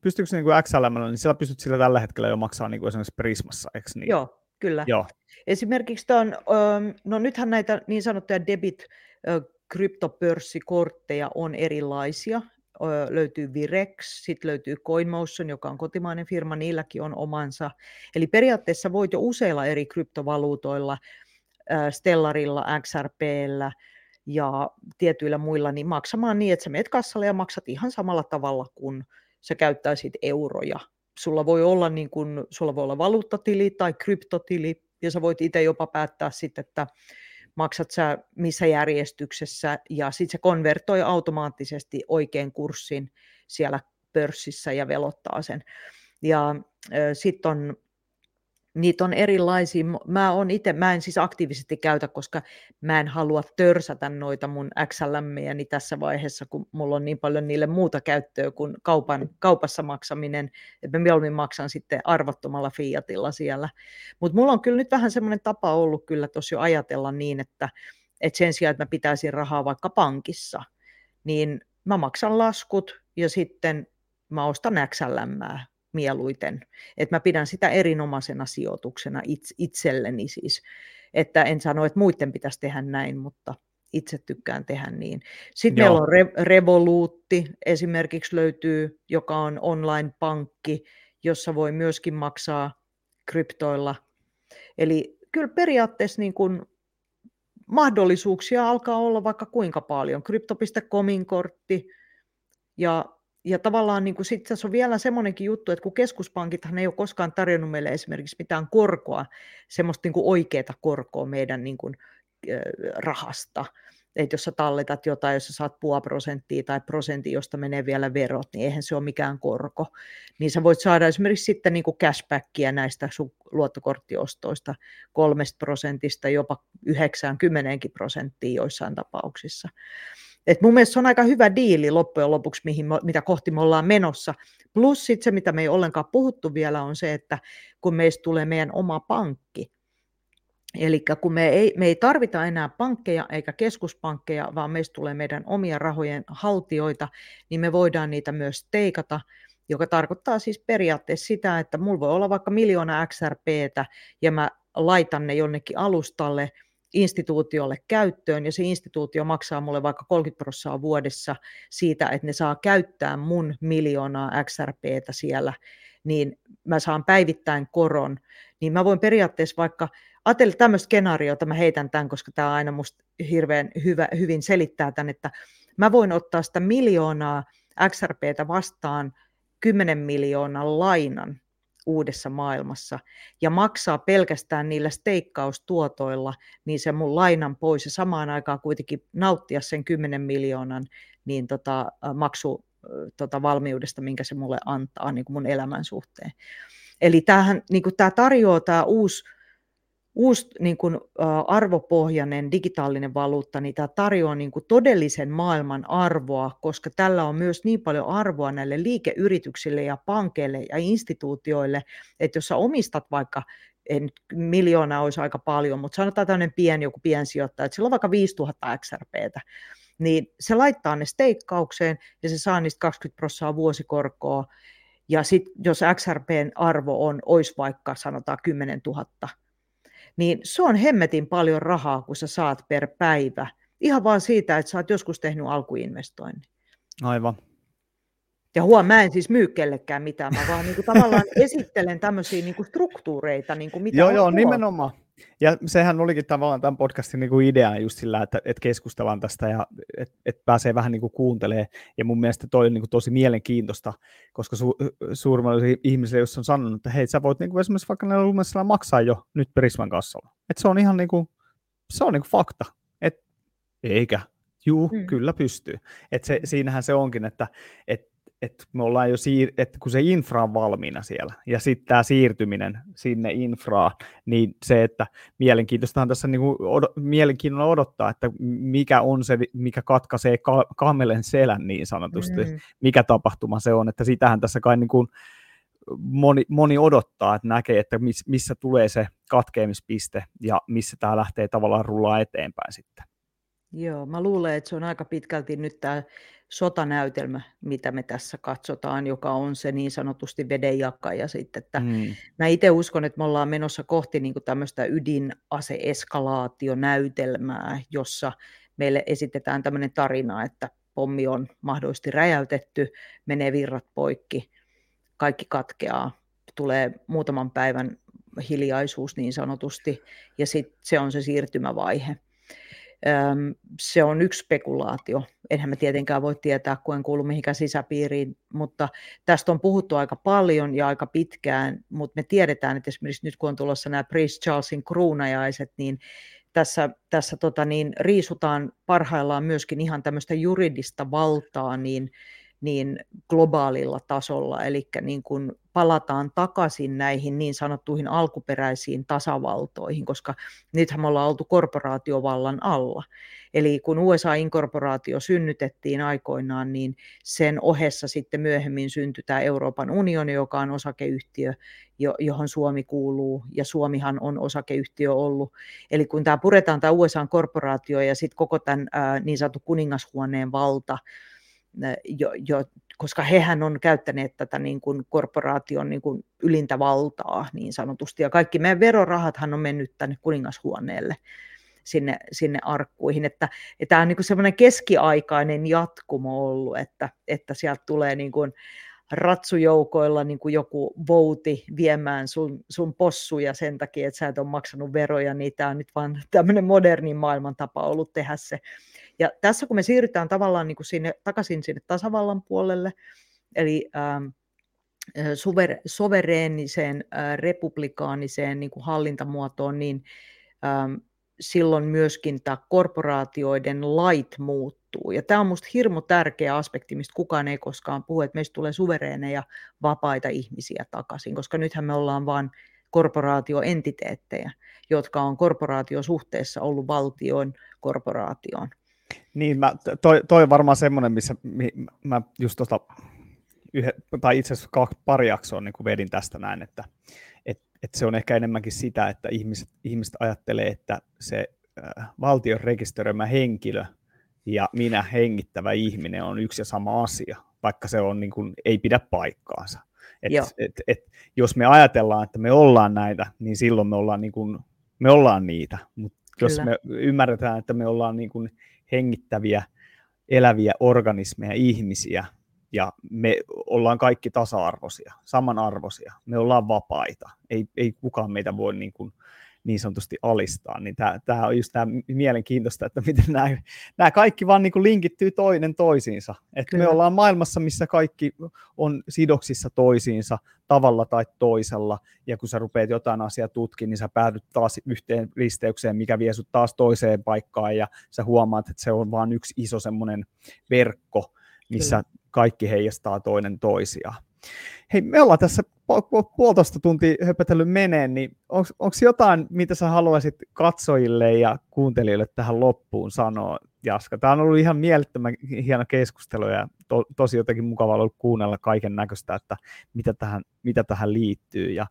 pystyykö se niin XLM, niin sillä pystyt sillä tällä hetkellä jo maksaa niin kuin esimerkiksi Prismassa, eikö niin? Joo, kyllä. Joo. Esimerkiksi on, no nythän näitä niin sanottuja debit kryptopörssikortteja on erilaisia. Löytyy Virex, sitten löytyy CoinMotion, joka on kotimainen firma, niilläkin on omansa. Eli periaatteessa voit jo useilla eri kryptovaluutoilla Stellarilla, XRPllä ja tietyillä muilla niin maksamaan niin, että sä menet kassalle ja maksat ihan samalla tavalla kuin sä käyttäisit euroja. Sulla voi olla, niin kun, sulla voi olla valuuttatili tai kryptotili, ja sä voit itse jopa päättää sitten, että maksat sä missä järjestyksessä, ja sitten se konvertoi automaattisesti oikein kurssin siellä pörssissä ja velottaa sen. Ja sitten on niitä on erilaisia. Mä, on ite, mä en siis aktiivisesti käytä, koska mä en halua törsätä noita mun XLMiäni tässä vaiheessa, kun mulla on niin paljon niille muuta käyttöä kuin kaupan, kaupassa maksaminen, että mä mieluummin maksan sitten arvottomalla fiatilla siellä. Mutta mulla on kyllä nyt vähän semmoinen tapa ollut kyllä tosi ajatella niin, että, että sen sijaan, että mä pitäisin rahaa vaikka pankissa, niin mä maksan laskut ja sitten mä ostan XLM mieluiten. Että mä pidän sitä erinomaisena sijoituksena itselleni siis. Että en sano, että muiden pitäisi tehdä näin, mutta itse tykkään tehdä niin. Sitten Joo. meillä on Re- Revoluutti esimerkiksi löytyy, joka on online-pankki, jossa voi myöskin maksaa kryptoilla. Eli kyllä periaatteessa niin kuin mahdollisuuksia alkaa olla vaikka kuinka paljon. Crypto.comin kortti ja ja tavallaan niin sitten tässä on vielä semmoinenkin juttu, että kun keskuspankithan ei ole koskaan tarjonnut meille esimerkiksi mitään korkoa, semmoista niin oikeaa korkoa meidän niin kuin, rahasta, että jos sä talletat jotain, jos sä saat puoli prosenttia tai prosentti, josta menee vielä verot, niin eihän se ole mikään korko. Niin sä voit saada esimerkiksi sitten niin kuin cashbackia näistä sun luottokorttiostoista kolmesta prosentista jopa 90 prosenttia joissain tapauksissa. Et mun mielestä se on aika hyvä diili loppujen lopuksi, mihin, mitä kohti me ollaan menossa. Plus sitten se, mitä me ei ollenkaan puhuttu vielä, on se, että kun meistä tulee meidän oma pankki, Eli kun me ei, me ei tarvita enää pankkeja eikä keskuspankkeja, vaan meistä tulee meidän omia rahojen haltioita, niin me voidaan niitä myös teikata, joka tarkoittaa siis periaatteessa sitä, että mulla voi olla vaikka miljoona XRPtä ja mä laitan ne jonnekin alustalle, instituutiolle käyttöön ja se instituutio maksaa mulle vaikka 30 prosenttia vuodessa siitä, että ne saa käyttää mun miljoonaa XRPtä siellä, niin mä saan päivittäin koron, niin mä voin periaatteessa vaikka ajatella tämmöistä skenaariota, mä heitän tämän, koska tämä aina musta hirveän hyvä, hyvin selittää tämän, että mä voin ottaa sitä miljoonaa XRPtä vastaan 10 miljoonan lainan uudessa maailmassa ja maksaa pelkästään niillä steikkaustuotoilla niin se mun lainan pois ja samaan aikaan kuitenkin nauttia sen 10 miljoonan niin tota, maksu tota, valmiudesta, minkä se mulle antaa niin kuin mun elämän suhteen. Eli tämähän, niin kuin tämä tarjoaa tämä uusi uusi niin kuin, arvopohjainen digitaalinen valuutta, niin tämä tarjoaa niin kuin todellisen maailman arvoa, koska tällä on myös niin paljon arvoa näille liikeyrityksille ja pankeille ja instituutioille, että jos sä omistat vaikka ei nyt miljoonaa olisi aika paljon, mutta sanotaan tämmöinen pieni joku piensijoittaja, että sillä on vaikka 5000 XRPtä, niin se laittaa ne steikkaukseen ja se saa niistä 20 prosenttia vuosikorkoa, ja sitten jos XRPn arvo on, olisi vaikka sanotaan 10 000, niin se on hemmetin paljon rahaa, kun sä saat per päivä. Ihan vaan siitä, että sä oot joskus tehnyt alkuinvestoinnin. Aivan. Ja huom, mä en siis myy kellekään mitään, mä vaan niin kuin tavallaan esittelen tämmöisiä niin kuin struktuureita, niin kuin mitä Joo, joo, nimenomaan. Ja sehän olikin tavallaan tämän podcastin niin kuin idea just sillä, että, että keskustellaan tästä ja että, että pääsee vähän niin kuin kuuntelee. Ja mun mielestä toi on niin kuin tosi mielenkiintoista, koska su, suurimmalle ihmisille, jos on sanonut, että hei, sä voit niin kuin esimerkiksi vaikka näillä maksaa jo nyt Prisman kassalla. Että se on ihan niin kuin, se on niin kuin fakta. Et, eikä, juu, mm. kyllä pystyy. Et se, siinähän se onkin, että et, että me ollaan jo siir- että kun se infra on valmiina siellä, ja sitten tämä siirtyminen sinne infraa, niin se, että mielenkiintoista tässä niin od- mielenkiinnolla odottaa, että mikä on se, mikä katkaisee ka- kamelen selän niin sanotusti, mm. mikä tapahtuma se on, että sitähän tässä kai niin kuin moni, moni odottaa, että näkee, että miss, missä tulee se katkeamispiste, ja missä tämä lähtee tavallaan rullaa eteenpäin sitten. Joo, mä luulen, että se on aika pitkälti nyt tämä sotanäytelmä, mitä me tässä katsotaan, joka on se niin sanotusti vedenjakaja sitten. Että mm. Mä itse uskon, että me ollaan menossa kohti niin tämmöistä ydinaseeskalaationäytelmää, jossa meille esitetään tämmöinen tarina, että pommi on mahdollisesti räjäytetty, menee virrat poikki, kaikki katkeaa, tulee muutaman päivän hiljaisuus niin sanotusti, ja sitten se on se siirtymävaihe. Se on yksi spekulaatio. Enhän me tietenkään voi tietää, kun en kuulu mihinkään sisäpiiriin, mutta tästä on puhuttu aika paljon ja aika pitkään, mutta me tiedetään, että esimerkiksi nyt kun on tulossa nämä Prince Charlesin kruunajaiset, niin tässä, tässä tota niin, riisutaan parhaillaan myöskin ihan tämmöistä juridista valtaa, niin niin globaalilla tasolla, eli niin kuin palataan takaisin näihin niin sanottuihin alkuperäisiin tasavaltoihin, koska nythän me ollaan oltu korporaatiovallan alla. Eli kun USA-inkorporaatio synnytettiin aikoinaan, niin sen ohessa sitten myöhemmin syntyi tämä Euroopan unioni, joka on osakeyhtiö, johon Suomi kuuluu, ja Suomihan on osakeyhtiö ollut. Eli kun tämä puretaan tämä USA-korporaatio ja sitten koko tämän niin sanottu kuningashuoneen valta, jo, jo, koska hehän on käyttäneet tätä niin kuin korporaation niin kuin ylintä valtaa niin sanotusti, ja kaikki meidän verorahathan on mennyt tänne kuningashuoneelle sinne, sinne arkkuihin, että, että tämä on niin semmoinen keskiaikainen jatkumo ollut, että, että sieltä tulee niin kuin ratsujoukoilla niin kuin joku vouti viemään sun, sun possuja sen takia, että sä et ole maksanut veroja, niin tämä on nyt vaan tämmöinen modernin maailman tapa ollut tehdä se. Ja tässä kun me siirrytään tavallaan niin kuin sinne, takaisin sinne tasavallan puolelle, eli ähm, suver, sovereeniseen, äh, republikaaniseen niin kuin hallintamuotoon, niin ähm, silloin myöskin tämä korporaatioiden lait muuttuu. Ja tämä on minusta hirmu tärkeä aspekti, mistä kukaan ei koskaan puhu, että meistä tulee suvereeneja, vapaita ihmisiä takaisin, koska nythän me ollaan vain korporaatioentiteettejä, jotka on korporaatiosuhteessa ollut valtion korporaatioon. Niin, mä, toi, toi on varmaan semmoinen, missä mi, mä just yhden, tai itse asiassa kaksi, pari jaksoa niin vedin tästä näin, että et, et se on ehkä enemmänkin sitä, että ihmiset, ihmiset ajattelee, että se äh, valtion rekisteröimä henkilö ja minä hengittävä ihminen on yksi ja sama asia, vaikka se on, niin kuin, ei pidä paikkaansa. Et, et, et, jos me ajatellaan, että me ollaan näitä, niin silloin me ollaan, niin kuin, me ollaan niitä. Mutta jos me ymmärretään, että me ollaan niin kuin hengittäviä, eläviä organismeja, ihmisiä, ja me ollaan kaikki tasa-arvoisia, samanarvoisia, me ollaan vapaita, ei, ei kukaan meitä voi niin kuin niin sanotusti alistaa, niin tämä, on just tämä mielenkiintoista, että miten nämä, nämä kaikki vaan niin kuin linkittyy toinen toisiinsa. Että me ollaan maailmassa, missä kaikki on sidoksissa toisiinsa tavalla tai toisella, ja kun sä rupeat jotain asiaa tutkimaan, niin sä päädyt taas yhteen risteykseen, mikä vie sut taas toiseen paikkaan, ja sä huomaat, että se on vain yksi iso semmoinen verkko, missä Kyllä. kaikki heijastaa toinen toisiaan. Hei, me ollaan tässä puolitoista tuntia höpötellyt meneen, niin onko jotain, mitä sä haluaisit katsojille ja kuuntelijoille tähän loppuun sanoa, Jaska? Tämä on ollut ihan mielettömän hieno keskustelu ja to, tosi jotenkin mukava ollut kuunnella kaiken näköistä, että mitä tähän, mitä tähän liittyy ja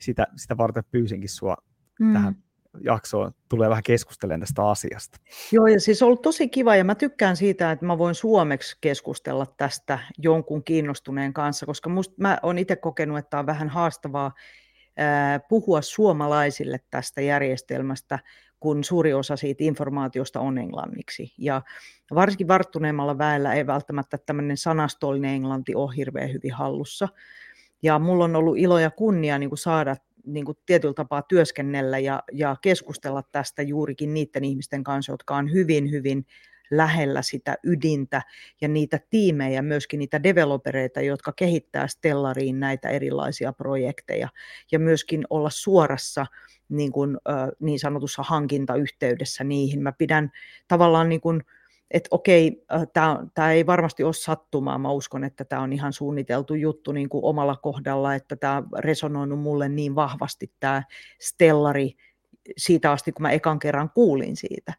sitä, sitä varten pyysinkin sua mm. tähän jaksoon tulee vähän keskustelemaan tästä asiasta. Joo, ja siis on ollut tosi kiva, ja mä tykkään siitä, että mä voin suomeksi keskustella tästä jonkun kiinnostuneen kanssa, koska musta, mä oon itse kokenut, että on vähän haastavaa ää, puhua suomalaisille tästä järjestelmästä, kun suuri osa siitä informaatiosta on englanniksi. Ja varsinkin varttuneemmalla väellä ei välttämättä tämmöinen sanastollinen englanti ole hirveän hyvin hallussa. Ja mulla on ollut ilo ja kunnia niin kuin saada niin kuin tietyllä tapaa työskennellä ja, ja keskustella tästä juurikin niiden ihmisten kanssa, jotka on hyvin, hyvin lähellä sitä ydintä ja niitä tiimejä, myöskin niitä developereita, jotka kehittää Stellariin näitä erilaisia projekteja ja myöskin olla suorassa niin, kuin, niin sanotussa hankintayhteydessä niihin. Mä pidän tavallaan niin kuin, että okei, äh, tämä ei varmasti ole sattumaa, mä uskon, että tämä on ihan suunniteltu juttu niin kuin omalla kohdalla, että tämä resonoinut mulle niin vahvasti tämä Stellari siitä asti, kun mä ekan kerran kuulin siitä.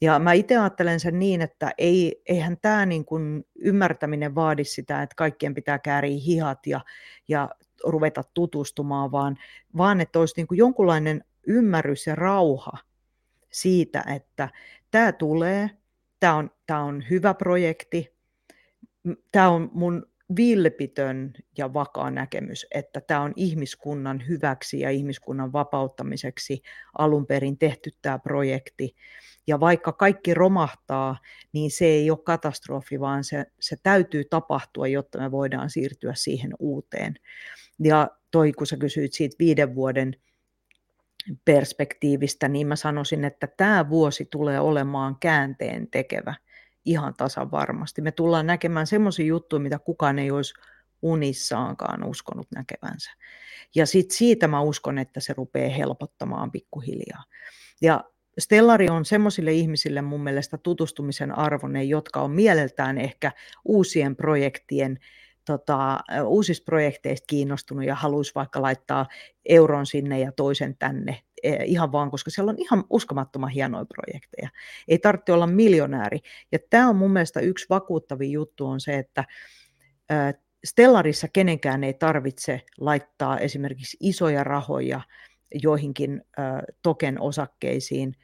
Ja mä itse ajattelen sen niin, että ei, eihän tämä niin kuin ymmärtäminen vaadi sitä, että kaikkien pitää kääriä hihat ja, ja ruveta tutustumaan, vaan, vaan että olisi niin kuin jonkunlainen ymmärrys ja rauha siitä, että tämä tulee, tämä on, tämä on hyvä projekti, tämä on mun vilpitön ja vakaa näkemys, että tämä on ihmiskunnan hyväksi ja ihmiskunnan vapauttamiseksi alun perin tehty tämä projekti. Ja vaikka kaikki romahtaa, niin se ei ole katastrofi, vaan se, se täytyy tapahtua, jotta me voidaan siirtyä siihen uuteen. Ja toi, kun sä kysyit siitä viiden vuoden perspektiivistä, niin mä sanoisin, että tämä vuosi tulee olemaan käänteen tekevä ihan tasan varmasti. Me tullaan näkemään semmoisia juttuja, mitä kukaan ei olisi unissaankaan uskonut näkevänsä. Ja sit siitä mä uskon, että se rupeaa helpottamaan pikkuhiljaa. Ja Stellari on semmoisille ihmisille mun mielestä tutustumisen arvoinen, jotka on mieleltään ehkä uusien projektien tota, uusista projekteista kiinnostunut ja haluaisi vaikka laittaa euron sinne ja toisen tänne e, ihan vaan, koska siellä on ihan uskomattoman hienoja projekteja. Ei tarvitse olla miljonääri. Ja tämä on mun mielestä yksi vakuuttavi juttu on se, että Stellarissa kenenkään ei tarvitse laittaa esimerkiksi isoja rahoja joihinkin token osakkeisiin,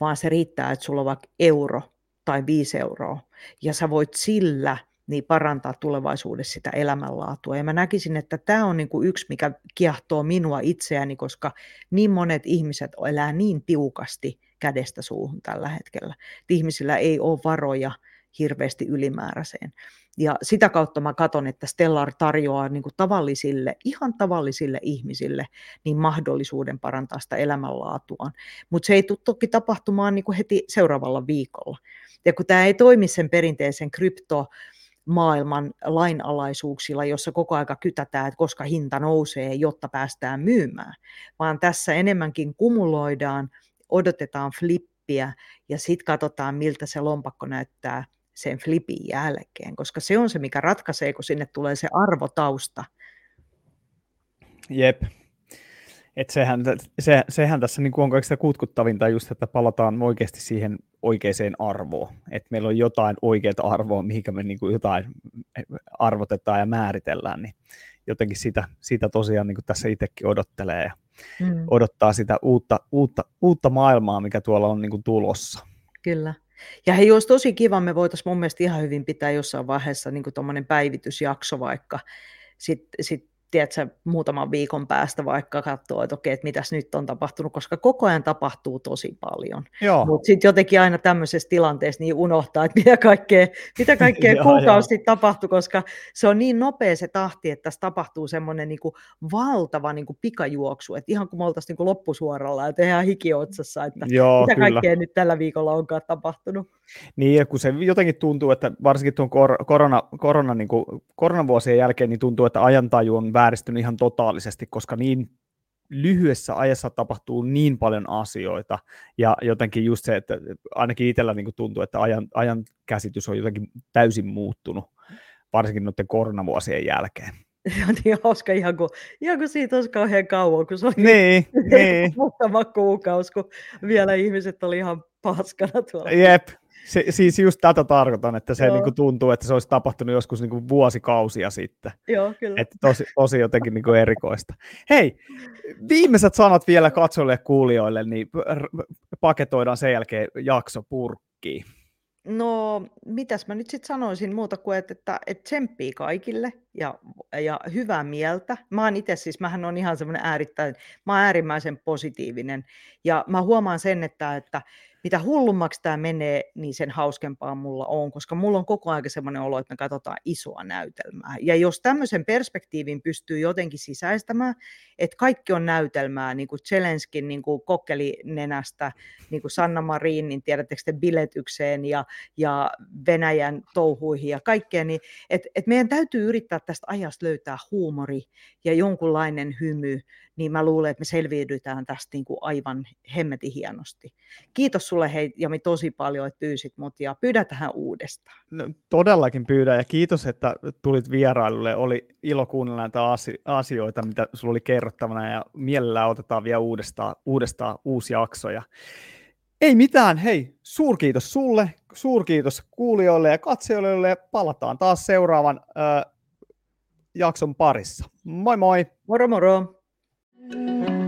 vaan se riittää, että sulla on vaikka euro tai viisi euroa, ja sä voit sillä – niin parantaa tulevaisuudessa sitä elämänlaatua. Ja mä näkisin, että tämä on niin kuin yksi, mikä kiehtoo minua itseäni, koska niin monet ihmiset elää niin tiukasti kädestä suuhun tällä hetkellä. Että ihmisillä ei ole varoja hirveästi ylimääräiseen. Ja sitä kautta mä katson, että Stellar tarjoaa niin kuin tavallisille, ihan tavallisille ihmisille niin mahdollisuuden parantaa sitä elämänlaatuaan. Mutta se ei tule toki tapahtumaan niin kuin heti seuraavalla viikolla. Ja kun tämä ei toimi sen perinteisen krypto maailman lainalaisuuksilla, jossa koko aika kytätään, että koska hinta nousee, jotta päästään myymään, vaan tässä enemmänkin kumuloidaan, odotetaan flippiä ja sitten katsotaan, miltä se lompakko näyttää sen flipin jälkeen, koska se on se, mikä ratkaisee, kun sinne tulee se arvotausta. Jep. Et sehän, se, sehän tässä niin kuin on kaikista kutkuttavinta just, että palataan oikeasti siihen oikeaan arvoon. Että meillä on jotain oikeaa arvoa, mihinkä me niin kuin jotain arvotetaan ja määritellään. Niin jotenkin sitä, sitä tosiaan niin kuin tässä itsekin odottelee ja mm. odottaa sitä uutta, uutta, uutta maailmaa, mikä tuolla on niin kuin tulossa. Kyllä. Ja hei, olisi tosi kiva, me voitaisiin mun mielestä ihan hyvin pitää jossain vaiheessa niin tuommoinen päivitysjakso vaikka, sitten sit tiedätkö, muutaman viikon päästä vaikka katsoa, että okei, että mitäs nyt on tapahtunut, koska koko ajan tapahtuu tosi paljon. Mutta sitten jotenkin aina tämmöisessä tilanteessa niin unohtaa, että mitä kaikkea, mitä kaikkea [laughs] kuukausi sitten tapahtui, koska se on niin nopea se tahti, että tässä tapahtuu semmoinen niin valtava niin kuin pikajuoksu, että ihan kuin me oltaisiin niin loppusuoralla ja tehdään hikiotsassa, että Joo, mitä kyllä. kaikkea nyt tällä viikolla onkaan tapahtunut. Niin, ja kun se jotenkin tuntuu, että varsinkin tuon kor- korona, korona, niin kuin, koronavuosien jälkeen, niin tuntuu, että ajantaju on vääristynyt ihan totaalisesti, koska niin lyhyessä ajassa tapahtuu niin paljon asioita, ja jotenkin just se, että ainakin itsellä niin tuntuu, että ajan, ajan käsitys on jotenkin täysin muuttunut, varsinkin noiden koronavuosien jälkeen. Se on niin hauska, ihan kuin, ihan kuin siitä olisi kauhean kauan, kun se oli niin, [laughs] niin. muutama kuukausi, kun vielä ihmiset oli ihan paskana tuolla. Jep, se, siis just tätä tarkoitan, että se niin kuin tuntuu, että se olisi tapahtunut joskus niin kuin vuosikausia sitten. Joo, kyllä. Että tosi, tosi jotenkin niin kuin erikoista. Hei, viimeiset sanat vielä katsojille ja kuulijoille, niin paketoidaan sen jälkeen jakso purkkiin. No, mitäs mä nyt sitten sanoisin muuta kuin, että, että, että tsemppii kaikille ja, ja hyvää mieltä. Mä oon itse siis, mähän on ihan semmoinen äärittäin, mä oon äärimmäisen positiivinen ja mä huomaan sen, että, että mitä hullummaksi tämä menee, niin sen hauskempaa mulla on, koska mulla on koko ajan semmoinen olo, että me katsotaan isoa näytelmää. Ja jos tämmöisen perspektiivin pystyy jotenkin sisäistämään, että kaikki on näytelmää, niin kuin Zelenskin niin kuin kokkelinenästä, niin kuin Sanna Marinin, tiedättekö te, biletykseen ja, ja Venäjän touhuihin ja kaikkeen, niin että et meidän täytyy yrittää tästä ajasta löytää huumori ja jonkunlainen hymy, niin mä luulen, että me selviydytään tästä niin kuin aivan hemmetin hienosti. Kiitos sulle hei Jami tosi paljon, että pyysit mut ja pyydä tähän uudestaan. No, todellakin pyydän ja kiitos, että tulit vierailulle. Oli ilo kuunnella näitä asioita, mitä sulla oli kerrottavana ja mielellään otetaan vielä uudestaan, uudestaan uusi jakso. Ja ei mitään, hei, suurkiitos sulle, suurkiitos kuulijoille ja katsojille ja palataan taas seuraavan äh, jakson parissa. Moi moi! Moro moro! Mm-hmm.